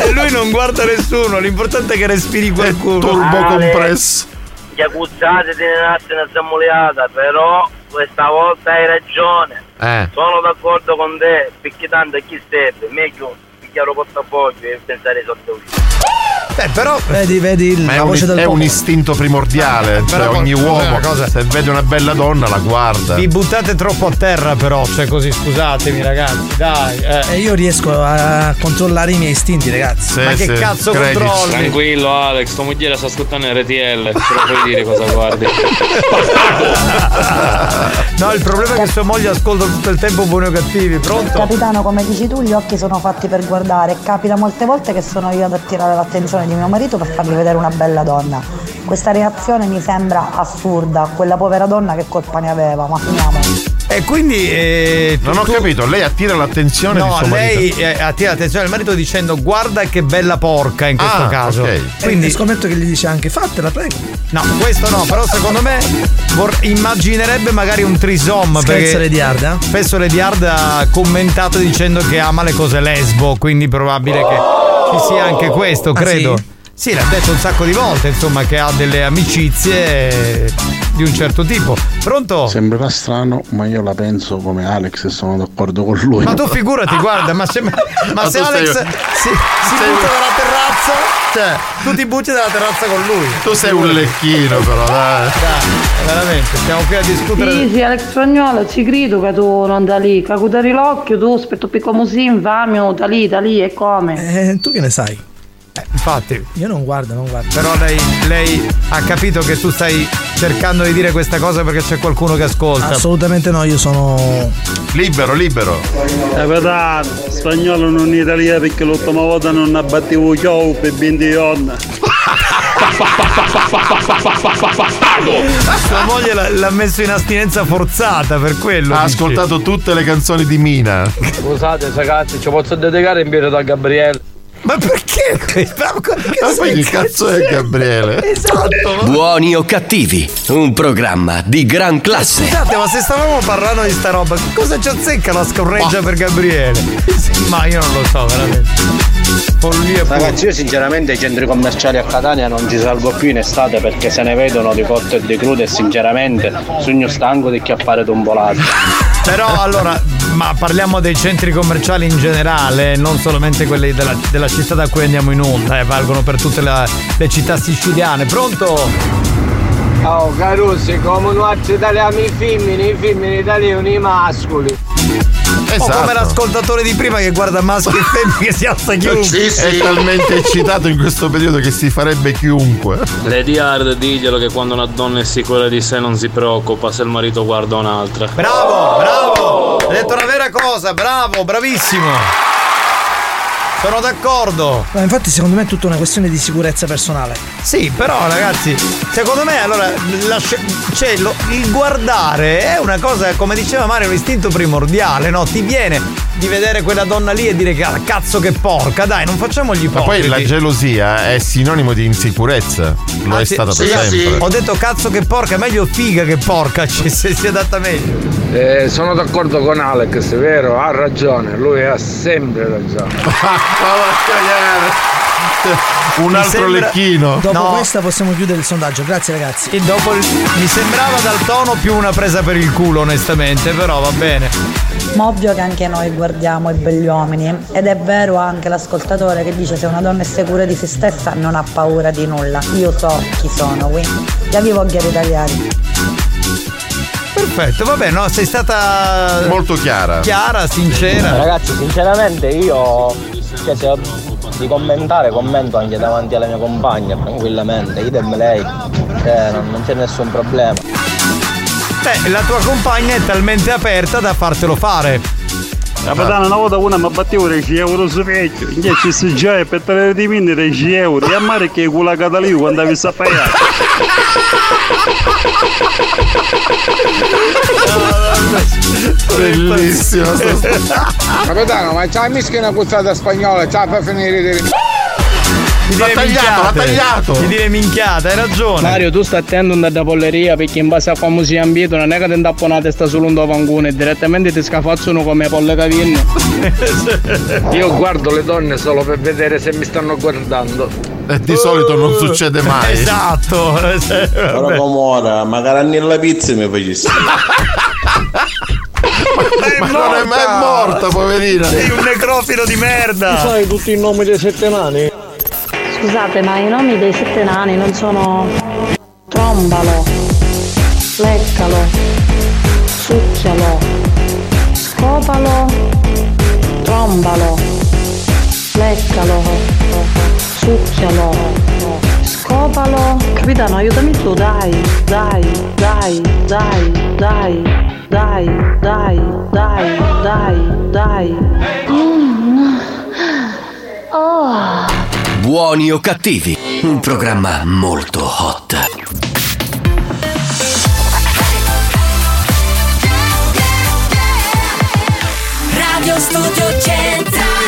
E lui non guarda nessuno, l'importante è che respiri qualcuno. Turbo compresso. Gli accuzzati di una zammuliata, però questa volta hai ragione. Eh. Sono d'accordo con te, perché tanto chi serve? Meglio picchiare portafoglio e pensare ai soldi usciti. Beh, però. Vedi, vedi il- è, un, è un istinto primordiale. Però cioè, ogni uomo, cosa- se vede una bella donna, la guarda. Vi buttate troppo a terra però, cioè così scusatemi ragazzi, dai. Eh. E io riesco a controllare i miei istinti, ragazzi. Ma che cazzo controlli? Tranquillo Alex, tua moglie sta ascoltando RTL, te lo puoi dire cosa guardi. No, il problema è che sua moglie ascolta tutto il tempo buoni o cattivi, pronto? Capitano, come dici tu, gli occhi sono fatti per guardare. Capita molte volte che sono io ad attirare l'attenzione di mio marito per fargli vedere una bella donna. Questa reazione mi sembra assurda. Quella povera donna che colpa ne aveva, ma finiamo. E quindi. eh, Non ho tu- capito, lei attira l'attenzione di No, suo lei marito. eh, attira l'attenzione del marito dicendo guarda che bella porca in questo Ah, caso. ok. Quindi Quindi scommetto che gli dice anche fatela, prego. No, questo no, però secondo me vor- immaginerebbe magari un trisom. Perché Lady Hard? Spesso Lady Hard ha commentato dicendo che ama le cose lesbo, quindi probabile che ci sia anche questo, Ah, credo. sì? Sì, l'ha detto un sacco di volte, insomma, che ha delle amicizie di un certo tipo. Pronto? Sembrerà strano, ma io la penso come Alex e sono d'accordo con lui. Ma tu figurati, guarda, ma se, ma Ma se Alex sei- si, si sei- butta dalla terrazza, cioè, tu ti butti dalla terrazza con lui. Tu sei un lecchino, però, dai. Dai, veramente, stiamo qui a discutere. Sì, sì, Alex Spagnolo, ci credo che tu non da lì. Cudari l'occhio, tu aspetto piccolo così, infamio, da lì, da lì, e come? Eh, tu che ne sai? Eh, infatti, Io non guardo, non guardo. Però lei, lei ha capito che tu stai cercando di dire questa cosa perché c'è qualcuno che ascolta. Assolutamente no, io sono. Libero, libero. Capitano, spagnolo non italiano perché l'ultima volta non abbattevo chiavo per 20 onna. Sua moglie l'ha, l'ha messo in astinenza forzata per quello. Ha dici. ascoltato tutte le canzoni di Mina. Scusate ragazzi, ci posso dedicare in birra da Gabriele? Ma perché? Ma Ma poi che cazzo è Gabriele? Esatto. Buoni o cattivi, un programma di gran classe. Scusate, ma se stavamo parlando di sta roba, che cosa ci azzecca la scorreggia per Gabriele? Ma io non lo so, veramente. Follia. Ragazzi, io sinceramente i centri commerciali a Catania non ci salgo più in estate perché se ne vedono di cotto e di crudo e sinceramente sogno stanco di chiappare tombolate. Però allora, ma parliamo dei centri commerciali in generale, non solamente quelli della, della città da cui andiamo in onda, eh, valgono per tutte la- le città siciliane. Pronto? Oh, Carusi, come non altri italiani i femmini, i femmini italiani i mascoli. O Esatto. come l'ascoltatore di prima che guarda maschi e femmine che si alza chiunque. È talmente eccitato in questo periodo che si farebbe chiunque. Lady Hard diglielo che quando una donna è sicura di sé non si preoccupa se il marito guarda un'altra. Bravo, bravo! Hai detto una vera cosa, bravo, bravissimo! Sono d'accordo! Ma infatti, secondo me è tutta una questione di sicurezza personale. Sì, però ragazzi, secondo me allora la cioè, lo- il guardare è una cosa, come diceva Mario, un istinto primordiale, no? Ti viene di vedere quella donna lì e dire che ah, cazzo che porca, dai, non facciamogli Ma poi la gelosia è sinonimo di insicurezza. Lo è Anzi, stata per sì, sempre. Ho detto cazzo che porca, meglio figa che porca, cioè, se si adatta meglio. Eh, sono d'accordo con Alex, vero? Ha ragione, lui ha sempre ragione. Un Mi altro sembra- lecchino. Dopo No. questa possiamo chiudere il sondaggio. Grazie, ragazzi. E dopo il- mi sembrava dal tono più una presa per il culo, onestamente, però va bene. Ma ovvio che anche noi guardiamo i begli uomini ed è vero anche l'ascoltatore che dice se una donna è sicura di se stessa non ha paura di nulla. Io so chi sono, quindi già vi voglio italiani. Perfetto, vabbè, no, sei stata Molto chiara. chiara, sincera. Ragazzi, sinceramente io, cioè, se ho di commentare, commento anche davanti alla mia compagna, tranquillamente, idem lei, cioè, non, non c'è nessun problema. Beh, la tua compagna è talmente aperta da fartelo fare. Capitano, una volta una mi battevo 10 euro su vecchio, invece si già per tenere di mini 10 euro, e a mare che quella catalina quando avevi sapere. Bellissimo. Capitano, ma c'ha mischia una cuzzata spagnola, c'ha per finire di... L'ha tagliato, l'ha tagliato. Ti dire minchiata, hai ragione. Mario, tu stai attento da polleria perché in base a come si ambito non è che ti indappo una testa sull'undo vangone, direttamente ti scafazzano come polle cavine. Io guardo le donne solo per vedere se mi stanno guardando. E di solito non succede mai. Esatto. Però come ora, magari nella pizza mi facessi. Ma non è mai morta, poverina. Sei un necrofilo di merda. sai tutti i nomi dei sette nani? Scusate, ma i nomi dei sette nani non sono trombalo, leccalo, succhialo, scopalo, trombalo, leccalo, succhialo, scopalo. Capitano, aiutami tu, dai, dai, dai, dai, dai, dai, dai, dai, dai, dai. Mm. Oh. Buoni o cattivi, un programma molto hot. Radio Studio Centrale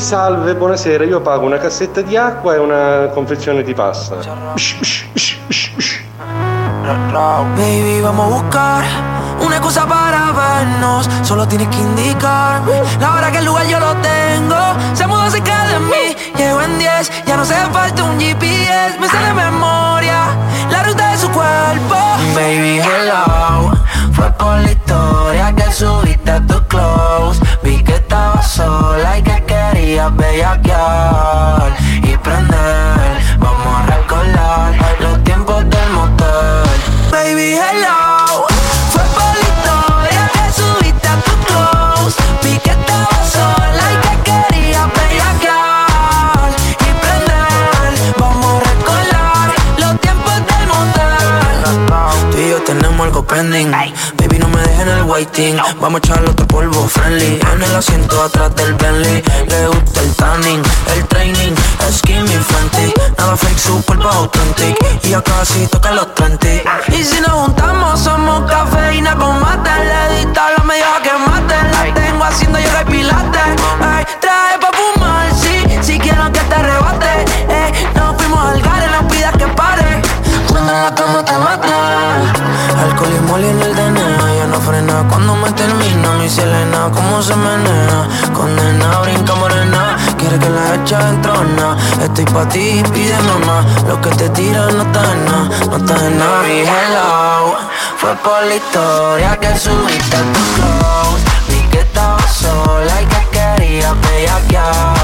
Salve, buonasera. Io pago una cassetta di acqua e una confezione di pasta. Baby, vamos a buscar una excusa para vernos. Solo tienes que indicarme la hora que el lugar yo lo tengo. Se mudó cerca de mí, llego en 10. Ya no se falta un GPS, me sale memoria la ruta de su cuerpo. Baby, hello. Fue por la historia que subiste a tu close. Vi que estabas sola y que querías bellaquear y prender. Vamos a recordar los tiempos del motel. Baby, hello. Fue por la historia que subiste a tu close. Vi que estabas sola y que querías bellaquear y prender. Vamos a recordar los tiempos del motel. Tú y yo tenemos algo pending. Baby, no me en el waiting. Vamos a echarle otro polvo friendly. En el asiento atrás del Bentley. Le gusta el tanning, el training. Skinny Fenty. Nada fake, su cuerpo authentic. Y ya casi toca los 20. Y si nos juntamos, somos cafeína con mate. Le dista la media que mate. La tengo haciendo yoga y pilates. Ay, traje pa' fumar, sí. Si quiero que te arrebate. Eh, nos fuimos al gare, no pidas que pare. La cama te mata. Alcohol y moli en el DNA Ya no frena. Cuando me termina Mi Selena, cómo se menea Condena, brinca morena. Quiere que la echa en trona. Estoy pa' ti, pídeme más Lo que te tiran no está en nada No está en nada. Mi hello Fue por la historia que subiste a tu close. Vi que estabas sola y que querías bellaquear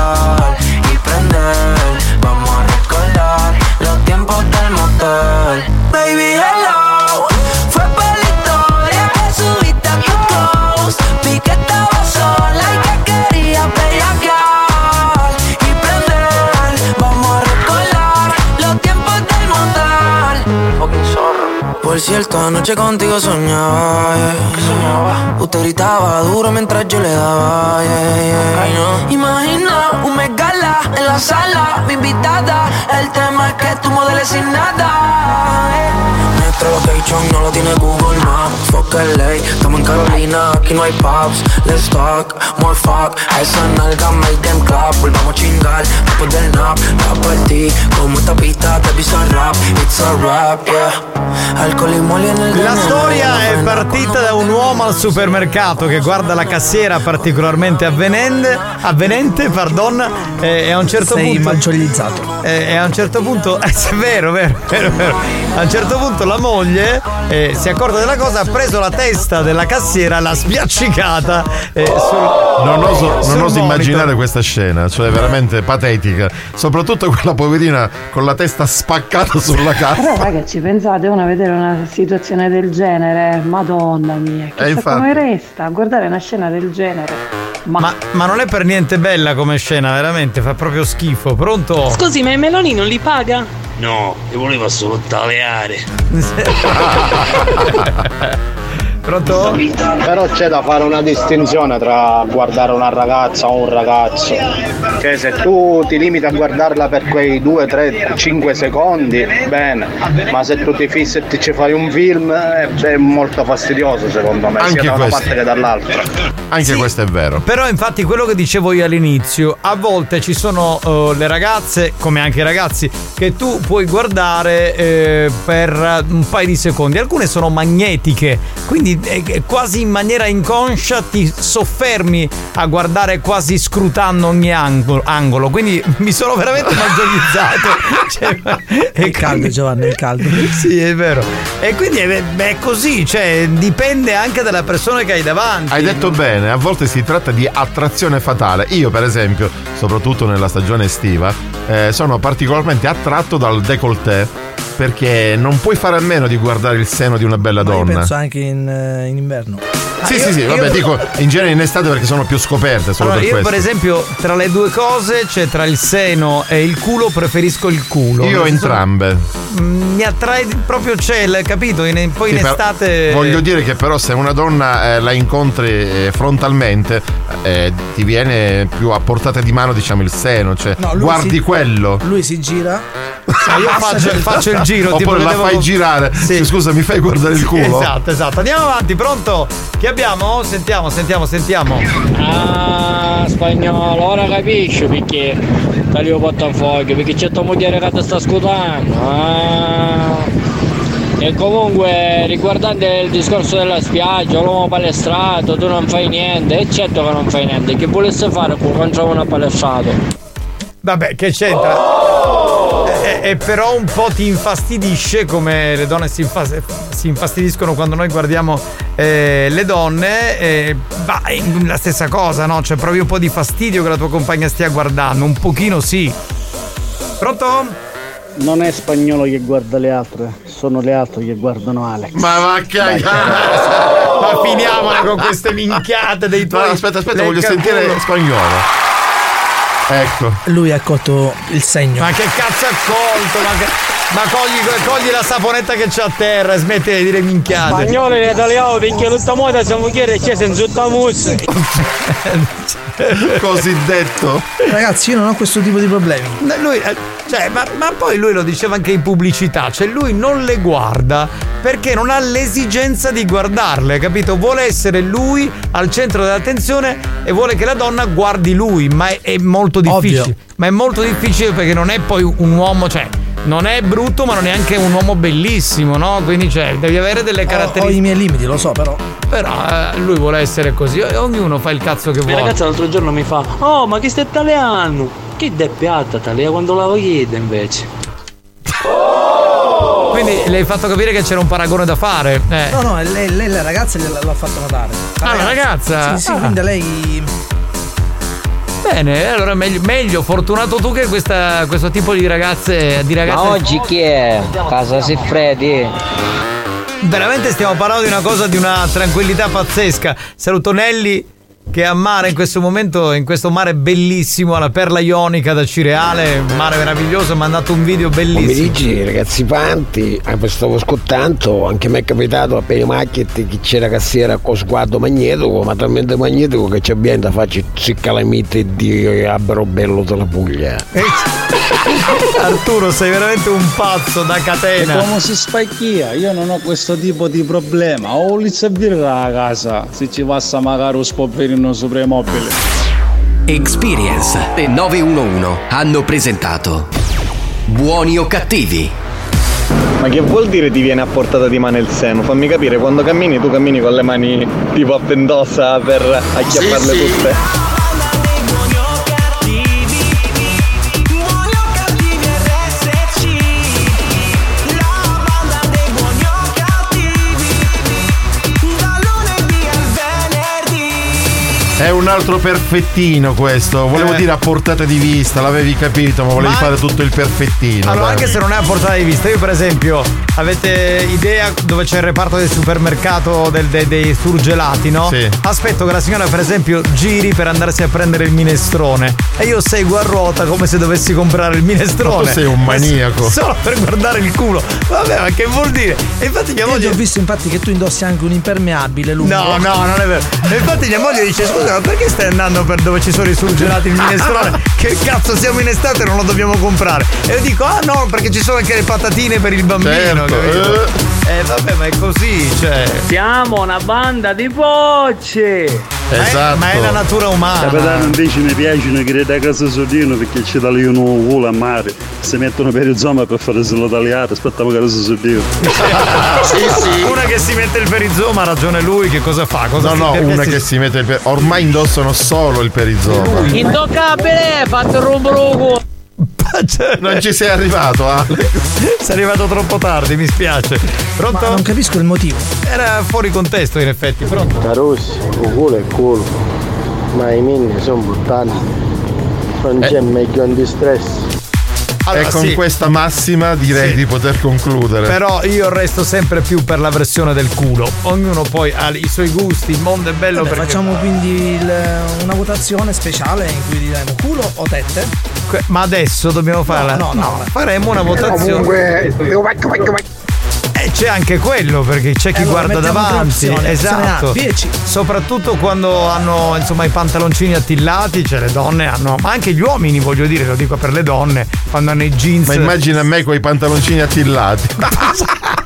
anoche contigo soñaba, yeah. Usted gritaba duro mientras yo le daba, yeah, yeah. Imagina un megala en la sala, mi invitada El tema es que tú modeles sin nada eh. Nuestro location no lo tiene Google Maps Fuck LA, estamos en Carolina Aquí no hay pubs, let's talk More fuck, a esa nalga make them clap Volvamos a chingar después del nap La partí, como esta pista te pisa rap It's a rap, yeah Alcol y moli en el La storia è partita da un uomo al supermercato che guarda la cassiera particolarmente avvenente, avvenente pardon, e a un certo Sei punto. maggiolizzato. E e a un certo punto. Eh, è vero, vero, vero, vero. A un certo punto la moglie eh, si è accorta della cosa, ha preso la testa della cassiera, l'ha spiaccicata eh, sul. Non oso, non oso immaginare questa scena, cioè veramente patetica. Soprattutto quella poverina con la testa spaccata sulla Però cassa. ragazzi, pensate uno a vedere una situazione del genere, madonna mia, Eh, chissà infatti. come resta a guardare una scena del genere. Ma, ma non è per niente bella come scena, veramente, fa proprio schifo. Pronto? Scusi, ma i meloni non li paga? No, ti voleva solo taleare. Pronto? Però c'è da fare una distinzione tra guardare una ragazza o un ragazzo. Che se tu ti limiti a guardarla per quei 2, 3, 5 secondi, bene. Ma se tu ti fissi e ti ci fai un film, eh, è molto fastidioso secondo me, Anche sia da una questo. parte che dall'altra. Anche questo è vero. Però infatti quello che dicevo io all'inizio, a volte ci sono eh, le ragazze, come anche i ragazzi, che tu puoi guardare eh, per un paio di secondi. Alcune sono magnetiche, quindi eh, eh, quasi in maniera inconscia ti soffermi a guardare quasi scrutando ogni angolo. angolo. Quindi mi sono veramente maggiorizzato. Cioè, È caldo Giovanni, è caldo. sì, è vero. E quindi è, è così, cioè dipende anche dalla persona che hai davanti. Hai detto bene, a volte si tratta di attrazione fatale. Io, per esempio, soprattutto nella stagione estiva, eh, sono particolarmente attratto dal décolleté perché non puoi fare a meno di guardare il seno di una bella Ma io donna. penso anche in, eh, in inverno. Sì, sì, sì, vabbè, dico in genere in estate perché sono più scoperte solo Allora, per io questo. per esempio tra le due cose, cioè tra il seno e il culo, preferisco il culo. Io senso, entrambe. mm, Mi attrae proprio c'è, il- capito? In- poi Sì, in estate. Voglio dire che però se una donna eh, la incontri eh, frontalmente eh, ti viene più a portata di mano diciamo il seno, cioè No, guardi si- quello. Lui si gira. Ah, io faccio, faccio il giro, tipo Oppure la vedevo- fai girare. Sì. Scusa, mi fai guardare il culo? Esatto, esatto. Andiamo avanti, pronto? Che abbiamo? Sentiamo, sentiamo, sentiamo. Ah, spagnolo, ora capisci perché taglio portafoglio, perché c'è tua moglie che ti sta scutando. Ah. E comunque riguardante il discorso della spiaggia, l'uomo palestrato, tu non fai niente, e certo che non fai niente, che volesse fare trova una palestrato? Vabbè, che c'entra? E, e però un po' ti infastidisce come le donne si, infas- si infastidiscono quando noi guardiamo eh, le donne. eh, bah, è la stessa cosa, no? Cioè, provi un po' di fastidio che la tua compagna stia guardando, un pochino sì. Pronto? Non è spagnolo che guarda le altre, sono le altre che guardano Alex. Ma va che Ma finiamola con queste minchiate dei tuoi. No, aspetta, aspetta, voglio sentire culo. spagnolo. Ecco. Lui ha colto il segno. Ma che cazzo ha colto? Ma, che- ma cogli, cogli la saponetta che c'è a terra e smetti di dire minchiate. Spagnolo e italiano perché tutta moda siamo chiari c'è senza tutta mussa. Cosiddetto. Ragazzi, io non ho questo tipo di problemi. Lui, eh, cioè, ma, ma poi lui lo diceva anche in pubblicità, cioè lui non le guarda perché non ha l'esigenza di guardarle, capito? Vuole essere lui al centro dell'attenzione e vuole che la donna guardi lui, ma è, è molto difficile. Ovvio. Ma è molto difficile perché non è poi un uomo, cioè, non è brutto, ma non è anche un uomo bellissimo, no? Quindi, cioè, devi avere delle Ho, ho caratteristiche. i miei limiti, lo so, però. Però eh, lui vuole essere così, e ognuno fa il cazzo che La vuole. ragazza l'altro giorno mi fa Oh ma che stai italiano? Che deppiata talia quando la chiede invece Quindi le hai fatto capire che c'era un paragone da fare. Eh. No, no, lei, lei la ragazza gliela- l'ha fatto notare. Ah, la ragazza? Sì, sì, Ah. quindi lei. Bene, allora meglio, meglio, fortunato tu che questa- questo tipo di ragazze. Di ragazze Ma oggi chi è? Casa Siffredi? Veramente stiamo parlando di una cosa di una tranquillità pazzesca. Saluto Nelly che è a mare in questo momento, in questo mare bellissimo, alla Perla Ionica da Cireale, un mare meraviglioso, mi ha mandato un video bellissimo. Pomeriggi ragazzi panti, mi stavo ascoltando, anche me è capitato appena macchina che c'era cassiera con sguardo magnetico, ma talmente magnetico che c'è bien da farci calamite di albero bello della Puglia. Arturo, sei veramente un pazzo da catena. Come si spacchia? Io non ho questo tipo di problema. Ho l'izza birra a casa. Se ci passa magari un spoverino sopra i mobili. Experience e 911 hanno presentato Buoni o cattivi? Ma che vuol dire ti viene a portata di mano il seno? Fammi capire, quando cammini tu cammini con le mani tipo a pendosa per acchiapparle Sì, sì. È un altro perfettino questo. Volevo Eh. dire a portata di vista, l'avevi capito, ma volevi Ma- fare tutto il perfettino. Allora, dai. anche se non è a portata di vista, io per esempio, avete idea dove c'è il reparto del supermercato del- dei- dei surgelati, no? Sì. Aspetto che la signora, per esempio, giri per andarsi a prendere il minestrone e io seguo a ruota come se dovessi comprare il minestrone. Ma tu sei un maniaco. Solo per guardare il culo. Vabbè, ma che vuol dire? E infatti mia Io moglie. ho visto infatti che tu indossi anche un impermeabile lungo. No, no, non è vero. E infatti mia moglie dice: Scusa, ma perché stai andando per dove ci sono i surgelati il minestrone? che cazzo siamo in estate e non lo dobbiamo comprare? E io dico: Ah no, perché ci sono anche le patatine per il bambino. Certo, capito? Eh vabbè, ma è così, cioè. Siamo una banda di pocce! Esatto. Ma è la natura umana. Capitano invece mi piacciono che da casa Sordino perché ci tagliano un culo a mare. Si mettono per il zoma per fare solo tagliare, aspettiamo che casa Sordino. Una che si mette il perizoma, ha ragione lui, che cosa fa? Cosa No, no, una si- che si mette il per... Ormai indossano solo il perizoma. Intoccabile, fatto il rumbruco! Non ci sei arrivato, Alex. Sei arrivato troppo tardi, mi spiace. Pronto? Ma non capisco il motivo. Era fuori contesto, in effetti. Pronto? Carossi, il culo è culo, ma i minni sono buttati. Non c'è meglio antistress. Allora, e con sì. questa massima direi Sì. di poter concludere. Però io resto sempre più per la versione del culo. Ognuno poi ha i suoi gusti, il mondo è bello Vabbè, perché. facciamo quindi il- una votazione speciale in cui diremo culo o tette? Que- Ma adesso dobbiamo farla. No, no, no. Faremo una votazione. E c'è anche quello perché c'è chi Eh, allora, guarda davanti. A, Esatto. 10. Soprattutto quando hanno insomma i pantaloncini attillati, cioè le donne hanno. Ma anche gli uomini, voglio dire, lo dico per le donne, quando hanno i jeans. Ma immagina me con i pantaloncini attillati.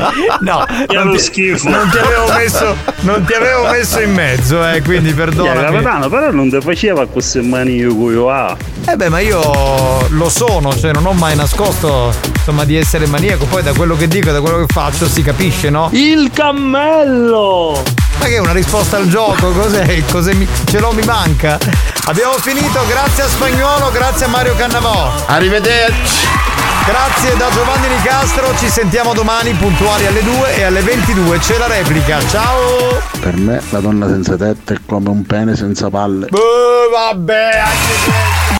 No, non ti, schifo. non ti avevo messo, non ti avevo messo in mezzo, eh, quindi Yeah, perdonami. capitano, però non ti faceva queste mani che io ha. Eh beh, ma io lo sono, cioè non ho mai nascosto insomma di essere maniaco, poi da quello che dico e da quello che faccio si capisce, no? Il cammello! Ma che è una risposta al gioco? Cos'è? Cos'è mi- ce l'ho mi manca? Abbiamo finito, grazie a Spagnuolo, grazie a Mario Cannavò. Arrivederci. Grazie da Giovanni Nicastro, ci sentiamo domani puntuali alle 2 e alle 22 c'è la replica. Ciao! Per me la donna senza tette è come un pene senza palle. vabbè, anche